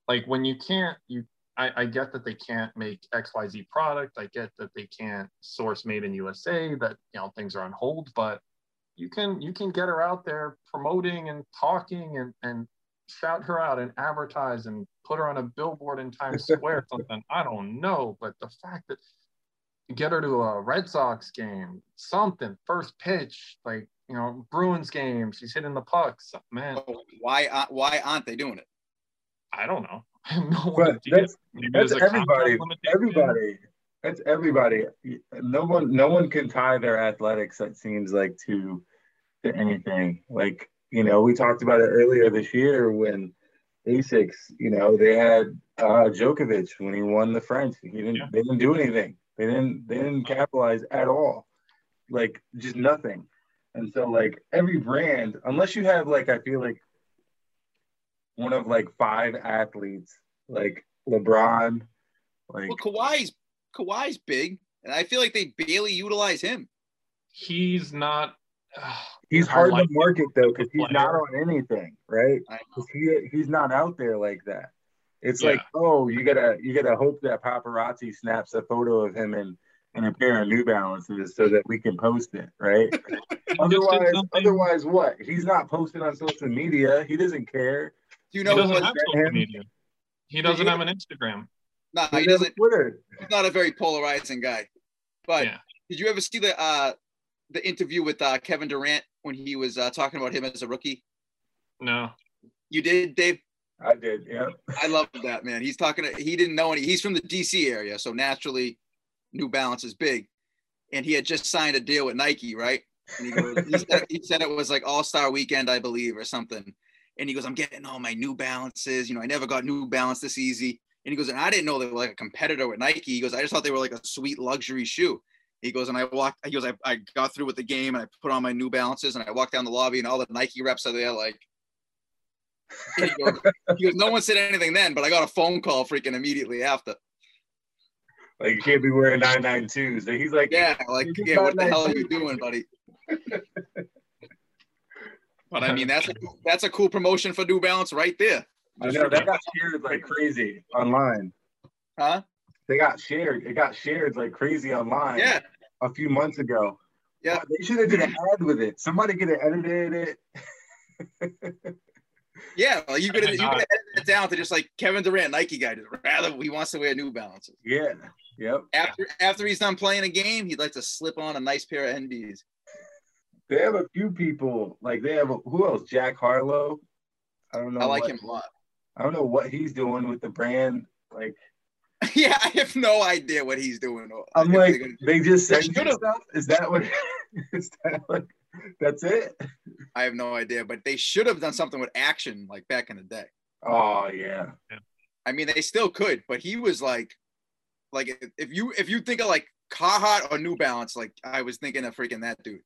Like when you can't, you. I, I get that they can't make XYZ product. I get that they can't source made in USA. That you know things are on hold, but you can you can get her out there promoting and talking and and shout her out and advertise and put her on a billboard in Times Square. or something I don't know, but the fact that get her to a Red Sox game, something first pitch, like you know Bruins game, she's hitting the pucks. Man, Oh, Why, uh, why aren't they doing it? I don't know. I have no But idea. that's that's there's a contract everybody. Everybody. That's everybody. No one. No one can tie their athletics. It seems like to to anything. Like you know, we talked about it earlier this year when Asics. You know, they had uh, Djokovic when he won the French. He didn't. Yeah. They didn't do anything. They didn't. They didn't capitalize at all. Like just nothing. And so like every brand, unless you have like I feel like one of like five athletes, like LeBron, like Well, Kawhi's Kawhi's big, and I feel like they barely utilize him. He's not. he's hard like to market though because he's player. not on anything, right? I He he's not out there like that. It's Yeah. like, oh, you gotta you gotta hope that paparazzi snaps a photo of him in in a pair of New Balances so that we can post it, right? otherwise, otherwise, what? He's not posting on social media. He doesn't care. Do you He know doesn't what? have that social media. He doesn't have an Instagram. No, He he doesn't doesn't. Twitter. He's not a very polarizing guy. But Yeah. did you ever see the uh the interview with uh, Kevin Durant when he was uh, talking about him as a rookie? No. You did, Dave. I did. Yeah. I love that man. He's talking. He didn't know any. He's from the DC area, so naturally, New Balance is big, and he had just signed a deal with Nike, right? And he, goes, he, said, he said it was like All Star Weekend, I believe, or something. And he goes, "I'm getting all my New Balances. You know, I never got New Balance this easy." And he goes, "And I didn't know they were like a competitor with Nike." He goes, "I just thought they were like a sweet luxury shoe." He goes, and I walked. He goes, I, I got through with the game, and I put on my New Balances, and I walked down the lobby, and all the Nike reps are there, like. He goes, he goes, no one said anything then, but I got a phone call freaking immediately after. Like you can't be wearing 992s. And he's like, Yeah, like, yeah, what the hell are you doing, buddy? But I mean, that's a, that's a cool promotion for New Balance right there, I know that got shared like crazy online. huh? They got shared. It got shared like crazy online. Yeah, A few months ago. Yeah. God, they should have did an ad with it. Somebody could have edited it. yeah. Well, you could my you could edit it down to just like Kevin Durant, Nike guy. Just rather he wants to wear New Balances. Yeah. Yep. After after he's done playing a game, he'd like to slip on a nice pair of NBs. They have a few people. Like they have a, who else? Jack Harlow. I don't know. I like what- him a lot. I don't know what he's doing with the brand. Like yeah, I have no idea what he's doing. I'm If like, gonna- they just said stuff. Is that what? Is that like? That's it? I have no idea, but they should have done something with action like back in the day. Oh yeah. I mean, they still could, but he was like, like if- if you if you think of like Carhartt or New Balance, like I was thinking of freaking that dude.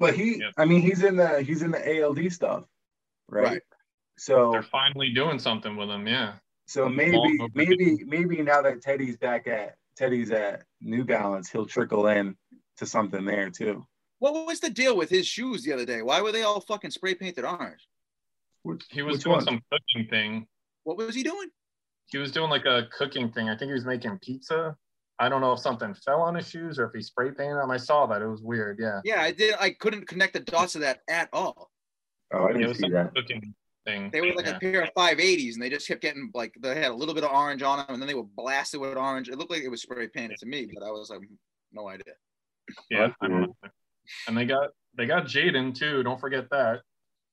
But he, Yep. I mean, he's in the he's in the ALD stuff, right? Right. So They're finally doing something with him. Yeah. so maybe maybe maybe now that Teddy's back at Teddy's at New Balance, he'll trickle in to something there too. What was the deal with his shoes the other day? Why were they all fucking spray painted orange? Which, He was which doing one? some cooking thing. What was he doing? He was doing like a cooking thing. I think he was making pizza. I don't know if something fell on his shoes or if he spray painted them. I saw that. It was weird. Yeah. Yeah, I did. I couldn't connect the dots to that at all. Oh, I didn't was see that. cooking thing. They were like yeah. a pair of 580s, and they just kept getting like they had a little bit of orange on them, and then they were blasted with orange. It looked like it was spray painted to me, but I was like, no idea. Yeah, I don't know. And they got they got Jaden too. Don't forget that.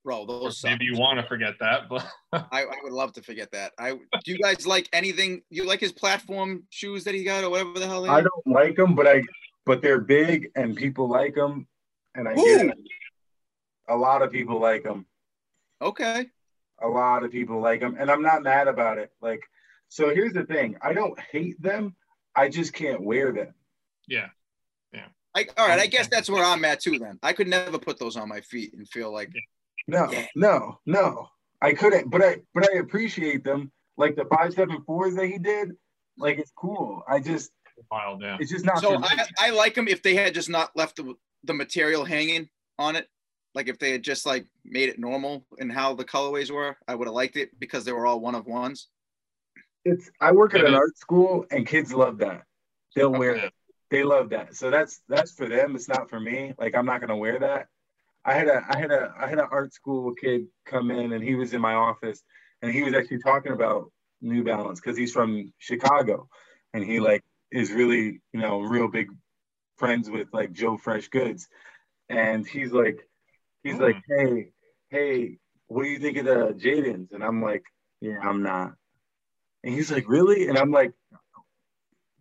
Bro, those suck. Maybe you want to forget that, but I, I would love to forget that. I do you guys like anything? You like his platform shoes that he got or whatever the hell they I are? don't like them, but I but they're big and people like them, and I Ooh. get it. A lot of people like them. Okay. A lot of people like them, and I'm not mad about it. Like, so here's the thing: I don't hate them. I just can't wear them. yeah. Yeah. I, all right, I guess that's where I'm at too. Then I could never put those on my feet and feel like Yeah. No, no. No. I couldn't, but I but I appreciate them. Like the five seven fours that he did, like it's cool. I just Wild, yeah. it's just not so. I, I like them if they had just not left the, the material hanging on it. Like if they had just like made it normal and how the colorways were, I would have liked it because they were all one of ones. it's I work at Yeah, an art school and kids love that. They'll wear Okay. it. They love that. So that's that's for them. It's not for me. Like I'm not gonna wear that. I had a I had a I had an art school kid come in and he was in my office and he was actually talking about New Balance because he's from Chicago and he like is really, you know, real big friends with like Joe Fresh Goods. And he's like, he's like, oh. hey, hey, what do you think of the Jadens? And I'm like, yeah, I'm not. And he's like, really? And I'm like,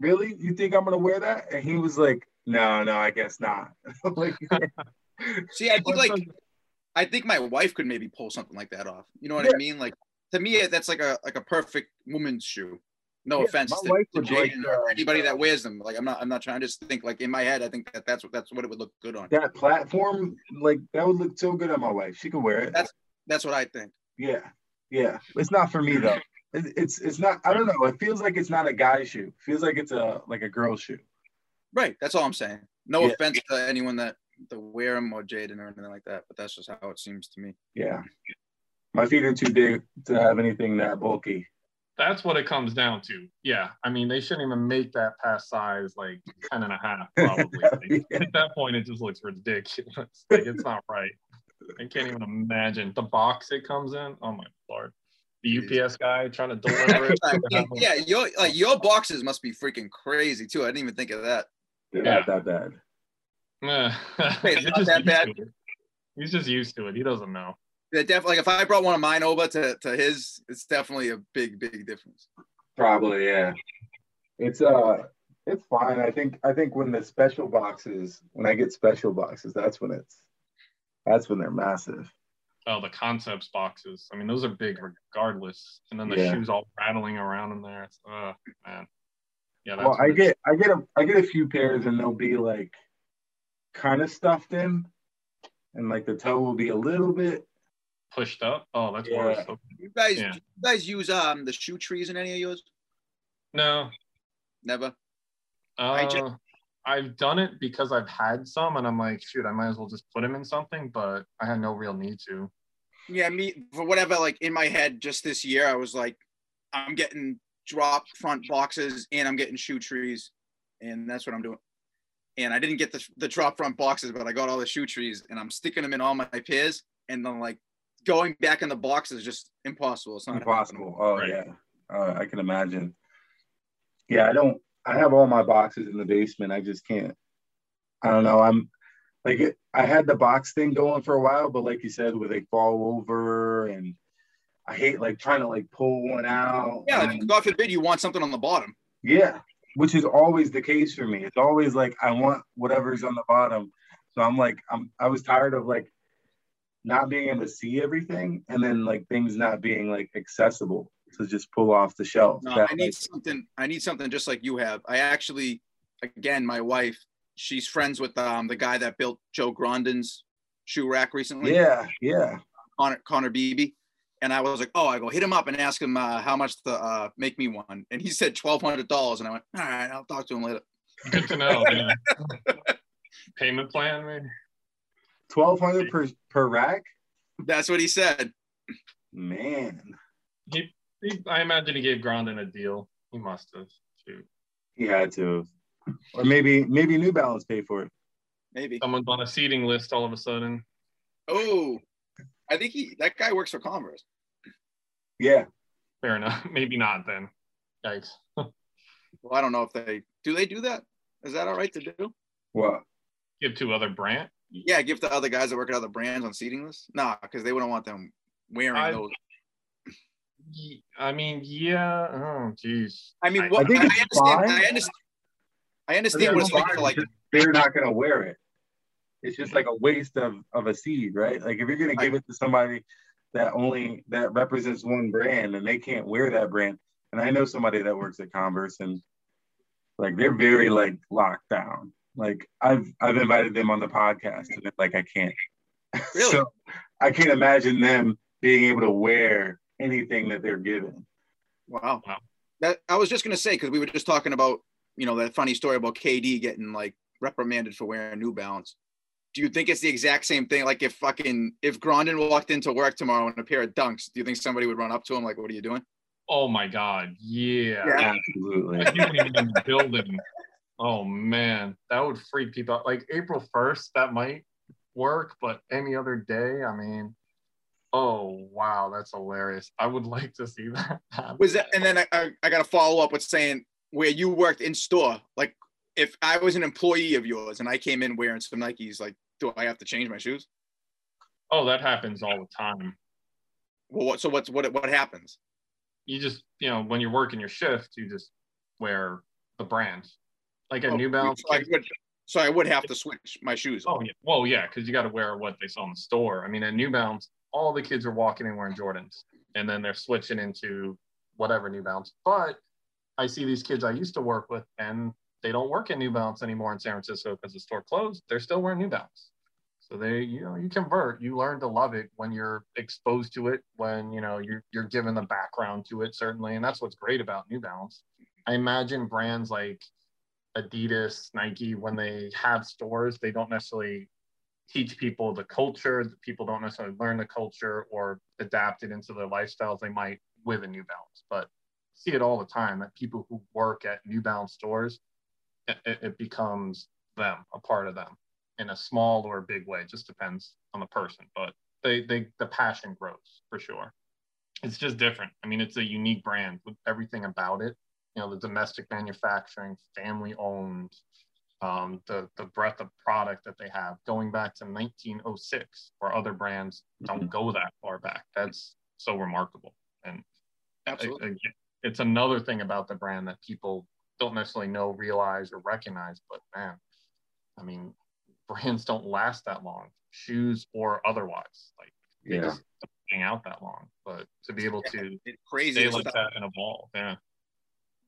really? You think I'm gonna wear that? And he was like, no, no, I guess not. Like, See, I think like I think my wife could maybe pull something like that off. You know what I mean? Like to me, that's like a like a perfect woman's shoe. No Yeah, offense to, to would like, Jaden or anybody that wears them. Like I'm not I'm not trying to just think like in my head. I think that that's what that's what it would look good on. that platform, like that would look so good on my wife. She could wear it. That's- That's what I think. Yeah, yeah. It's not for me though. It's it's not. I don't know. It feels like it's not a guy shoe. It feels like it's a like a girl shoe. Right. That's all I'm saying. No Yeah. offense to anyone that to wear them or Jaden or anything like that, but that's just how it seems to me. Yeah. My feet are too big to have anything that bulky. That's what it comes down to. Yeah. I mean, they shouldn't even make that past size like 10 and a half, probably. Like, At that point, it just looks ridiculous. Like, it's not right. I can't even imagine the box it comes in. Oh my lord. The UPS guy trying to deliver it. Yeah, yeah, your like your boxes must be freaking crazy too. I didn't even think of that. They're Yeah. not that bad. Yeah. Wait, He's not just that used bad? to it. He's just used to it. He doesn't know. They're definitely like if I brought one of mine over to, to his, it's definitely a big, big difference. Probably, yeah. It's uh it's fine. I think I think when the special boxes, when I get special boxes, that's when it's that's when they're massive. Oh, the concepts boxes. I mean, those are big regardless. And then the Yeah. shoes all rattling around in there. It's, uh, man. Yeah, that's Well, I get I get a I get a few pairs and they'll be like kind of stuffed in, and like the toe will be a little bit. pushed up. Oh, that's Yeah. worse. You guys, Yeah. you guys use um the shoe trees in any of yours? No, Never. uh, I ju- I've done it because I've had some, and I'm like, shoot, I might as well just put them in something, but I had no real need to. Yeah, me for whatever. Like in my head, just this year, I was like, I'm getting drop front boxes and I'm getting shoe trees, and that's what I'm doing. And I didn't get the the drop front boxes, but I got all the shoe trees, and I'm sticking them in all my pairs, and then like going back in the box is just impossible. It's not Impossible. Oh Right. yeah, uh, I can imagine. Yeah, I don't. I have all my boxes in the basement. I just can't. I don't know. I'm like it, I had the box thing going for a while, but like you said, where they fall over, and I hate like trying to like pull one out. Yeah, and- God forbid you want something on the bottom. Yeah, which is always the case for me. It's always like I want whatever's on the bottom. So I'm like, I'm I was tired of like not being able to see everything and then like things not being like accessible to just pull off the shelf. No, That, I need something. I need something just like you have. I actually, again, my wife, she's friends with um the guy that built Joe Grondin's shoe rack recently. yeah, yeah. Connor, Connor Beebe. And I was like, oh, I go hit him up and ask him uh, how much to uh, make me one. And he said twelve hundred dollars. And I went, all right, I'll talk to him later. Good to know. yeah. Payment plan, maybe. Twelve hundred per per rack. That's what he said. Man, He, he, I imagine he gave Grondin a deal. He must have. Shoot. he had to, or maybe maybe New Balance paid for it. Maybe. Someone's on a seating list all of a sudden. Oh, I think he that guy works for Converse. Yeah, Fair enough. Maybe not then. Yikes. Well, I don't know if they do. They do that. Is that all right to do? well, Give to other brand Yeah, give to other guys that work at other brands on seating lists. Nah, because they wouldn't want them wearing I- those. I mean, yeah. Oh, jeez. I mean, I- what, I think I, it's understand. fine. I understand. I I understand think what it's it's like for like. they're not gonna wear it. It's just like a waste of of a seed, right? Like if you're gonna give it to somebody that only that represents one brand and they can't wear that brand. And I know somebody that works at Converse and like they're very like locked down. Like I've I've invited them on the podcast and they're like I can't. Really? so I can't imagine them being able to wear anything that they're given. Wow. Wow. That I was just gonna say because we were just talking about you know that funny story about KD getting like reprimanded for wearing New Balance. Do you think it's the exact same thing? Like if fucking if Grondin walked into work tomorrow in a pair of Dunks, do you think somebody would run up to him like, "What are you doing?" Oh my God. Yeah. Yeah. Absolutely. Like, you wouldn't even in the building. Oh man, that would freak people out. Like April 1st, that might work, but any other day, I mean, oh wow, that's hilarious. I would like to see that happen. Was that? And then I I, I got to follow up with saying where you worked in store. Like if I was an employee of yours and I came in wearing some Nikes, like, do I have to change my shoes? Oh, that happens all the time. Well, what? So what's what? What happens? You just, you know, when you're working your shift, you just wear the brand. Like a Oh, New Balance. So I would, so I would have to switch my shoes. Oh yeah. Well, yeah, because you got to wear what they saw in the store. I mean, at New Balance, all the kids are walking in wearing Jordans, and then they're switching into whatever New Balance. But I see these kids I used to work with, and they don't work at New Balance anymore in San Francisco because the store closed. They're still wearing New Balance. So they, you know, you convert. You learn to love it when you're exposed to it. When you know you're you're given the background to it, certainly, and that's what's great about New Balance. I imagine brands like Adidas, Nike, when they have stores, they don't necessarily teach people the culture. The people don't necessarily learn the culture or adapt it into their lifestyles they might with a New Balance. But see it all the time that people who work at New Balance stores, it, it- becomes them, a part of them, in a small or a big way. It just depends on the person. But they, they the passion grows for sure. It's just different. I mean, it's a unique brand with everything about it you know the domestic manufacturing family owned um, the the breadth of product that they have going back to 1906 where other brands don't go that far back that's so remarkable and Absolutely. it's another thing about the brand that people don't necessarily know realize or recognize but man i mean brands don't last that long shoes or otherwise like they Yeah. just don't hang out that long but to be able to It's crazy. stay like that and evolve yeah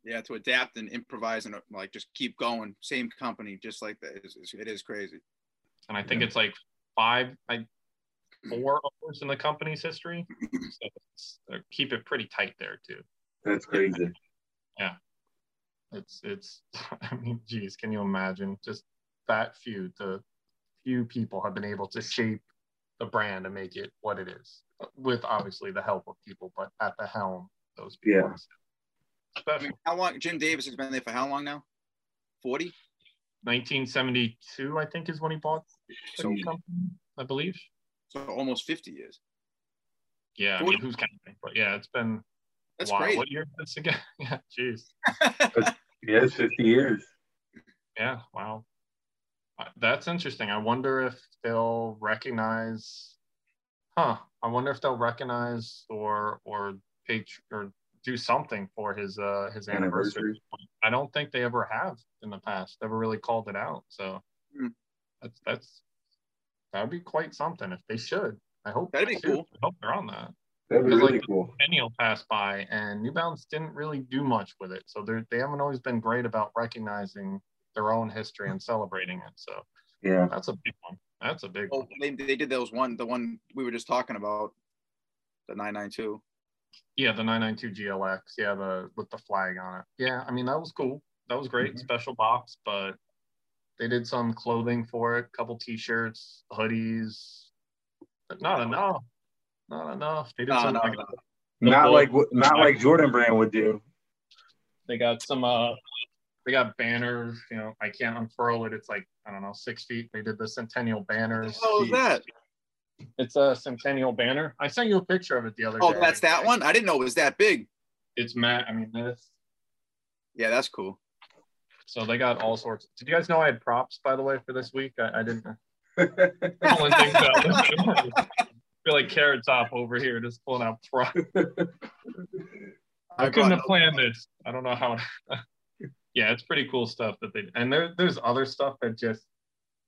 Yeah, to adapt and improvise and uh, like just keep going. Same company, just like that. It's, it's, crazy. and I think Yeah. it's like five, I four owners in the company's history. So uh, keep it pretty tight there too. That's crazy. It's it's. I mean, geez, can you imagine just that few? The few people have been able to shape the brand and make it what it is, with obviously the help of people, but at the helm, those people. Yeah. I mean, how long? Jim Davis has been there for how long now? Forty. 1972, I think, is when he bought the So, company, I believe. so almost fifty years. Yeah, I mean, who's counting? But yeah, it's been That's wow. crazy. What year is this again? Yeah, jeez. Yeah, it's 50 years. Yeah, wow. Uh, That's interesting. I wonder if they'll recognize, huh? I wonder if they'll recognize or or pay tr- or do something for his uh his anniversary. Anniversary. I don't think they ever have in the past. Never really called it out. So Hmm. that's that's that would be quite something if they should. I hope That'd be they cool. I hope they're on that. That'd be really like, cool. Centennial passed by, and New Balance didn't really do much with it. So they they haven't always been great about recognizing their own history and celebrating it. So Yeah. that's a big one. That's a big Oh, one. they, they did those one, the one we were just talking about, the 992. Yeah, the 992 GLX. Yeah, the with the flag on it. Yeah, I mean that was cool. That was great. Mhm. Special box, but they did some clothing for it, a couple T-shirts, hoodies. But not enough. Not enough. They did No, some. no, like, no. Not like what- not like Jordan Brand would do. They got some. uh They got banners. You know, I can't unfurl it. It's like I don't know, six feet. They did the Centennial banners. What was that? It's a Centennial banner. I sent you a picture of it the other Oh, day. Oh, that's that one? I didn't know it was that big. It's Matt. I mean this. Yeah, that's cool. So they got all sorts. Did you guys know I had props by the way for this week? I, I didn't. Pulling things out. I feel like Carrot Top over here just pulling out pro. I couldn't have planned this. I don't know how. yeah, it's pretty cool stuff that they and there there's other stuff that just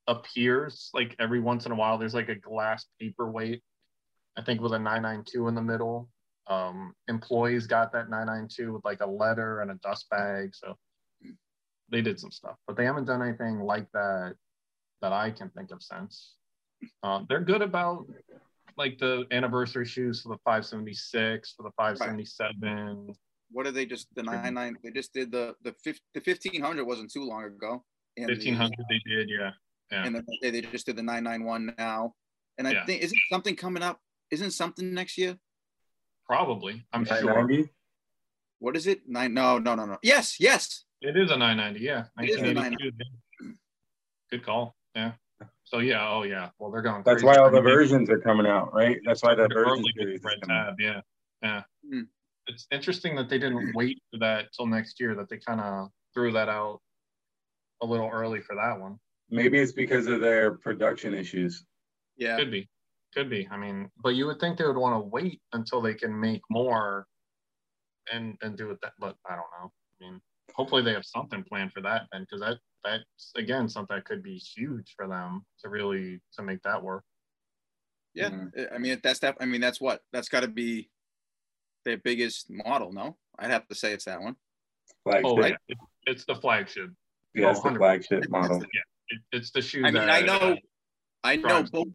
appears like every once in a while. There's like a glass paperweight, I think with a 992 in the middle. Um, employees got that 992 with like a letter and a dust bag. So they did some stuff, but they haven't done anything like that that I can think of since. Um, they're good about like the anniversary shoes for the 576, for the 577. What are they just the nine nine? They just did the the the 1500 wasn't too long ago. 1500 the, they did, yeah. Yeah. And then they, they just did the 991 now. And I yeah. think isn't something coming up? Isn't something next year? Probably. I'm sure. What is it? Nine? No, no, no, no. Yes, yes. It is a 990. Yeah. 1982. Good call. Yeah. So yeah. Oh yeah. Well, they're going. That's why all the versions are coming out, right? That's why the version series red tab. Yeah. Yeah. Hmm. It's interesting that they didn't wait for that till next year. That they kind of threw that out a little early for that one. Maybe it's because of their production issues. Yeah. Could be. Could be. I mean, but you would think they would want to wait until they can make more and and do it that but I don't know. I mean, hopefully they have something planned for that then because that that's again something that could be huge for them to really to make that work. Yeah. Mm-hmm. I mean that's that I mean that's what that's gotta be their biggest model, no? I'd have to say it's that one. Flagship. Oh, right. It, it's the flagship. Yeah, it's oh, the flagship model. Yeah, it, it's the shoe. I mean, I know, I know both,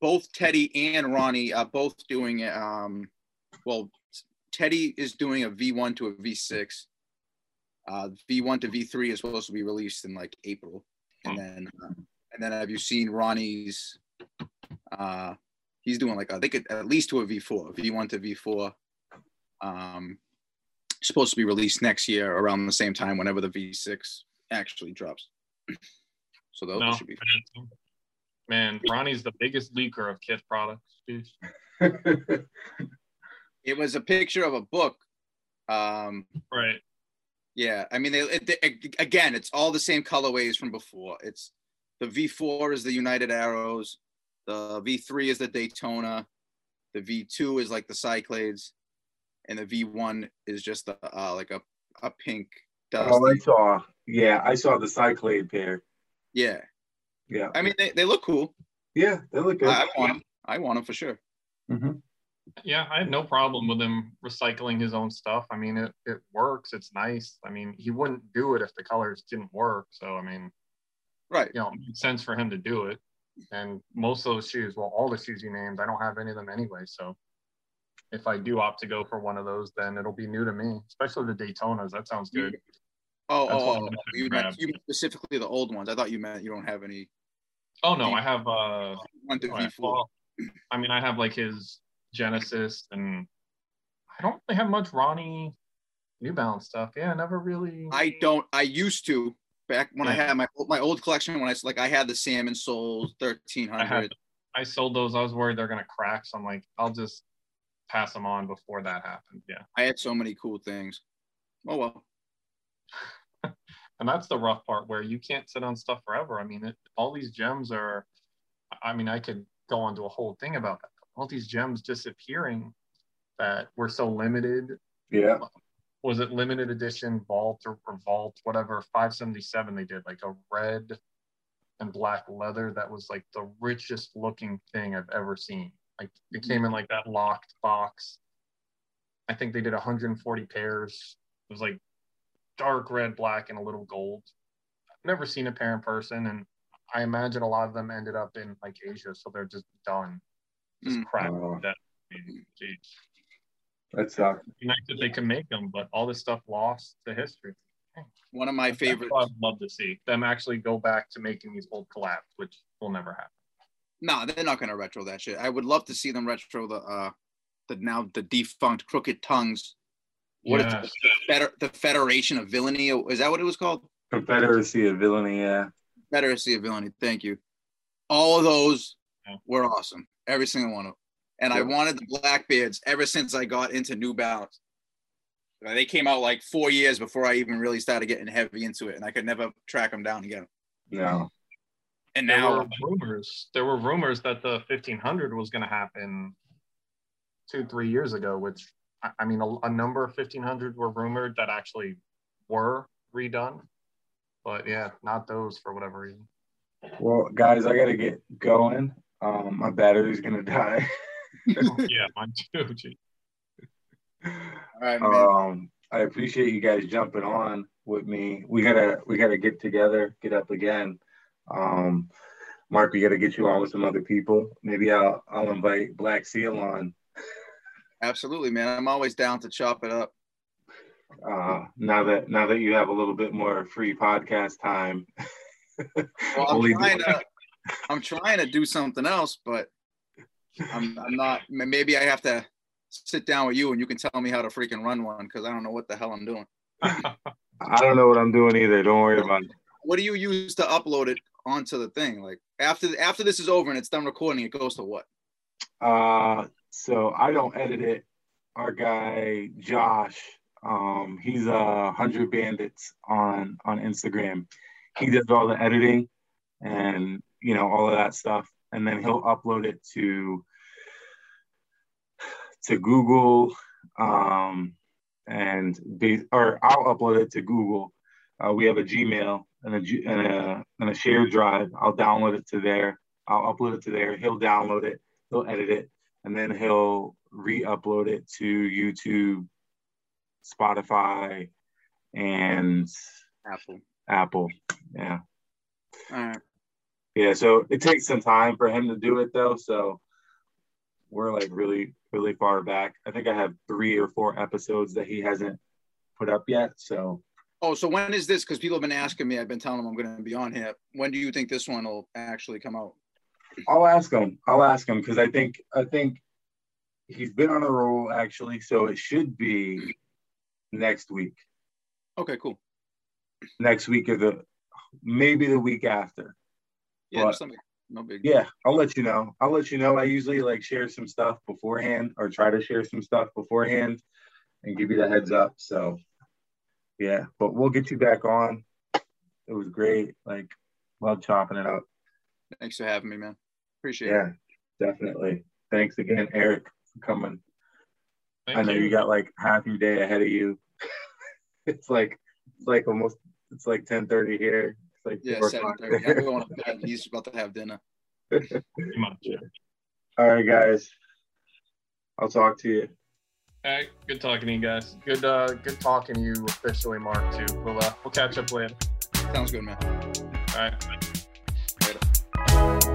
both Teddy and Ronnie are both doing. Um, well, Teddy is doing a V1 to a V6. Uh, V1 to V3 is supposed to be released in like April, and then um, and then have you seen Ronnie's? Uh, he's doing like I think at least to a V4, V1 to V4. Um, supposed to be released next year around the same time whenever the V6 actually drops. So those no, should be. Man, Ronnie's the biggest leaker of Kith products, it was a picture of a book. Um, right. Yeah, I mean, it, it, again, it's all the same colorways from before. It's the V4 is the United Arrows, the V3 is the Daytona, the V2 is like the Cyclades, and the V1 is just the, uh, like a a pink. Dusty. Oh, I saw. Yeah, I saw the Cyclade pair. Yeah. Yeah. I mean, they, they look cool. Yeah, they look good. I, I want them. I want them for sure. Mm-hmm. Yeah, I have no problem with him recycling his own stuff. I mean, it, it works. It's nice. I mean, he wouldn't do it if the colors didn't work. So, I mean, right. You know, it makes sense for him to do it. And most of those shoes, well, all the shoes you named, I don't have any of them anyway. So, if I do opt to go for one of those, then it'll be new to me, especially the Daytonas. That sounds good. Oh, oh, oh you, meant, you specifically the old ones. I thought you meant you don't have any. Oh no, I have uh one to V4. I mean, I have like his Genesis, and I don't really have much Ronnie New Balance stuff. Yeah, I never really. I don't. I used to back when yeah. I had my my old collection. When I like, I had the Salmon Souls thirteen hundred. I, I sold those. I was worried they're gonna crack, so I'm like, I'll just pass them on before that happened. Yeah. I had so many cool things. Oh well. and that's the rough part where you can't sit on stuff forever. I mean, it, all these gems are, I mean, I could go on to a whole thing about that. All these gems disappearing that were so limited. Yeah. Was it limited edition vault or, or vault, whatever, 577 they did, like a red and black leather that was like the richest looking thing I've ever seen. Like it came in like that locked box. I think they did 140 pairs. It was like dark red, black, and a little gold. I've never seen a pair in person, and I imagine a lot of them ended up in like Asia, so they're just done, just mm. crap. Oh. That, that sucks. Nice that they can make them, but all this stuff lost to history. One of my favorite. I'd love to see them actually go back to making these old collabs, which will never happen. No, they're not gonna retro that shit. I would love to see them retro the uh the now the defunct Crooked Tongues what yes. is the, Feder- the Federation of Villainy? Is that what it was called? Confederacy of Villainy, yeah. Confederacy of Villainy. Thank you. All of those were awesome. Every single one of them. And I wanted the Blackbeards ever since I got into New Balance. They came out like four years before I even really started getting heavy into it, and I could never track them down again. No. And there now were rumors. There were rumors that the 1500 was going to happen two, three years ago. Which I- I mean, a, a number of 1500 were rumored that actually were redone, but yeah, not those for whatever reason. Well, guys, I gotta get going. Um, my battery's gonna die. yeah, mine too. Gee. all right, man. Um, I appreciate you guys jumping on with me. We gotta we gotta get together, get up again. Um, Mark, we gotta get you on with some other people. Maybe I'll I'll invite Black Seal on. Absolutely, man. I'm always down to chop it up. Uh, now that now that you have a little bit more free podcast time. Well, I'm Only- trying to I'm trying to do something else, but I'm I'm not maybe I have to sit down with you and you can tell me how to freaking run one because I don't know what the hell I'm doing. I don't know what I'm doing either. Don't worry about it. What do you use to upload it onto the thing? Like after after this is over and it's done recording, it goes to what? Uh, so I don't edit it. Our guy Josh, um, he's a hundred bandits on on Instagram. He does all the editing and you know all of that stuff, and then he'll upload it to to Google, um, and be, or I'll upload it to Google. Uh, we have a Gmail and a, and a and a shared drive. I'll download it to there. I'll upload it to there. He'll download it. He'll edit it, and then he'll re-upload it to YouTube, Spotify, and Apple. Apple. Yeah, All right. Yeah. So it takes some time for him to do it, though. So we're like really, really far back. I think I have three or four episodes that he hasn't put up yet. So Oh, so when is this? Because people have been asking me. I've been telling them I'm going to be on here. When do you think this one will actually come out? I'll ask him. I'll ask him because I think I think he's been on a roll actually. So it should be next week. Okay, cool. Next week or the maybe the week after. Yeah, What? just no big. Yeah, I'll let you know. I'll let you know. I usually like share some stuff beforehand or try to share some stuff beforehand and give you the heads up. So yeah, but we'll get you back on. It was great. Like love chopping it up. Thanks for having me, man. Appreciate it. Yeah, definitely. Thanks again, Eric, for coming. Thank I know you. got like half your day ahead of you. it's like it's like almost it's like 10 30 here. It's like Yeah, seven thirty. seven. I'm going to bed. He's about to have dinner. Pretty much, yeah. All right, guys. I'll talk to you. All right, good talking to you guys. Good, uh, good talking to you officially, Mark. Too. We'll, uh, we'll catch up later. Sounds good, man. All right. Later.